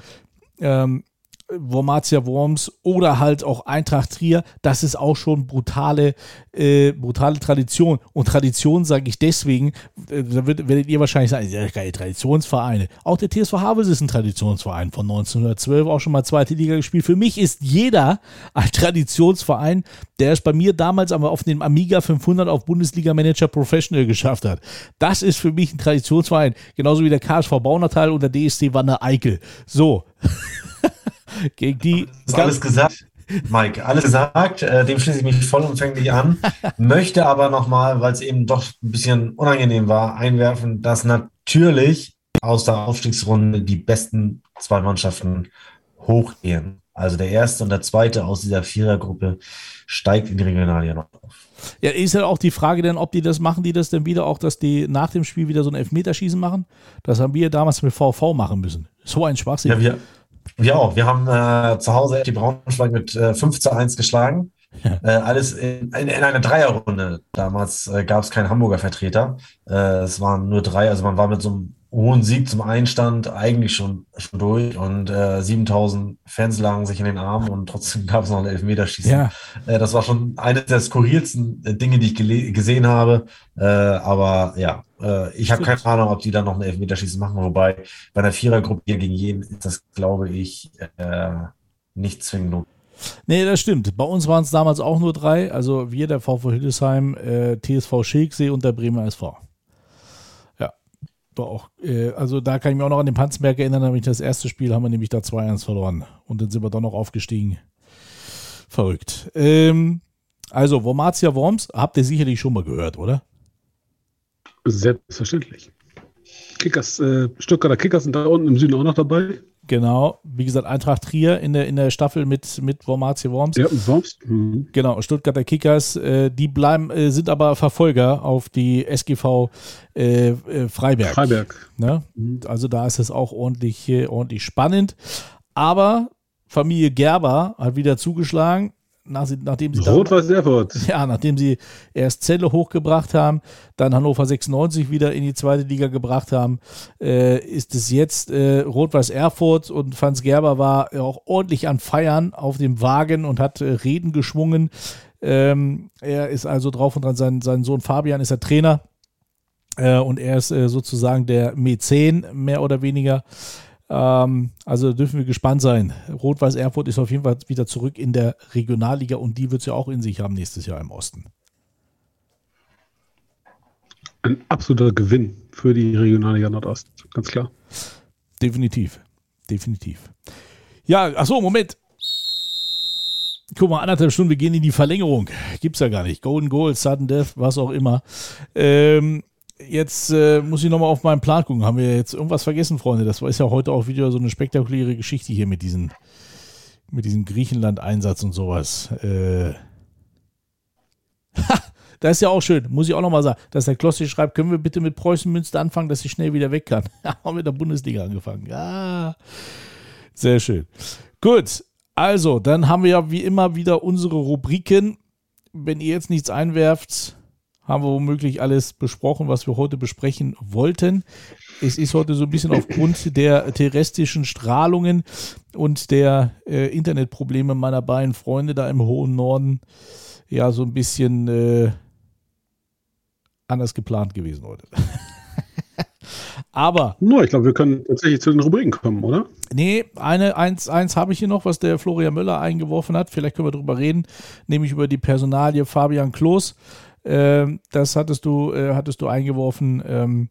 ähm, Wormatia Worms oder halt auch Eintracht Trier, das ist auch schon brutale, äh, brutale Tradition. Und Tradition sage ich deswegen, äh, da werdet, werdet ihr wahrscheinlich sagen, ja, geile Traditionsvereine. Auch der TSV Havels ist ein Traditionsverein von 1912, auch schon mal zweite Liga gespielt. Für mich ist jeder ein Traditionsverein, der es bei mir damals aber auf dem Amiga 500 auf Bundesliga Manager Professional geschafft hat. Das ist für mich ein Traditionsverein. Genauso wie der KSV Baunatal und der DSC Wanne Eickel. So. *laughs* Gegen die. Das ist alles gesagt. Mike, alles gesagt, äh, dem schließe ich mich vollumfänglich an, möchte aber nochmal, weil es eben doch ein bisschen unangenehm war, einwerfen, dass natürlich aus der Aufstiegsrunde die besten zwei Mannschaften hochgehen. Also der erste und der zweite aus dieser Vierergruppe steigt in die Regionalliga noch auf. Ja, ist ja auch die Frage denn, ob die das machen, die das denn wieder auch, dass die nach dem Spiel wieder so ein Elfmeterschießen machen. Das haben wir damals mit VV machen müssen. So ein Schwachsinn. Ja, wir, wir auch. Wir haben äh, zu Hause die Braunschweig mit äh, 5 zu 1 geschlagen. Ja. Äh, alles in, in, in, einer Dreierrunde. Damals äh, gab es keinen Hamburger Vertreter. Äh, es waren nur drei. Also man war mit so einem hohen Sieg zum Einstand eigentlich schon, schon durch und äh, 7000 Fans lagen sich in den Armen und trotzdem *laughs* gab es noch ein Elfmeterschießen. Ja. Äh, das war schon eines der skurrilsten äh, Dinge, die ich gesehen habe. Äh, aber ja, äh, ich habe keine Ahnung, ob die dann noch ein Elfmeterschießen machen. Wobei bei einer Vierergruppe gegen jeden ist das, glaube ich, äh, nicht zwingend Nee, das stimmt. Bei uns waren es damals auch nur drei. Also wir, der VV Hildesheim, äh, TSV Schilksee und der Bremer SV. War auch, äh, also da kann ich mich auch noch an den Panzberg erinnern, nämlich das erste Spiel haben wir nämlich da 2-1 verloren. Und dann sind wir doch noch aufgestiegen. Verrückt. Ähm, Also, Wormatia Worms habt ihr sicherlich schon mal gehört, oder? Selbstverständlich. Kickers, äh, Stuttgarter Kickers sind da unten im Süden auch noch dabei. Genau, wie gesagt, Eintracht Trier in der, in der Staffel mit, mit Wormatia Worms. Ja, Worms. Mhm. Genau, Stuttgarter Kickers, äh, die bleiben, äh, sind aber Verfolger auf die SGV äh, äh, Freiberg. Freiberg. Ne? Also da ist es auch ordentlich, äh, ordentlich spannend. Aber Familie Gerber hat wieder zugeschlagen, nach, nachdem sie Rot-Weiß Erfurt. *laughs* ja, nachdem sie erst Celle hochgebracht haben, dann Hannover 96 wieder in die zweite Liga gebracht haben, äh, ist es jetzt äh, Rot-Weiß Erfurt und Franz Gerber war auch ordentlich an Feiern auf dem Wagen und hat äh, Reden geschwungen. Ähm, er ist also drauf und dran, sein, sein Sohn Fabian ist der Trainer äh, und er ist äh, sozusagen der Mäzen, mehr oder weniger. Ähm, also dürfen wir gespannt sein. Rot-Weiß Erfurt ist auf jeden Fall wieder zurück in der Regionalliga und die wird es ja auch in sich haben nächstes Jahr im Osten. Ein absoluter Gewinn für die Regionalliga Nordost. Ganz klar. Definitiv. Definitiv. Ja, achso, Moment. Guck mal, anderthalb Stunden, wir gehen in die Verlängerung. Gibt's ja gar nicht. Golden Goal, Sudden Death, was auch immer. Ähm, jetzt äh, muss ich nochmal auf meinen Plan gucken. Haben wir jetzt irgendwas vergessen, Freunde? Das ist ja heute auch wieder so eine spektakuläre Geschichte hier mit diesen, mit diesem Griechenland-Einsatz und sowas. Äh, *laughs* das ist ja auch schön, muss ich auch nochmal sagen, dass der Klossi schreibt, können wir bitte mit Preußen Münster anfangen, dass ich schnell wieder weg kann. *laughs* Haben wir mit der Bundesliga angefangen. Ja, sehr schön. Gut, also, dann haben wir ja wie immer wieder unsere Rubriken. Wenn ihr jetzt nichts einwerft, haben wir womöglich alles besprochen, was wir heute besprechen wollten. Es ist heute so ein bisschen aufgrund der terrestrischen Strahlungen und der äh, Internetprobleme meiner beiden Freunde da im hohen Norden ja so ein bisschen äh, anders geplant gewesen heute. *laughs* Aber No, ich glaube, wir können tatsächlich zu den Rubriken kommen, oder? Nee, eine, eins, eins habe ich hier noch, was der Florian Müller eingeworfen hat. Vielleicht können wir drüber reden, nämlich über die Personalie Fabian Klos. Ähm, das hattest du, äh, hattest du eingeworfen. Ähm,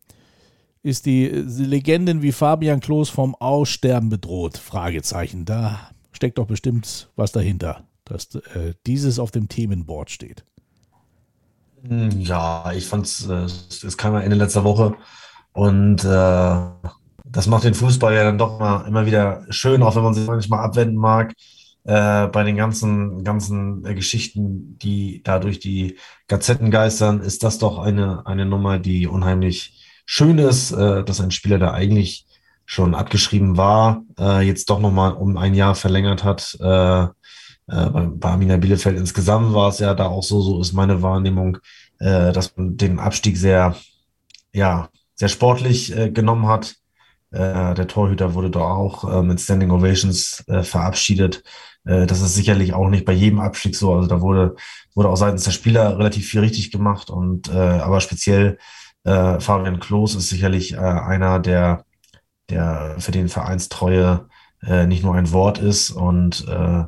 ist die, Legenden wie Fabian Klos vom Aussterben bedroht? Fragezeichen. Da steckt doch bestimmt was dahinter, dass äh, dieses auf dem Themenboard steht. Hm, Ja, ich fand's, äh, es kam ja Ende letzter Woche und äh, das macht den Fußball ja dann doch mal immer wieder schön, auch wenn man sich manchmal abwenden mag, äh, bei den ganzen, ganzen äh, Geschichten, die da durch die Gazetten geistern, ist das doch eine, eine Nummer, die unheimlich schön ist, äh, dass ein Spieler, der eigentlich schon abgeschrieben war, äh, jetzt doch nochmal um ein Jahr verlängert hat. Äh, äh, bei, bei Arminia Bielefeld insgesamt war es ja da auch so, so ist meine Wahrnehmung, dass man den Abstieg sehr, ja, sehr sportlich genommen hat. Der Torhüter wurde da auch mit Standing Ovations verabschiedet. Äh, das ist sicherlich auch nicht bei jedem Abstieg so. Also da wurde, wurde auch seitens der Spieler relativ viel richtig gemacht und äh, aber speziell äh, Fabian Klos ist sicherlich äh, einer, der, der für den Vereinstreue äh, nicht nur ein Wort ist und äh,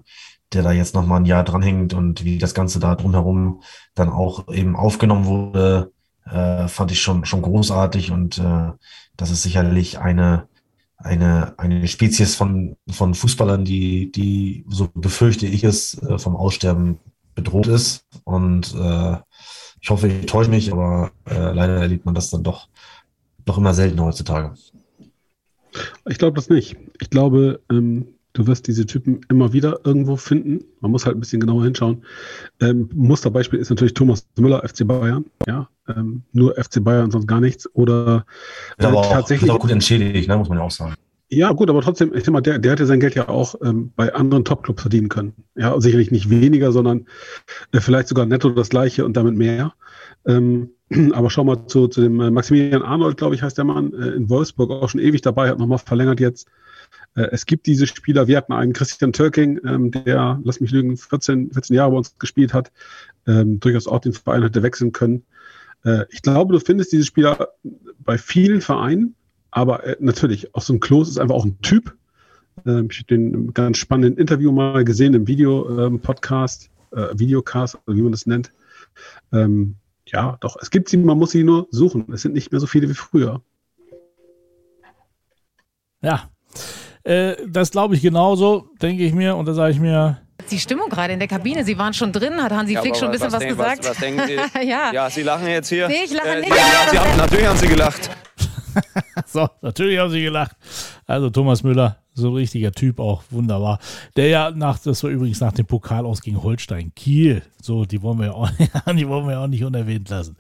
der da jetzt noch mal ein Jahr dranhängt und wie das Ganze da drumherum dann auch eben aufgenommen wurde, äh, fand ich schon, schon großartig und äh, das ist sicherlich eine, eine, eine Spezies von, von Fußballern, die, die, so befürchte ich es, äh, vom Aussterben bedroht ist. Und äh, ich hoffe, ich täusche mich, aber äh, leider erlebt man das dann doch, doch immer selten heutzutage. Ich glaube das nicht. Ich glaube, ähm, du wirst diese Typen immer wieder irgendwo finden. Man muss halt ein bisschen genauer hinschauen. Ähm, Musterbeispiel ist natürlich Thomas Müller, FC Bayern. Ja, ähm, nur FC Bayern, sonst gar nichts. Oder äh, aber auch, tatsächlich. auch gut entschädigt, ne, muss man ja auch sagen. Ja, gut, aber trotzdem, ich sag mal, der, der hätte sein Geld ja auch ähm, bei anderen Topclubs verdienen können. Ja, sicherlich nicht weniger, sondern äh, vielleicht sogar netto das gleiche und damit mehr. Ähm, *clears throat* aber schau mal zu, zu dem äh, Maximilian Arnold, glaube ich, heißt der Mann, äh, in Wolfsburg auch schon ewig dabei, hat nochmal verlängert jetzt. Äh, es gibt diese Spieler, wir hatten einen Christian Türking, ähm, der, lass mich lügen, 14, 14 Jahre bei uns gespielt hat, ähm, durchaus auch den Verein hätte wechseln können. Äh, ich glaube, du findest diese Spieler bei vielen Vereinen, aber äh, natürlich, auch so ein Klos ist einfach auch ein Typ. Ähm, ich habe den ganz spannenden Interview mal gesehen im Video-Podcast, äh, Videocast, wie man das nennt. Ähm, ja, doch, es gibt sie, man muss sie nur suchen. Es sind nicht mehr so viele wie früher. Ja, äh, das glaube ich genauso, denke ich mir. Und da sage ich mir, die Stimmung gerade in der Kabine? Sie waren schon drin, hat Hansi Ja, Flick schon ein bisschen was, denk- gesagt? Was, was denken Sie? *laughs* ja. Ja, Sie lachen jetzt hier. Nee, ich lache Äh, nicht. Ja, Sie haben, natürlich haben Sie gelacht. *laughs* So, natürlich haben sie gelacht. Also Thomas Müller, so ein richtiger Typ auch, wunderbar. Der ja nach, das war übrigens nach dem Pokal aus gegen Holstein Kiel. So, die wollen wir ja auch, *laughs* die wollen wir ja auch nicht unerwähnt lassen.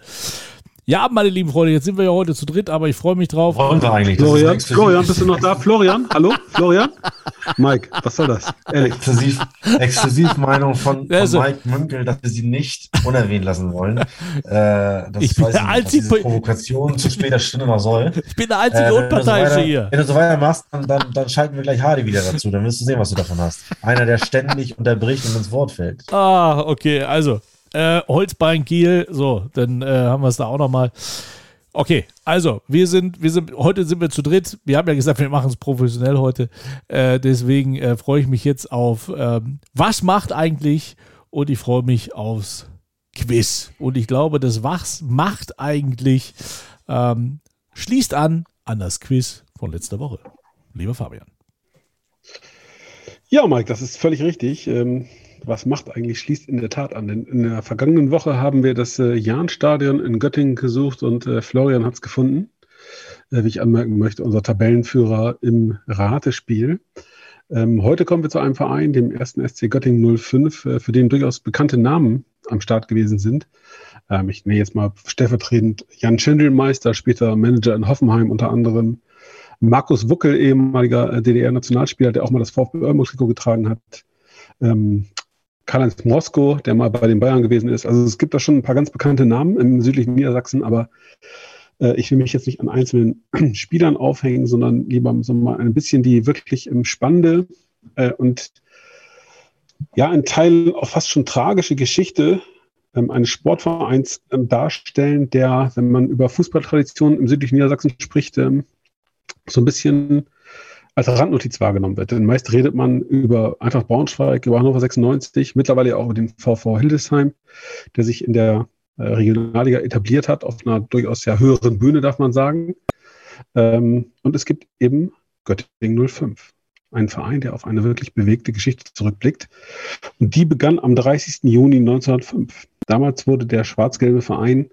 Ja, meine lieben Freunde, jetzt sind wir ja heute zu dritt, aber ich freue mich drauf. Wollen wir eigentlich? Das Florian, exklusiv- bist du noch da? Florian? Hallo? Florian? Mike, was soll das? Ehrlich. Exklusiv, Exklusivmeinung von, von Also- Mike Münkel, dass wir sie nicht unerwähnt lassen wollen. Äh, das Ich bin weiß der nicht, einzige Provokation zu später Stunde noch soll. Ich bin der einzige Äh, so Unparteiische weiter, hier. wenn du so weitermachst, dann, dann, dann schalten wir gleich Hardy wieder dazu. Dann wirst du sehen, was du davon hast. Einer, der ständig unterbricht und ins Wort fällt. Ah, okay, also äh, Holzbein Kiel, so, dann äh, haben wir es da auch nochmal. Okay, also wir sind, wir sind, heute sind wir zu dritt. Wir haben ja gesagt, wir machen es professionell heute. Äh, deswegen äh, freue ich mich jetzt auf, ähm, was macht eigentlich? Und ich freue mich aufs Quiz. Und ich glaube, das Was macht eigentlich ähm, schließt an an das Quiz von letzter Woche. Lieber Fabian. Ja, Mike, das ist völlig richtig. Ähm, was macht eigentlich, schließt in der Tat an. Denn in der vergangenen Woche haben wir das äh, Jahnstadion in Göttingen gesucht und äh, Florian hat es gefunden. Äh, wie ich anmerken möchte, unser Tabellenführer im Ratespiel. Ähm, heute kommen wir zu einem Verein, dem ersten SC Göttingen 05, äh, für den durchaus bekannte Namen am Start gewesen sind. Ähm, ich nenne jetzt mal stellvertretend Jan Schindelmeister, später Manager in Hoffenheim unter anderem. Markus Wuckel, ehemaliger äh, DDR-Nationalspieler, der auch mal das VfB Oldenburg-Trikot getragen hat. Ähm, Karl-Heinz Mosko, der mal bei den Bayern gewesen ist. Also es gibt da schon ein paar ganz bekannte Namen im südlichen Niedersachsen, aber äh, ich will mich jetzt nicht an einzelnen *clears throat* Spielern aufhängen, sondern lieber so mal ein bisschen die wirklich spannende äh, und ja, in Teilen auch fast schon tragische Geschichte ähm, eines Sportvereins ähm, darstellen, der, wenn man über Fußballtraditionen im südlichen Niedersachsen spricht, ähm, so ein bisschen als Randnotiz wahrgenommen wird. Denn meist redet man über Eintracht Braunschweig, über Hannover 96, mittlerweile auch über den VV Hildesheim, der sich in der äh, Regionalliga etabliert hat, auf einer durchaus ja höheren Bühne, darf man sagen. Ähm, und es gibt eben Göttingen 05, ein Verein, der auf eine wirklich bewegte Geschichte zurückblickt. Und die begann am 30. Juni 1905. Damals wurde der schwarz-gelbe Verein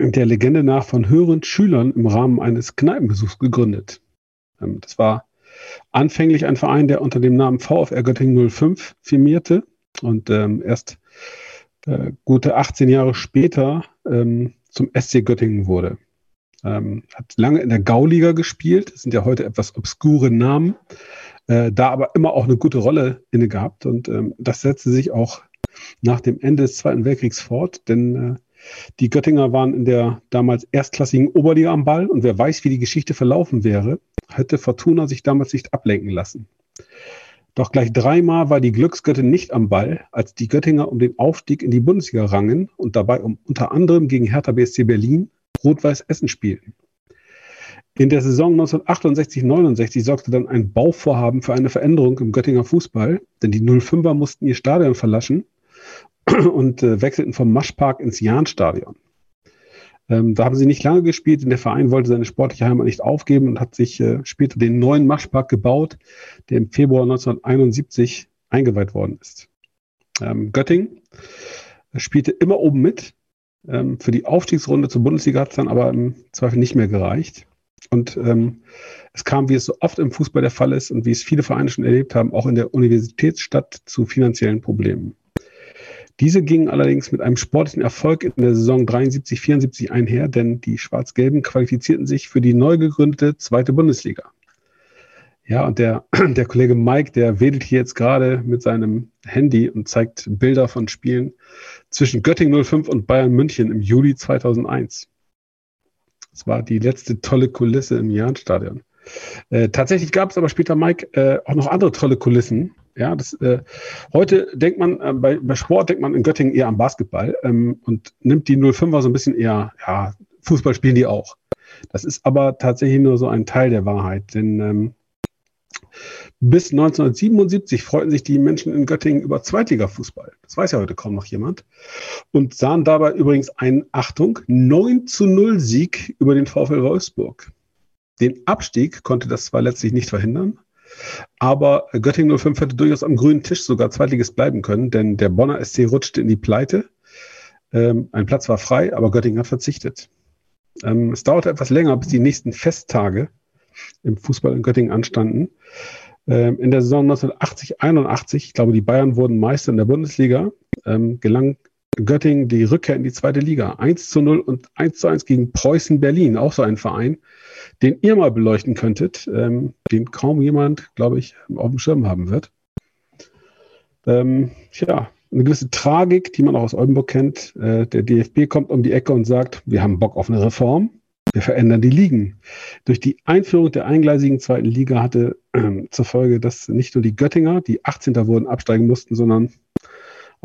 der Legende nach von höheren Schülern im Rahmen eines Kneipenbesuchs gegründet. Ähm, Das war anfänglich ein Verein, der unter dem Namen VfR Göttingen 05 firmierte und ähm, erst äh, gute 18 Jahre später ähm, zum SC Göttingen wurde. Ähm, hat lange in der Gauliga gespielt, sind ja heute etwas obskure Namen, äh, da aber immer auch eine gute Rolle inne gehabt und ähm, das setzte sich auch nach dem Ende des Zweiten Weltkriegs fort, denn äh, die Göttinger waren in der damals erstklassigen Oberliga am Ball und wer weiß, wie die Geschichte verlaufen wäre, hätte Fortuna sich damals nicht ablenken lassen. Doch gleich dreimal war die Glücksgöttin nicht am Ball, als die Göttinger um den Aufstieg in die Bundesliga rangen und dabei um unter anderem gegen Hertha BSC Berlin Rot-Weiß Essen spielten. In der Saison 1968-69 sorgte dann ein Bauvorhaben für eine Veränderung im Göttinger Fußball, denn die 05er mussten ihr Stadion verlassen und äh, wechselten vom Maschpark ins Jahnstadion. Ähm, da haben sie nicht lange gespielt, denn der Verein wollte seine sportliche Heimat nicht aufgeben und hat sich äh, später den neuen Maschpark gebaut, der im Februar 1971 eingeweiht worden ist. Ähm, Göttingen spielte immer oben mit. Ähm, für die Aufstiegsrunde zur Bundesliga hat es dann aber im Zweifel nicht mehr gereicht. Und ähm, es kam, wie es so oft im Fußball der Fall ist und wie es viele Vereine schon erlebt haben, auch in der Universitätsstadt zu finanziellen Problemen. Diese gingen allerdings mit einem sportlichen Erfolg in der Saison 73, 74 einher, denn die Schwarz-Gelben qualifizierten sich für die neu gegründete zweite Bundesliga. Ja, und der, *clears throat* der Kollege Mike, der wedelt hier jetzt gerade mit seinem Handy und zeigt Bilder von Spielen zwischen Göttingen 05 und Bayern München im Juli 2001. Das war die letzte tolle Kulisse im Jahnstadion. Äh, tatsächlich gab es aber später, Mike, äh, auch noch andere tolle Kulissen. Ja, das, äh, heute denkt man, äh, bei, bei Sport denkt man in Göttingen eher am Basketball ähm, und nimmt die 05er so ein bisschen eher, ja, Fußball spielen die auch. Das ist aber tatsächlich nur so ein Teil der Wahrheit, denn ähm, bis 1977 freuten sich die Menschen in Göttingen über Zweitligafußball. Das weiß ja heute kaum noch jemand. Und sahen dabei übrigens einen, Achtung, 9 zu 0 Sieg über den VfL Wolfsburg. Den Abstieg konnte das zwar letztlich nicht verhindern, Aber Göttingen 05 hätte durchaus am grünen Tisch sogar Zweitliges bleiben können, denn der Bonner SC rutschte in die Pleite. Ähm, ein Platz war frei, aber Göttingen hat verzichtet. Ähm, es dauerte etwas länger, bis die nächsten Festtage im Fußball in Göttingen anstanden. Ähm, in der Saison 1980, 81, ich glaube, die Bayern wurden Meister in der Bundesliga, ähm, gelang Göttingen die Rückkehr in die zweite Liga. 1 zu 0 und 1 zu 1 gegen Preußen Berlin, auch so ein Verein, den ihr mal beleuchten könntet, ähm, den kaum jemand, glaube ich, auf dem Schirm haben wird. Ähm, tja, eine gewisse Tragik, die man auch aus Oldenburg kennt. Äh, der DFB kommt um die Ecke und sagt, wir haben Bock auf eine Reform. Wir verändern die Ligen. Durch die Einführung der eingleisigen zweiten Liga hatte äh, zur Folge, dass nicht nur die Göttinger, die 18. wurden, absteigen mussten, sondern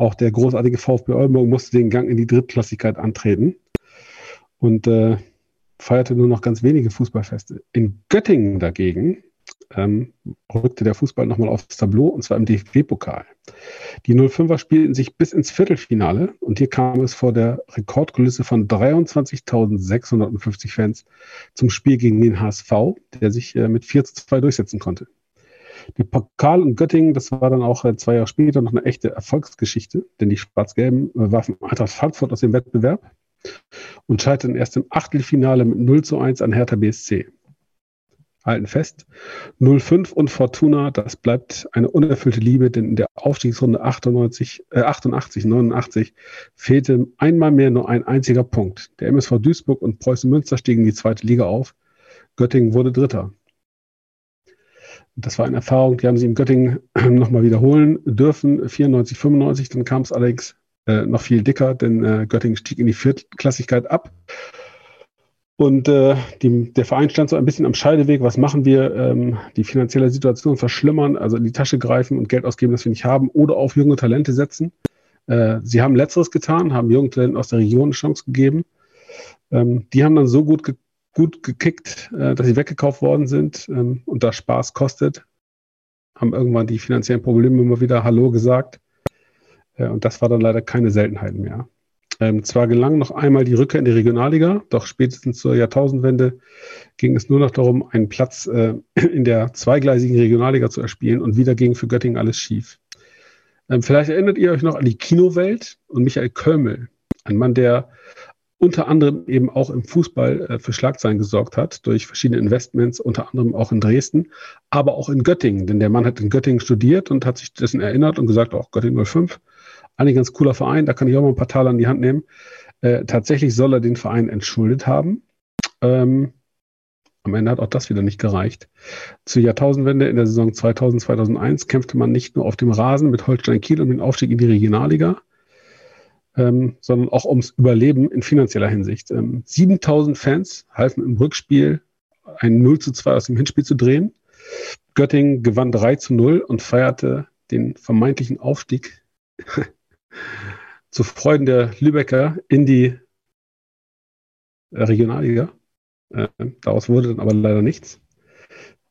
auch der großartige VfB Oldenburg musste den Gang in die Drittklassigkeit antreten und äh, feierte nur noch ganz wenige Fußballfeste. In Göttingen dagegen ähm, rückte der Fußball nochmal aufs Tableau und zwar im DFB-Pokal. Die 05er spielten sich bis ins Viertelfinale und hier kam es vor der Rekordkulisse von 23.650 Fans zum Spiel gegen den HSV, der sich äh, mit 4 zu 2 durchsetzen konnte. Der Pokal in Göttingen, das war dann auch äh, zwei Jahre später noch eine echte Erfolgsgeschichte, denn die Schwarz-Gelben äh, warfen Eintracht Frankfurt aus dem Wettbewerb und scheiterten erst im Achtelfinale mit 0 zu 1 an Hertha BSC halten fest. 05 und Fortuna, das bleibt eine unerfüllte Liebe, denn in der Aufstiegsrunde 98, äh 88, 89 fehlte einmal mehr nur ein einziger Punkt. Der MSV Duisburg und Preußen Münster stiegen in die zweite Liga auf. Göttingen wurde Dritter. Das war eine Erfahrung, die haben sie in Göttingen *clears throat* nochmal wiederholen dürfen, 94, 95. Dann kam es allerdings äh, noch viel dicker, denn äh, Göttingen stieg in die Viertklassigkeit ab. Und äh, die, der Verein stand so ein bisschen am Scheideweg. Was machen wir? Ähm, die finanzielle Situation verschlimmern, also in die Tasche greifen und Geld ausgeben, das wir nicht haben, oder auf junge Talente setzen. Äh, sie haben Letzteres getan, haben jungen Talenten aus der Region eine Chance gegeben. Ähm, die haben dann so gut, ge gut gekickt, äh, dass sie weggekauft worden sind ähm, und da Spaß kostet. Haben irgendwann die finanziellen Probleme immer wieder Hallo gesagt. Äh, und das war dann leider keine Seltenheit mehr. Ähm, zwar gelang noch einmal die Rückkehr in die Regionalliga, doch spätestens zur Jahrtausendwende ging es nur noch darum, einen Platz äh, *clears throat* in der zweigleisigen Regionalliga zu erspielen und wieder ging für Göttingen alles schief. Ähm, vielleicht erinnert ihr euch noch an die Kinowelt und Michael Kölmel, ein Mann, der unter anderem eben auch im Fußball äh, für Schlagzeilen gesorgt hat, durch verschiedene Investments, unter anderem auch in Dresden, aber auch in Göttingen, denn der Mann hat in Göttingen studiert und hat sich dessen erinnert und gesagt, auch Göttingen 05 eigentlich ganz cooler Verein, da kann ich auch mal ein paar Taler an die Hand nehmen. Äh, tatsächlich soll er den Verein entschuldet haben. Ähm, am Ende hat auch das wieder nicht gereicht. Zur Jahrtausendwende in der Saison 2000, 2001 kämpfte man nicht nur auf dem Rasen mit Holstein Kiel um den Aufstieg in die Regionalliga, ähm, sondern auch ums Überleben in finanzieller Hinsicht. Ähm, 7000 Fans halfen im Rückspiel ein 0 zu 2 aus dem Hinspiel zu drehen. Göttingen gewann 3 zu 0 und feierte den vermeintlichen Aufstieg *laughs* zu Freuden der Lübecker in die äh, Regionalliga. Äh, daraus wurde dann aber leider nichts.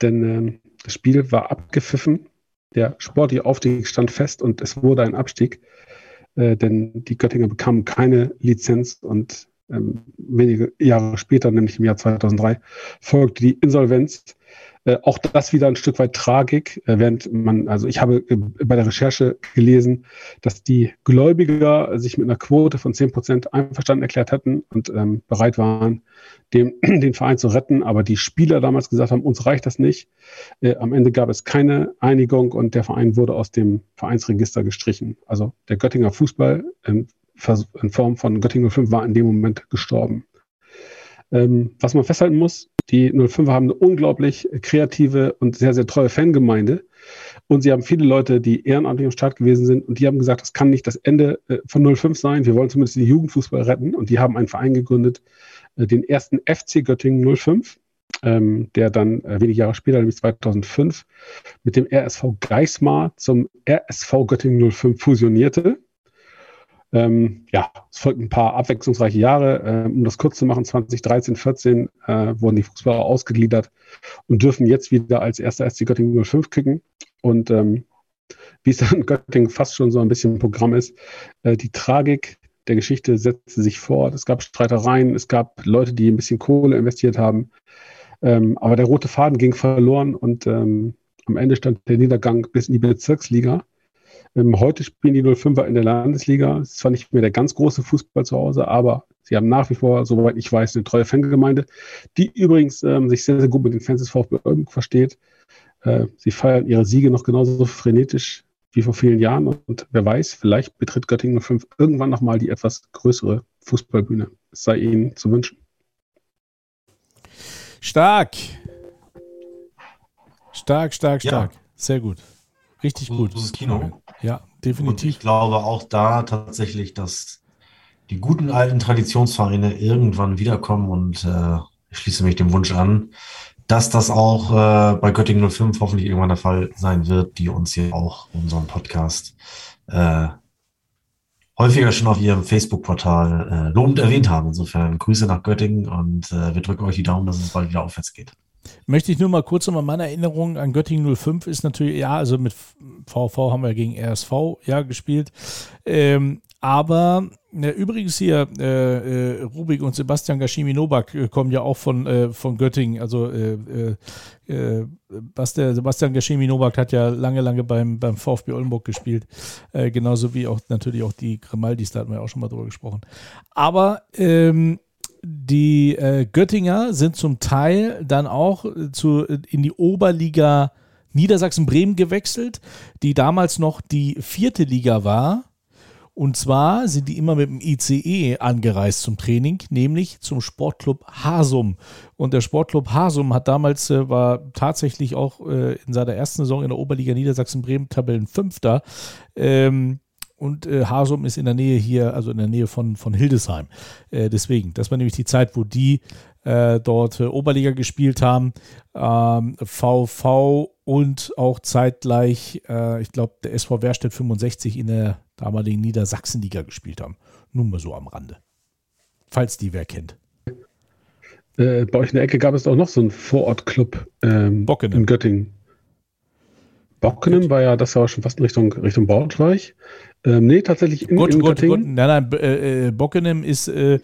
Denn äh, das Spiel war abgepfiffen. Der sportliche Aufstieg stand fest und es wurde ein Abstieg. Äh, denn die Göttinger bekamen keine Lizenz und ähm, wenige Jahre später, nämlich im Jahr 2003, folgte die Insolvenz äh, auch das wieder ein Stück weit Tragik, äh, während man, also ich habe äh, bei der Recherche gelesen, dass die Gläubiger sich mit einer Quote von 10 Prozent einverstanden erklärt hatten und ähm, bereit waren, dem, *clears throat* den Verein zu retten, aber die Spieler damals gesagt haben, uns reicht das nicht. Äh, am Ende gab es keine Einigung und der Verein wurde aus dem Vereinsregister gestrichen. Also der Göttinger Fußball in, in Form von Göttingen 05 war in dem Moment gestorben. Ähm, was man festhalten muss, die 05 haben eine unglaublich kreative und sehr, sehr treue Fangemeinde. Und sie haben viele Leute, die ehrenamtlich am Start gewesen sind und die haben gesagt, das kann nicht das Ende äh, von 05 sein. Wir wollen zumindest den Jugendfußball retten. Und die haben einen Verein gegründet, äh, den ersten FC Göttingen 05, ähm, der dann äh, wenige Jahre später, nämlich 2005, mit dem RSV Geismar zum RSV Göttingen 05 fusionierte. Ähm, ja, es folgten ein paar abwechslungsreiche Jahre. Ähm, um das kurz zu machen, 2013, 14 äh, wurden die Fußballer ausgegliedert und dürfen jetzt wieder als erster SC Göttingen 05 kicken. Und ähm, wie es dann in Göttingen fast schon so ein bisschen Programm ist, äh, die Tragik der Geschichte setzte sich fort. Es gab Streitereien, es gab Leute, die ein bisschen Kohle investiert haben. Ähm, aber der rote Faden ging verloren und ähm, Am Ende stand der Niedergang bis in die Bezirksliga. Ähm, heute spielen die 05er in der Landesliga. Es ist zwar nicht mehr der ganz große Fußball zu Hause, aber sie haben nach wie vor, soweit ich weiß, eine treue Fangemeinde, die übrigens ähm, sich sehr, sehr gut mit den Fans des VfB Oldenburg versteht. Äh, sie feiern ihre Siege noch genauso frenetisch wie vor vielen Jahren. Und wer weiß, vielleicht betritt Göttingen 05 irgendwann nochmal die etwas größere Fußballbühne. Es sei ihnen zu wünschen. Stark. Stark, stark, stark. Ja. Sehr gut. Richtig gut. Großes Kino. Ja, definitiv. Und ich glaube auch da tatsächlich, dass die guten alten Traditionsvereine irgendwann wiederkommen und äh, ich schließe mich dem Wunsch an, dass das auch äh, bei Göttingen 05 hoffentlich irgendwann der Fall sein wird, die uns hier auch in unserem Podcast äh, häufiger schon auf ihrem Facebook-Portal äh, lobend erwähnt haben. Insofern Grüße nach Göttingen und äh, wir drücken euch die Daumen, dass es bald wieder aufwärts geht. Möchte ich nur mal kurz nochmal meine Erinnerung an Göttingen 05 ist natürlich, ja, also mit VV haben wir gegen RSV ja gespielt. Ähm, aber äh, übrigens hier, äh, äh, Rubik und Sebastian Gashimi Nobak äh, kommen ja auch von, äh, von Göttingen. Also äh, Sebastian Gashimi Nobak hat ja lange, lange beim, beim VfB Oldenburg gespielt. genauso wie auch natürlich auch die Grimaldis, da hatten wir auch schon mal drüber gesprochen. Aber ähm, die Göttinger sind zum Teil dann auch zu, in die Oberliga Niedersachsen-Bremen gewechselt, die damals noch die vierte Liga war und zwar sind die immer mit dem ICE angereist zum Training, nämlich zum Sportclub Hasum. Und der Sportclub Hasum hat damals, äh, war tatsächlich auch äh, in seiner ersten Saison in der Oberliga Niedersachsen-Bremen Tabellenfünfter. Ähm, und äh, Hasum ist in der Nähe hier, also in der Nähe von, von Hildesheim. Äh, deswegen, das war nämlich die Zeit, wo die äh, dort äh, Oberliga gespielt haben. Ähm, VV und auch zeitgleich, äh, ich glaube, der SV Werstedt 65 in der damaligen Niedersachsenliga gespielt haben. Nur mal so am Rande. Falls die wer kennt. Äh, bei euch in der Ecke gab es auch noch so einen Vorortclub ähm, in Göttingen. Bockenem war ja, das war schon fast in Richtung, Richtung Braunschweig. Ähm, nee, tatsächlich in, Gott, in Göttingen. Gott, nein, nein, äh, äh Bockenem ist äh,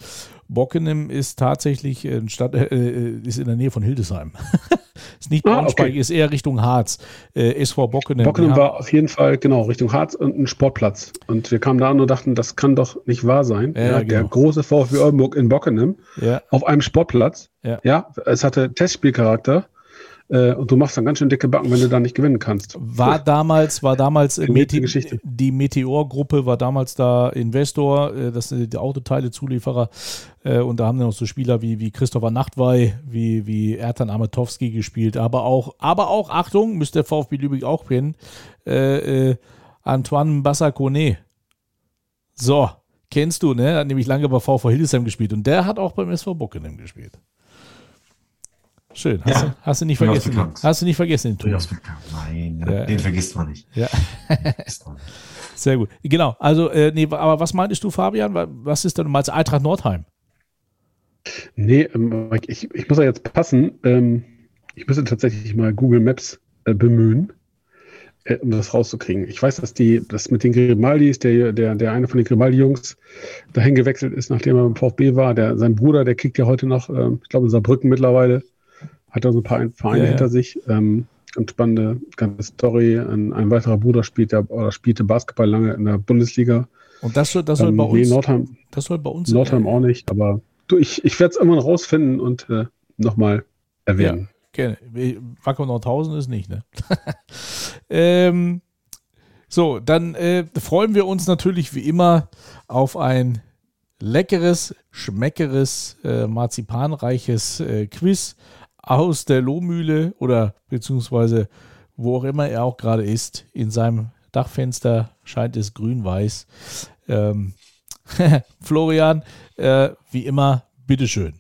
Bockenem ist tatsächlich ein Stadt, äh, äh, ist in der Nähe von Hildesheim. *laughs* ist nicht Braunschweig, ah, okay. ist eher Richtung Harz. Äh, SV Bockenem. Bockenem war auf jeden Fall, genau, Richtung Harz und ein Sportplatz. Und wir kamen da und dachten, das kann doch nicht wahr sein. Ja, ja, genau. Der große VfB Oldenburg in Bockenem ja. auf einem Sportplatz. Ja. es hatte Testspielcharakter. Äh, und du machst dann ganz schön dicke Backen, wenn du da nicht gewinnen kannst. War damals, war damals Mete die Meteor-Gruppe war damals da Investor, äh, das sind die Autoteile-Zulieferer. Äh, und da haben dann noch so Spieler wie, wie Christopher Nachtwey, wie, wie Ertan Amatowski gespielt. Aber auch, aber auch, Achtung, müsste der VfB Lübeck auch kennen, äh, äh, Antoine Bassakone. So, kennst du, ne? Hat nämlich lange bei VV Hildesheim gespielt und der hat auch beim SV Bockenem gespielt. Schön. Hast, ja, du, hast du nicht vergessen. Hast du nicht vergessen den Nein, ja. den vergisst man nicht. Ja. *laughs* Sehr gut. Genau. Also, äh, nee, aber was meintest du, Fabian? Was ist denn, du meinst Eintracht Nordheim? Nee, ähm, ich, ich muss ja jetzt passen. Ähm, ich müsste tatsächlich mal Google Maps äh, bemühen, äh, um das rauszukriegen. Ich weiß, dass die, das mit den Grimaldis, der, der, der eine von den Grimaldi-Jungs dahin gewechselt ist, nachdem er beim VfB war. Der, sein Bruder, der kickt ja heute noch, ähm, ich glaube, in Saarbrücken mittlerweile hat er so ein paar Vereine ja, hinter sich. Ähm, ganz spannende ganze Story. Ein, ein, weiterer Bruder spielt ja, oder spielte Basketball lange in der Bundesliga. Und das soll, das soll ähm, bei uns. Nee, Nordheim, das soll bei uns. Nordheim sein. auch nicht, aber du, ich, ich werde es immer rausfinden und äh, nochmal erwähnen. Ja, gerne. Wacker Nordhausen ist nicht, ne? *laughs* ähm, so, dann äh, freuen wir uns natürlich wie immer auf ein leckeres, schmeckeres, äh, marzipanreiches äh, Quiz aus der Lohmühle oder beziehungsweise wo auch immer er auch gerade ist. In seinem Dachfenster scheint es grün-weiß. Ähm, *laughs* Florian, äh, wie immer, bitteschön.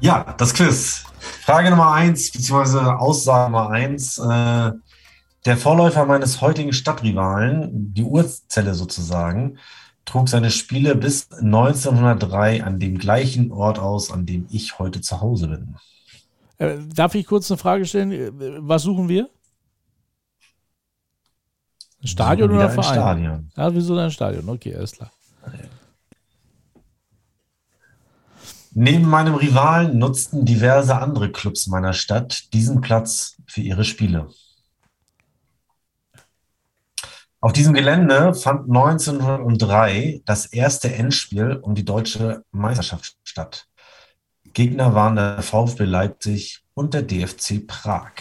Ja, das Quiz. Frage Nummer eins, beziehungsweise Aussage Nummer eins. Äh, der Vorläufer meines heutigen Stadtrivalen, die Urzelle sozusagen, trug seine Spiele bis 1903 an dem gleichen Ort aus, an dem ich heute zu Hause bin. Äh, darf ich kurz eine Frage stellen? Äh, was suchen wir? Ein Stadion oder ein Verein? Stadion. Ja, wieso ein Stadion? Okay, alles klar. Neben meinem Rivalen nutzten diverse andere Clubs meiner Stadt diesen Platz für ihre Spiele. Auf diesem Gelände fand 1903 das erste Endspiel um die deutsche Meisterschaft statt. Gegner waren der VfB Leipzig und der DFC Prag.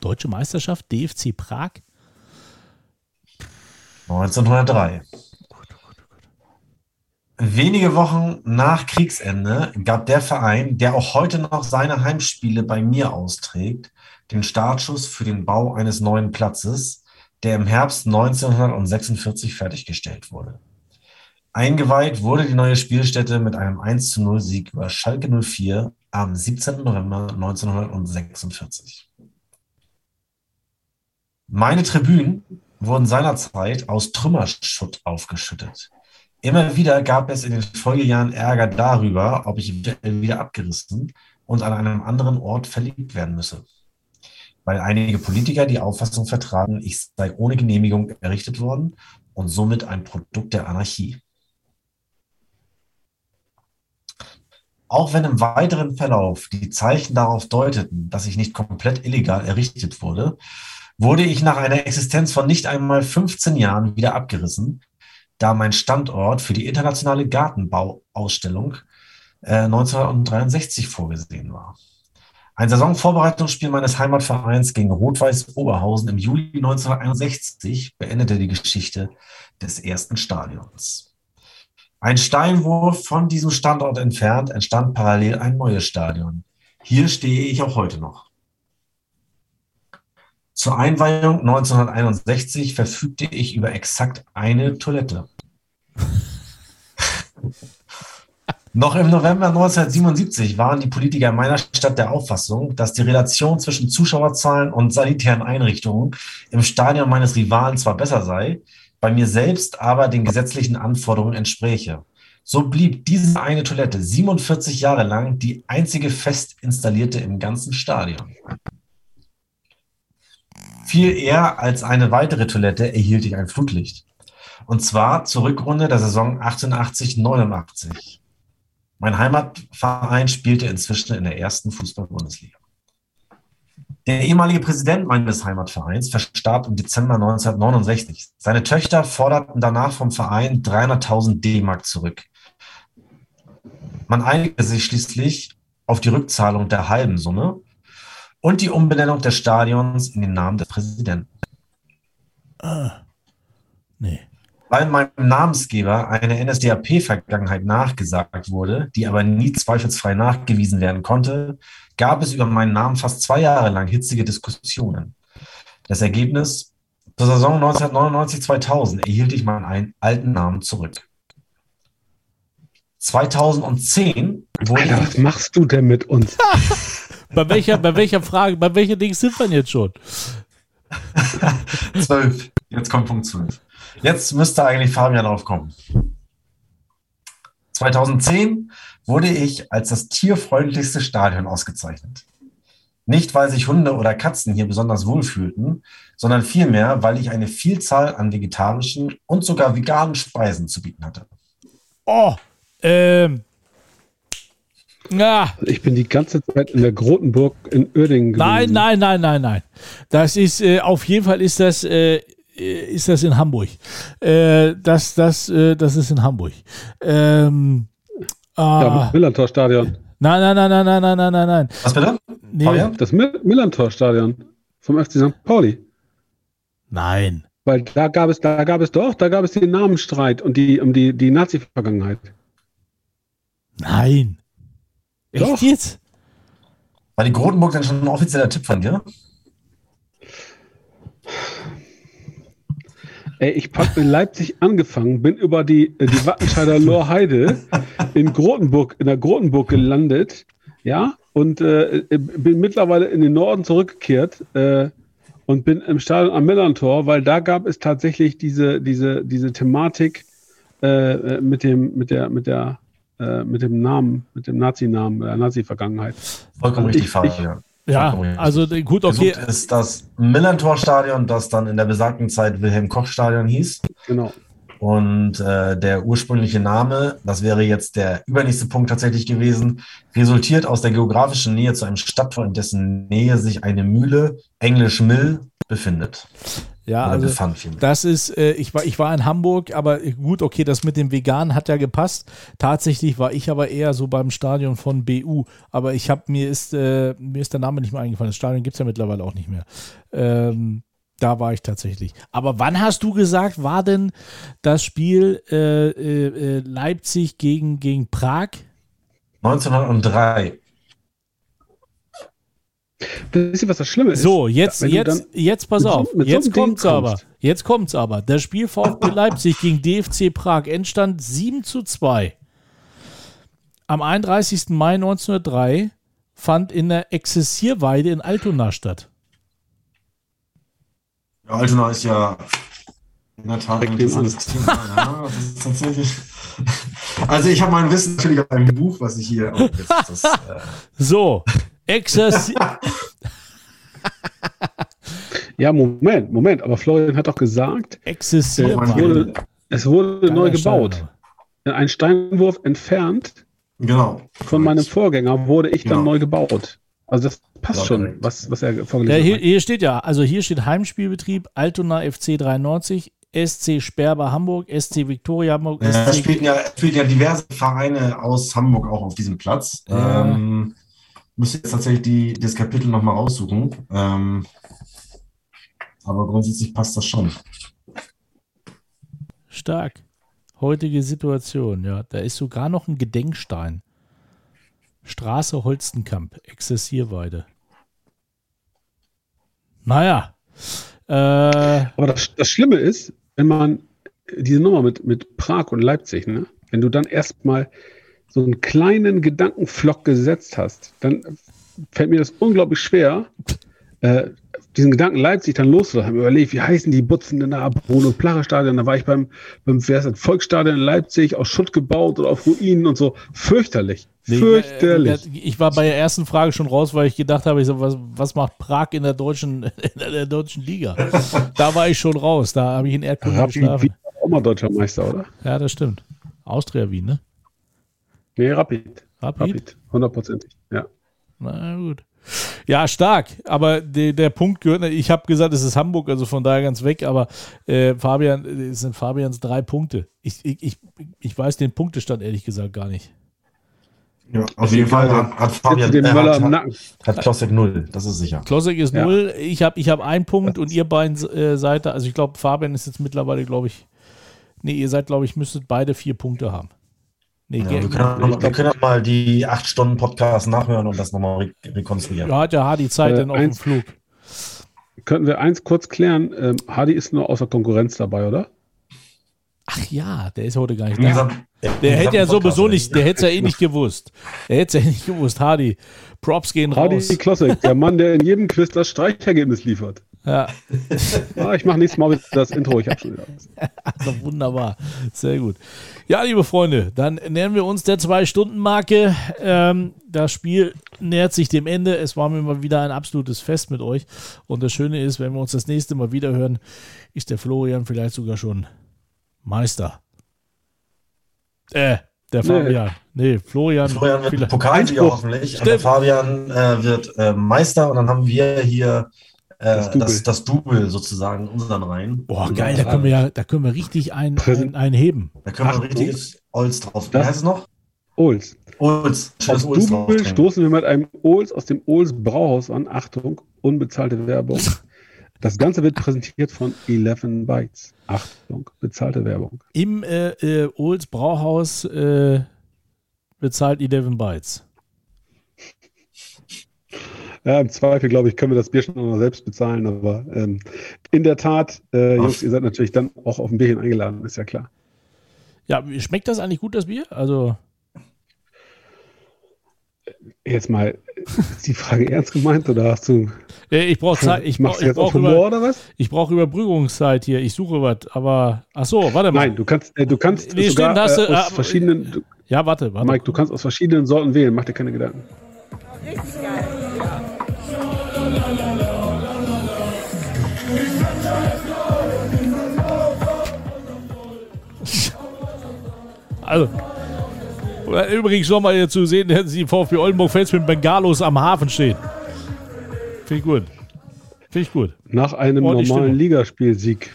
Deutsche Meisterschaft, DFC Prag? 1903. Wenige Wochen nach Kriegsende gab der Verein, der auch heute noch seine Heimspiele bei mir austrägt, den Startschuss für den Bau eines neuen Platzes, der im Herbst 1946 fertiggestellt wurde. Eingeweiht wurde die neue Spielstätte mit einem 1 zu 0 Sieg über Schalke 04 am 17. November 1946. Meine Tribünen wurden seinerzeit aus Trümmerschutt aufgeschüttet. Immer wieder gab es in den Folgejahren Ärger darüber, ob ich wieder abgerissen und an einem anderen Ort verlegt werden müsse. Weil einige Politiker die Auffassung vertraten, ich sei ohne Genehmigung errichtet worden und somit ein Produkt der Anarchie. Auch wenn im weiteren Verlauf die Zeichen darauf deuteten, dass ich nicht komplett illegal errichtet wurde, wurde ich nach einer Existenz von nicht einmal 15 Jahren wieder abgerissen, da mein Standort für die internationale Gartenbauausstellung äh, 1963 vorgesehen war. Ein Saisonvorbereitungsspiel meines Heimatvereins gegen Rot-Weiß Oberhausen im Juli 1961 beendete die Geschichte des ersten Stadions. Ein Steinwurf von diesem Standort entfernt entstand parallel ein neues Stadion. Hier stehe ich auch heute noch. Zur Einweihung 1961 verfügte ich über exakt eine Toilette. Noch im November 1977 waren die Politiker meiner Stadt der Auffassung, dass die Relation zwischen Zuschauerzahlen und sanitären Einrichtungen im Stadion meines Rivalen zwar besser sei, bei mir selbst aber den gesetzlichen Anforderungen entspräche. So blieb diese eine Toilette 47 Jahre lang die einzige fest installierte im ganzen Stadion. Viel eher als eine weitere Toilette erhielt ich ein Flutlicht. Und zwar zur Rückrunde der Saison 88-89. Mein Heimatverein spielte inzwischen in der ersten Fußball-Bundesliga. Der ehemalige Präsident meines Heimatvereins verstarb im Dezember 1969. Seine Töchter forderten danach vom Verein 300.000 D-Mark zurück. Man einigte sich schließlich auf die Rückzahlung der halben Summe und die Umbenennung des Stadions in den Namen des Präsidenten. Ah. Nee. Weil meinem Namensgeber eine NSDAP-Vergangenheit nachgesagt wurde, die aber nie zweifelsfrei nachgewiesen werden konnte, gab es über meinen Namen fast zwei Jahre lang hitzige Diskussionen. Das Ergebnis, zur Saison 1999-2000 erhielt ich meinen alten Namen zurück. 2010 wurde. Alter, was machst du denn mit uns? *laughs* bei, welcher, bei welcher Frage, bei welcher Ding sind wir jetzt schon? *laughs* Zwölf. Jetzt kommt Punkt 12. Jetzt müsste eigentlich Fabian draufkommen. 2010 wurde ich als das tierfreundlichste Stadion ausgezeichnet. Nicht, weil sich Hunde oder Katzen hier besonders wohlfühlten, sondern vielmehr, weil ich eine Vielzahl an vegetarischen und sogar veganen Speisen zu bieten hatte. Oh, ähm. Ja. Ich bin die ganze Zeit in der Grotenburg in Uerdingen gewesen. Nein, nein, nein, nein, nein. Das ist, äh, auf jeden Fall ist das, äh, ist das in Hamburg. Äh, das, das, äh, das ist in Hamburg. Ähm, ja, Millantor-Stadion. Nein, nein, nein, nein, nein, nein, nein, nein, nein. Was bitte? Nee. Das Millantor-Stadion vom FC St. Pauli. Nein. Weil da gab es, da gab es doch, da gab es den Namensstreit und die, um die, die Nazi-Vergangenheit. Nein. Echt doch. jetzt? War die Grotenburg dann schon ein offizieller Tipp von dir? Ey, ich habe in Leipzig angefangen, bin über die, äh, die Wattenscheider Lorheide in Grotenburg, in der Grotenburg gelandet, ja, und äh, äh, bin mittlerweile in den Norden zurückgekehrt äh, und bin im Stadion am Millantor, weil da gab es tatsächlich diese, diese, diese Thematik äh, äh mit dem, mit der, mit der, mit dem Namen, mit dem Nazi-Namen, der Nazi-Vergangenheit. Vollkommen richtig, ich, ich, ja, also gut, okay. Gesucht ist das Millantor-Stadion, das dann in der besagten Zeit Wilhelm-Koch-Stadion hieß. Genau. Und äh, der ursprüngliche Name, das wäre jetzt der übernächste Punkt tatsächlich gewesen, resultiert aus der geografischen Nähe zu einem Stadtteil, in dessen Nähe sich eine Mühle, englisch Mill, befindet. Ja, Oder also das ist, äh, ich, war, ich war in Hamburg, aber gut, okay, das mit dem Vegan hat ja gepasst. Tatsächlich war ich aber eher so beim Stadion von BU. Aber ich habe, mir ist, äh, mir ist der Name nicht mehr eingefallen. Das Stadion gibt es ja mittlerweile auch nicht mehr. Ähm, da war ich tatsächlich. Aber wann hast du gesagt, war denn das Spiel äh, äh, äh, Leipzig gegen, gegen Prag? 1903. Wisst ihr, was das Schlimme ist? So, jetzt, Wenn jetzt, jetzt pass so- auf. so jetzt Ding kommt's aber. kommst. Jetzt kommt's aber. Das Spiel VfB *laughs* Leipzig gegen DFC Prag entstand 7 zu 2. Am 31. Mai 1903 fand in der Exzessierweide in Altona statt. Ja, Altona ist ja in der Tat ein interessantes Thema. Ja, das ist tatsächlich. *laughs* Also ich habe mein Wissen natürlich auf einem Buch, was ich hier. Jetzt das, äh, *laughs* So, Exzessier. *laughs* Ja, Moment, Moment. Aber Florian hat doch gesagt, äh, es wurde, es wurde neu gebaut. Stein. Ein Steinwurf entfernt genau. von meinem Vorgänger wurde ich dann Genau. neu gebaut. Also das passt Ja, schon, was, was er Ja, hier, hat. hier steht ja, also hier steht Heimspielbetrieb Altona FC 93, SC Sperber Hamburg, SC Viktoria Hamburg, Ja, es SC spielten ja, spielten ja diverse Vereine aus Hamburg auch auf diesem Platz. Ja. Ähm, müsste jetzt tatsächlich die, das Kapitel nochmal raussuchen. Ähm, aber grundsätzlich passt das schon. Stark. Heutige Situation, ja. Da ist sogar noch ein Gedenkstein. Straße Holstenkamp, Exzessierweide. Naja. Äh, Aber das, das Schlimme ist, wenn man diese Nummer mit, mit Prag und Leipzig, ne, wenn du dann erstmal so einen kleinen Gedankenflock gesetzt hast, dann fällt mir das unglaublich schwer, äh, diesen Gedanken Leipzig dann loszulassen. Überlegt, wie heißen die Butzen denn da? Bruno Plache Stadion, da war ich beim, beim wer ist das, Volksstadion in Leipzig, aus Schutt gebaut oder auf Ruinen und so. Fürchterlich. nee, Fürchterlich. ich war bei der ersten Frage schon raus, weil ich gedacht habe, ich so, was, was macht Prag in der deutschen, *laughs* in der deutschen Liga? *laughs* da war ich schon raus. Da habe ich in Erdkunde geschlafen. Wien war auch mal deutscher Meister, oder? Ja, das stimmt. Austria Wien, ne? Nee, Rapid. Rapid? Rapid. Hundertprozentig. Ja. Na gut. Ja, stark. Aber de, der Punkt gehört, ich habe gesagt, es ist Hamburg, also von daher ganz weg, aber äh, Fabian, es sind Fabians drei Punkte. Ich, ich, ich, ich weiß den Punktestand ehrlich gesagt gar nicht. Ja, auf jeden Fall hat, hat Fabian den äh, Möller hat, im Nacken. hat Klossek null, das ist sicher. Klossek ist Ja. null, ich habe ich hab einen Punkt und ihr beiden äh, seid da, also ich glaube, Fabian ist jetzt mittlerweile, glaube ich, nee, ihr seid, glaube ich, müsstet beide vier Punkte haben. Nee, Ja, wir, können, wir können mal die acht Stunden Podcast nachhören und das nochmal re rekonstruieren. ja, hat ja Hardy Zeit Äh, denn auf dem Flug. Könnten wir eins kurz klären? Ähm, Hardy ist nur außer Konkurrenz dabei, oder? Ach ja, der ist heute gar nicht da. Im Der hätte ja sowieso nicht, der hätte es ja eh nicht gewusst. Der hätte es ja eh nicht gewusst. Hardy, Props gehen Hardy raus. Klossek, der Mann, der in jedem Quiz das Streichergebnis liefert. Ja, *laughs* Ah, ich mache nächstes Mal das Intro, ich habe schon wieder *laughs* also wunderbar. Sehr gut. Ja, liebe Freunde, dann nähern wir uns der Zwei-Stunden-Marke. Ähm, das Spiel nähert sich dem Ende. Es war mir mal wieder ein absolutes Fest mit euch. Und das Schöne ist, wenn wir uns das nächste Mal wieder hören, ist der Florian vielleicht sogar schon Meister. Äh, der Nee. Fabian. Nee, Florian. Florian wird Einspruch. hoffentlich. Und der. Fabian äh, wird äh, Meister und dann haben wir hier Das das, Double. das, Double sozusagen in unseren Reihen. Boah, geil, da können wir ja, da können wir richtig ein, ein, einheben. Da können wir richtiges Olds drauf. Wie Das- heißt es noch? Ols. Olds. Schönes Auf Olds drauf. Double stoßen wir mit einem Ols aus dem Ols Brauhaus an. Achtung, unbezahlte Werbung. *laughs* Das Ganze wird präsentiert von 11 Bytes. Achtung, bezahlte Werbung. Im äh, äh, Ohls Brauhaus äh, bezahlt 11 Bytes. Ja, im Zweifel, glaube ich, können wir das Bier schon noch selbst bezahlen, aber ähm, in der Tat, äh, Jungs, ihr seid natürlich dann auch auf ein Bierchen eingeladen, ist ja klar. Ja, schmeckt das eigentlich gut, das Bier? Also, Jetzt mal, ist die Frage *laughs* ernst gemeint oder hast du. äh, ich brauche Zeit, ich machst brauche du ich jetzt auf brauch Humor über, oder was? ich brauch Überbrückungszeit hier. Ich suche was, aber. Ach so, warte mal. Nein, du kannst, äh, du kannst Nee, sogar stimmt, hast äh, aus ah, verschiedenen. Du, Ja, warte, warte. Mike, du kannst aus verschiedenen Sorten wählen, mach dir keine Gedanken. Also. Übrigens nochmal hier zu sehen, dass die VfB Oldenburg-Fans mit Bengalos am Hafen stehen. Finde ich gut. Finde ich gut. Nach einem Ordentlich normalen Stimmung. Ligaspielsieg.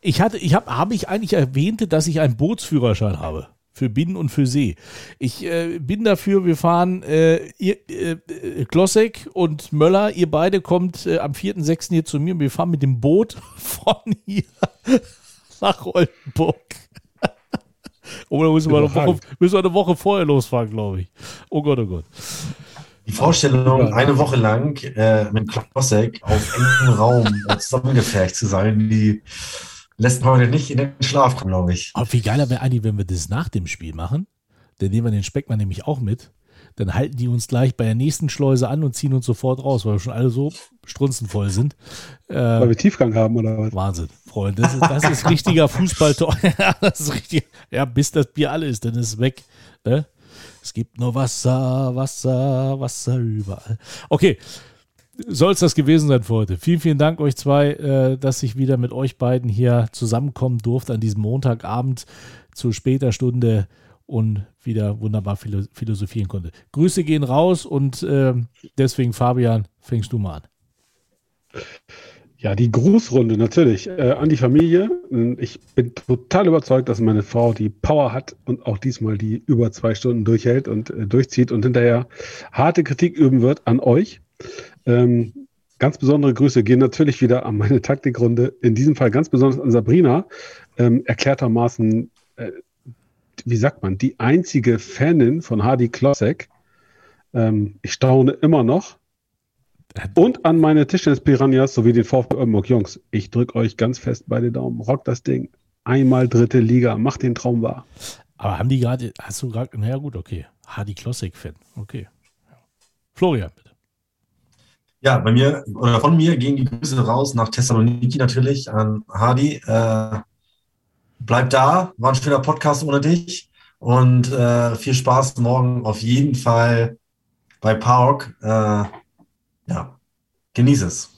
Ich hatte, ich habe, habe ich eigentlich erwähnt, dass ich einen Bootsführerschein habe. Für Binnen und für See. Ich äh, bin dafür, wir fahren, äh, ihr, äh, Klossek und Möller, ihr beide kommt äh, am 4.6. hier zu mir und wir fahren mit dem Boot *laughs* von hier nach Oldenburg. Oder müssen wir, eine Woche, müssen wir eine Woche vorher losfahren, glaube ich. Oh Gott, oh Gott. Die Vorstellung, eine Woche lang äh, mit Klossek auf engem Raum *laughs* äh, zusammengefercht zu sein, die lässt man heute nicht in den Schlaf kommen, glaube ich. Aber wie geiler wäre eigentlich, wenn wir das nach dem Spiel machen. Dann nehmen wir den Speckmann nämlich auch mit. Dann halten die uns gleich bei der nächsten Schleuse an und ziehen uns sofort raus, weil wir schon alle so strunzenvoll sind. Weil Äh, wir Tiefgang haben oder was? Wahnsinn, Freunde. Das ist, das ist richtiger Fußball. Ja, *laughs* das ist richtig. Ja, bis das Bier alle ist, dann ist es weg. Ne? Es gibt nur Wasser, Wasser, Wasser überall. Okay. Soll es das gewesen sein für heute. Vielen, vielen Dank euch zwei, äh, dass ich wieder mit euch beiden hier zusammenkommen durfte an diesem Montagabend zu später Stunde und wieder wunderbar philo philosophieren konnte. Grüße gehen raus und ähm, deswegen, Fabian, fängst du mal an. Ja, die Grußrunde natürlich äh, an die Familie. Ich bin total überzeugt, dass meine Frau die Power hat und auch diesmal die über zwei Stunden durchhält und äh, durchzieht und hinterher harte Kritik üben wird an euch. Ähm, ganz besondere Grüße gehen natürlich wieder an meine Taktikrunde. In diesem Fall ganz besonders an Sabrina, ähm, erklärtermaßen, äh, wie sagt man, die einzige Fanin von Hardy Klossek. Ähm, ich staune immer noch. Und an meine Tischtennis-Piranhas sowie den VfB Oldenburg. Jungs, ich drücke euch ganz fest beide Daumen. Rockt das Ding. Einmal dritte Liga. Macht den Traum wahr. Aber haben die gerade, hast du gerade, naja gut, okay. Hardy Klossek-Fan, okay. Florian, bitte. Ja, bei mir oder von mir gehen die Grüße raus nach Thessaloniki natürlich an Hardy. Äh, bleib da, war ein schöner Podcast ohne dich und äh, viel Spaß morgen auf jeden Fall bei Park. Äh, ja, genieße es.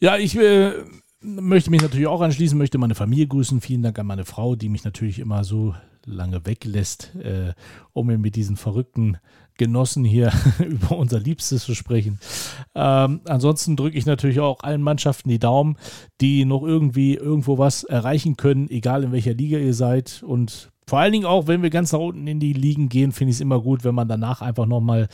Ja, ich äh, möchte mich natürlich auch anschließen, möchte meine Familie grüßen. Vielen Dank an meine Frau, die mich natürlich immer so lange weglässt, äh, um mir mit diesen verrückten Genossen hier *laughs* über unser Liebstes zu sprechen. Ähm, ansonsten drücke ich natürlich auch allen Mannschaften die Daumen, die noch irgendwie irgendwo was erreichen können, egal in welcher Liga ihr seid. Und vor allen Dingen auch, wenn wir ganz nach unten in die Ligen gehen, finde ich es immer gut, wenn man danach einfach nochmal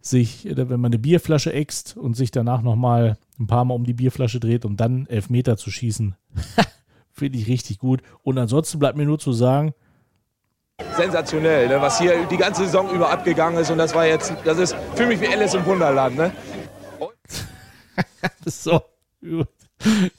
sich, wenn man eine Bierflasche äxt und sich danach nochmal ein paar Mal um die Bierflasche dreht, um dann Elfmeter zu schießen. *laughs* Finde ich richtig gut. Und ansonsten bleibt mir nur zu sagen, sensationell, ne? was hier die ganze Saison über abgegangen ist. Und das war jetzt, das ist für mich wie Alice im Wunderland. Ne? *laughs* so, gut.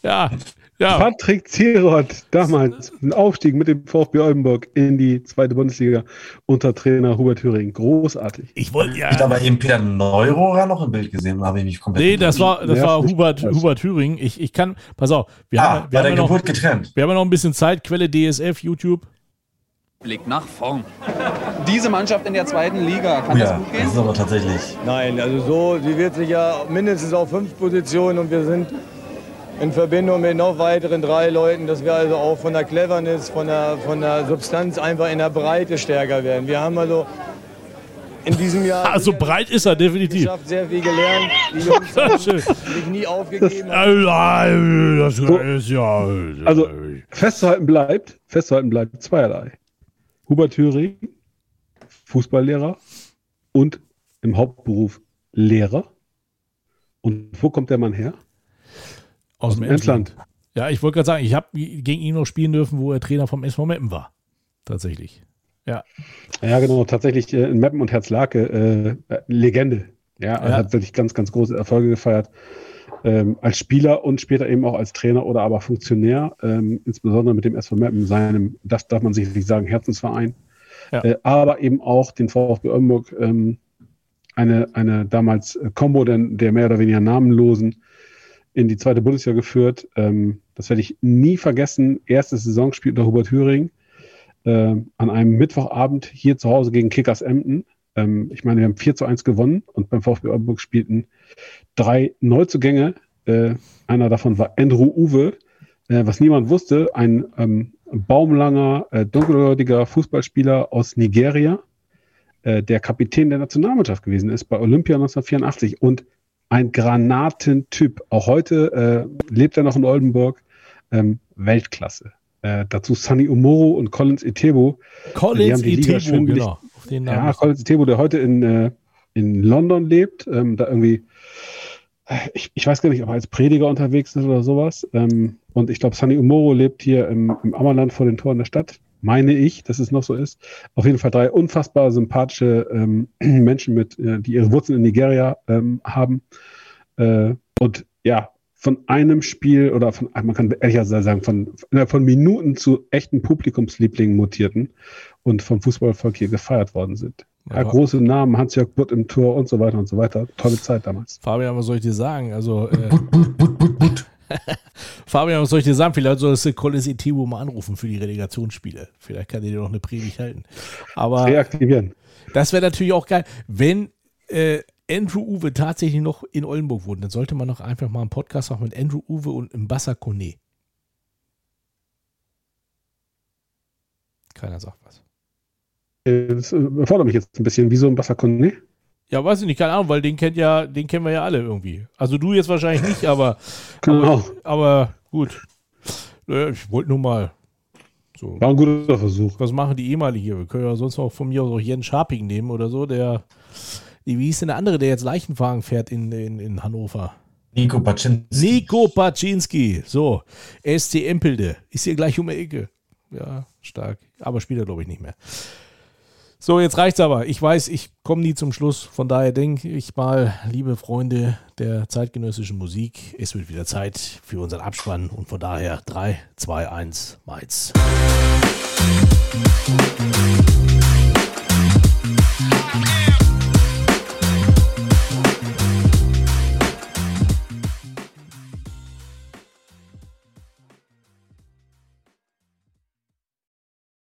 Ja, ja. Patrick Zieroth, damals ein Aufstieg mit dem VfB Oldenburg in die zweite Bundesliga unter Trainer Hubert Thüring. Großartig. Ich wollte ja. Ich habe eben Peter Neurohrer noch im Bild gesehen, habe ich mich komplett. Nee, das war, das war Hubert. Hubert Thüring. Ich, ich kann, pass auf, wir Ah, haben, wir bei haben der noch, getrennt. wir haben ja noch ein bisschen Zeit. Quelle DSF, YouTube. Blick nach vorn. Diese Mannschaft in der zweiten Liga, kann Oh das ja, gut das gehen? ist aber tatsächlich. Nein, also so, die wird sich ja mindestens auf fünf Positionen und wir sind in Verbindung mit noch weiteren drei Leuten, dass wir also auch von der Cleverness, von der, von der Substanz einfach in der Breite stärker werden. Wir haben also in diesem Jahr *laughs* Also breit ist er definitiv. geschafft, sehr viel gelernt. Die *laughs* Jungs haben sich nie aufgegeben. haben. Das ist ja. Also festzuhalten bleibt, festzuhalten bleibt zweierlei. Hubert Thüring, Fußballlehrer und im Hauptberuf Lehrer. Und wo kommt der Mann her? aus dem Emsland. Ja, ich wollte gerade sagen, ich habe gegen ihn noch spielen dürfen, wo er Trainer vom SV Meppen war. Tatsächlich. Ja. Ja, genau, tatsächlich äh, in Meppen und Herzlake äh, Legende. Ja, er Ja. hat wirklich ganz, ganz große Erfolge gefeiert. Ähm, als Spieler und später eben auch als Trainer oder aber Funktionär, ähm, insbesondere mit dem SV Meppen, seinem, das darf man sicherlich sagen, Herzensverein. Ja. Äh, aber eben auch den VfB Oldenburg, ähm, eine, eine damals äh, Combo der, der mehr oder weniger namenlosen in die zweite Bundesliga geführt. Ähm, das werde ich nie vergessen. Erstes Saisonspiel unter Hubert Thüring ähm, an einem Mittwochabend hier zu Hause gegen Kickers Emden. Ähm, ich meine, wir haben 4 zu 1 gewonnen und beim VfB Oldenburg spielten drei Neuzugänge. Äh, einer davon war Andrew Uwe, äh, was niemand wusste, ein ähm, baumlanger, äh, dunkelhäutiger Fußballspieler aus Nigeria, äh, der Kapitän der Nationalmannschaft gewesen ist bei Olympia 1984 und ein Granatentyp. Auch heute äh, lebt er noch in Oldenburg. Ähm, Weltklasse. Äh, dazu Sunny Umoro und Collins Etebo. Collins Etebo, genau. Ja, Collins Etebo, der heute in, äh, in London lebt, ähm, da irgendwie ich, ich weiß gar nicht, ob er als Prediger unterwegs ist oder sowas. Ähm, und ich glaube, Sunny Umoro lebt hier im, im Ammerland vor den Toren der Stadt. Meine ich, dass es noch so ist. Auf jeden Fall drei unfassbar sympathische ähm, *clears throat* Menschen, mit, äh, die ihre Wurzeln in Nigeria ähm, haben. Äh, und ja, von einem Spiel oder von, man kann ehrlich sagen, von, von Minuten zu echten Publikumslieblingen mutierten und vom Fußballvolk hier gefeiert worden sind. Ja, große Namen, Hans-Jörg Butt im Tor und so weiter und so weiter. Tolle Zeit damals. Fabian, was soll ich dir sagen? Also, äh, Butt, Butt, Butt, Butt, Butt. *laughs* Fabian, was soll ich dir sagen? Vielleicht solltest du Collis Etibo mal anrufen für die Relegationsspiele. Vielleicht kann der dir noch eine Predigt halten. Aber Reaktivieren. Das wäre natürlich auch geil. Wenn äh, Andrew Uwe tatsächlich noch in Oldenburg wohnt, dann sollte man doch einfach mal einen Podcast machen mit Andrew Uwe und Mbassa Kone. Keiner sagt was. Das befordert mich jetzt ein bisschen. Wieso ein Bassakone? Ja, weiß ich nicht, keine Ahnung, weil den kennt ja, den kennen wir ja alle irgendwie. Also du jetzt wahrscheinlich nicht, aber, *laughs* genau. aber, aber gut. Ich wollte nur mal so. War ein guter Versuch. Was machen die ehemalige? Wir können ja sonst noch von mir aus auch Jens Scharping nehmen oder so, der, wie hieß denn der andere, der jetzt Leichenwagen fährt in, in, in Hannover? Nico Paczynski. Nico Paczynski. So, SC Empelde. Ist hier gleich um die Ecke. Ja, stark. Aber spielt er, glaube ich, nicht mehr. So, jetzt reicht's aber. Ich weiß, ich komme nie zum Schluss. Von daher denke ich mal, liebe Freunde der zeitgenössischen Musik, es wird wieder Zeit für unseren Abspann. Und von daher 3, 2, 1, Mainz. Musik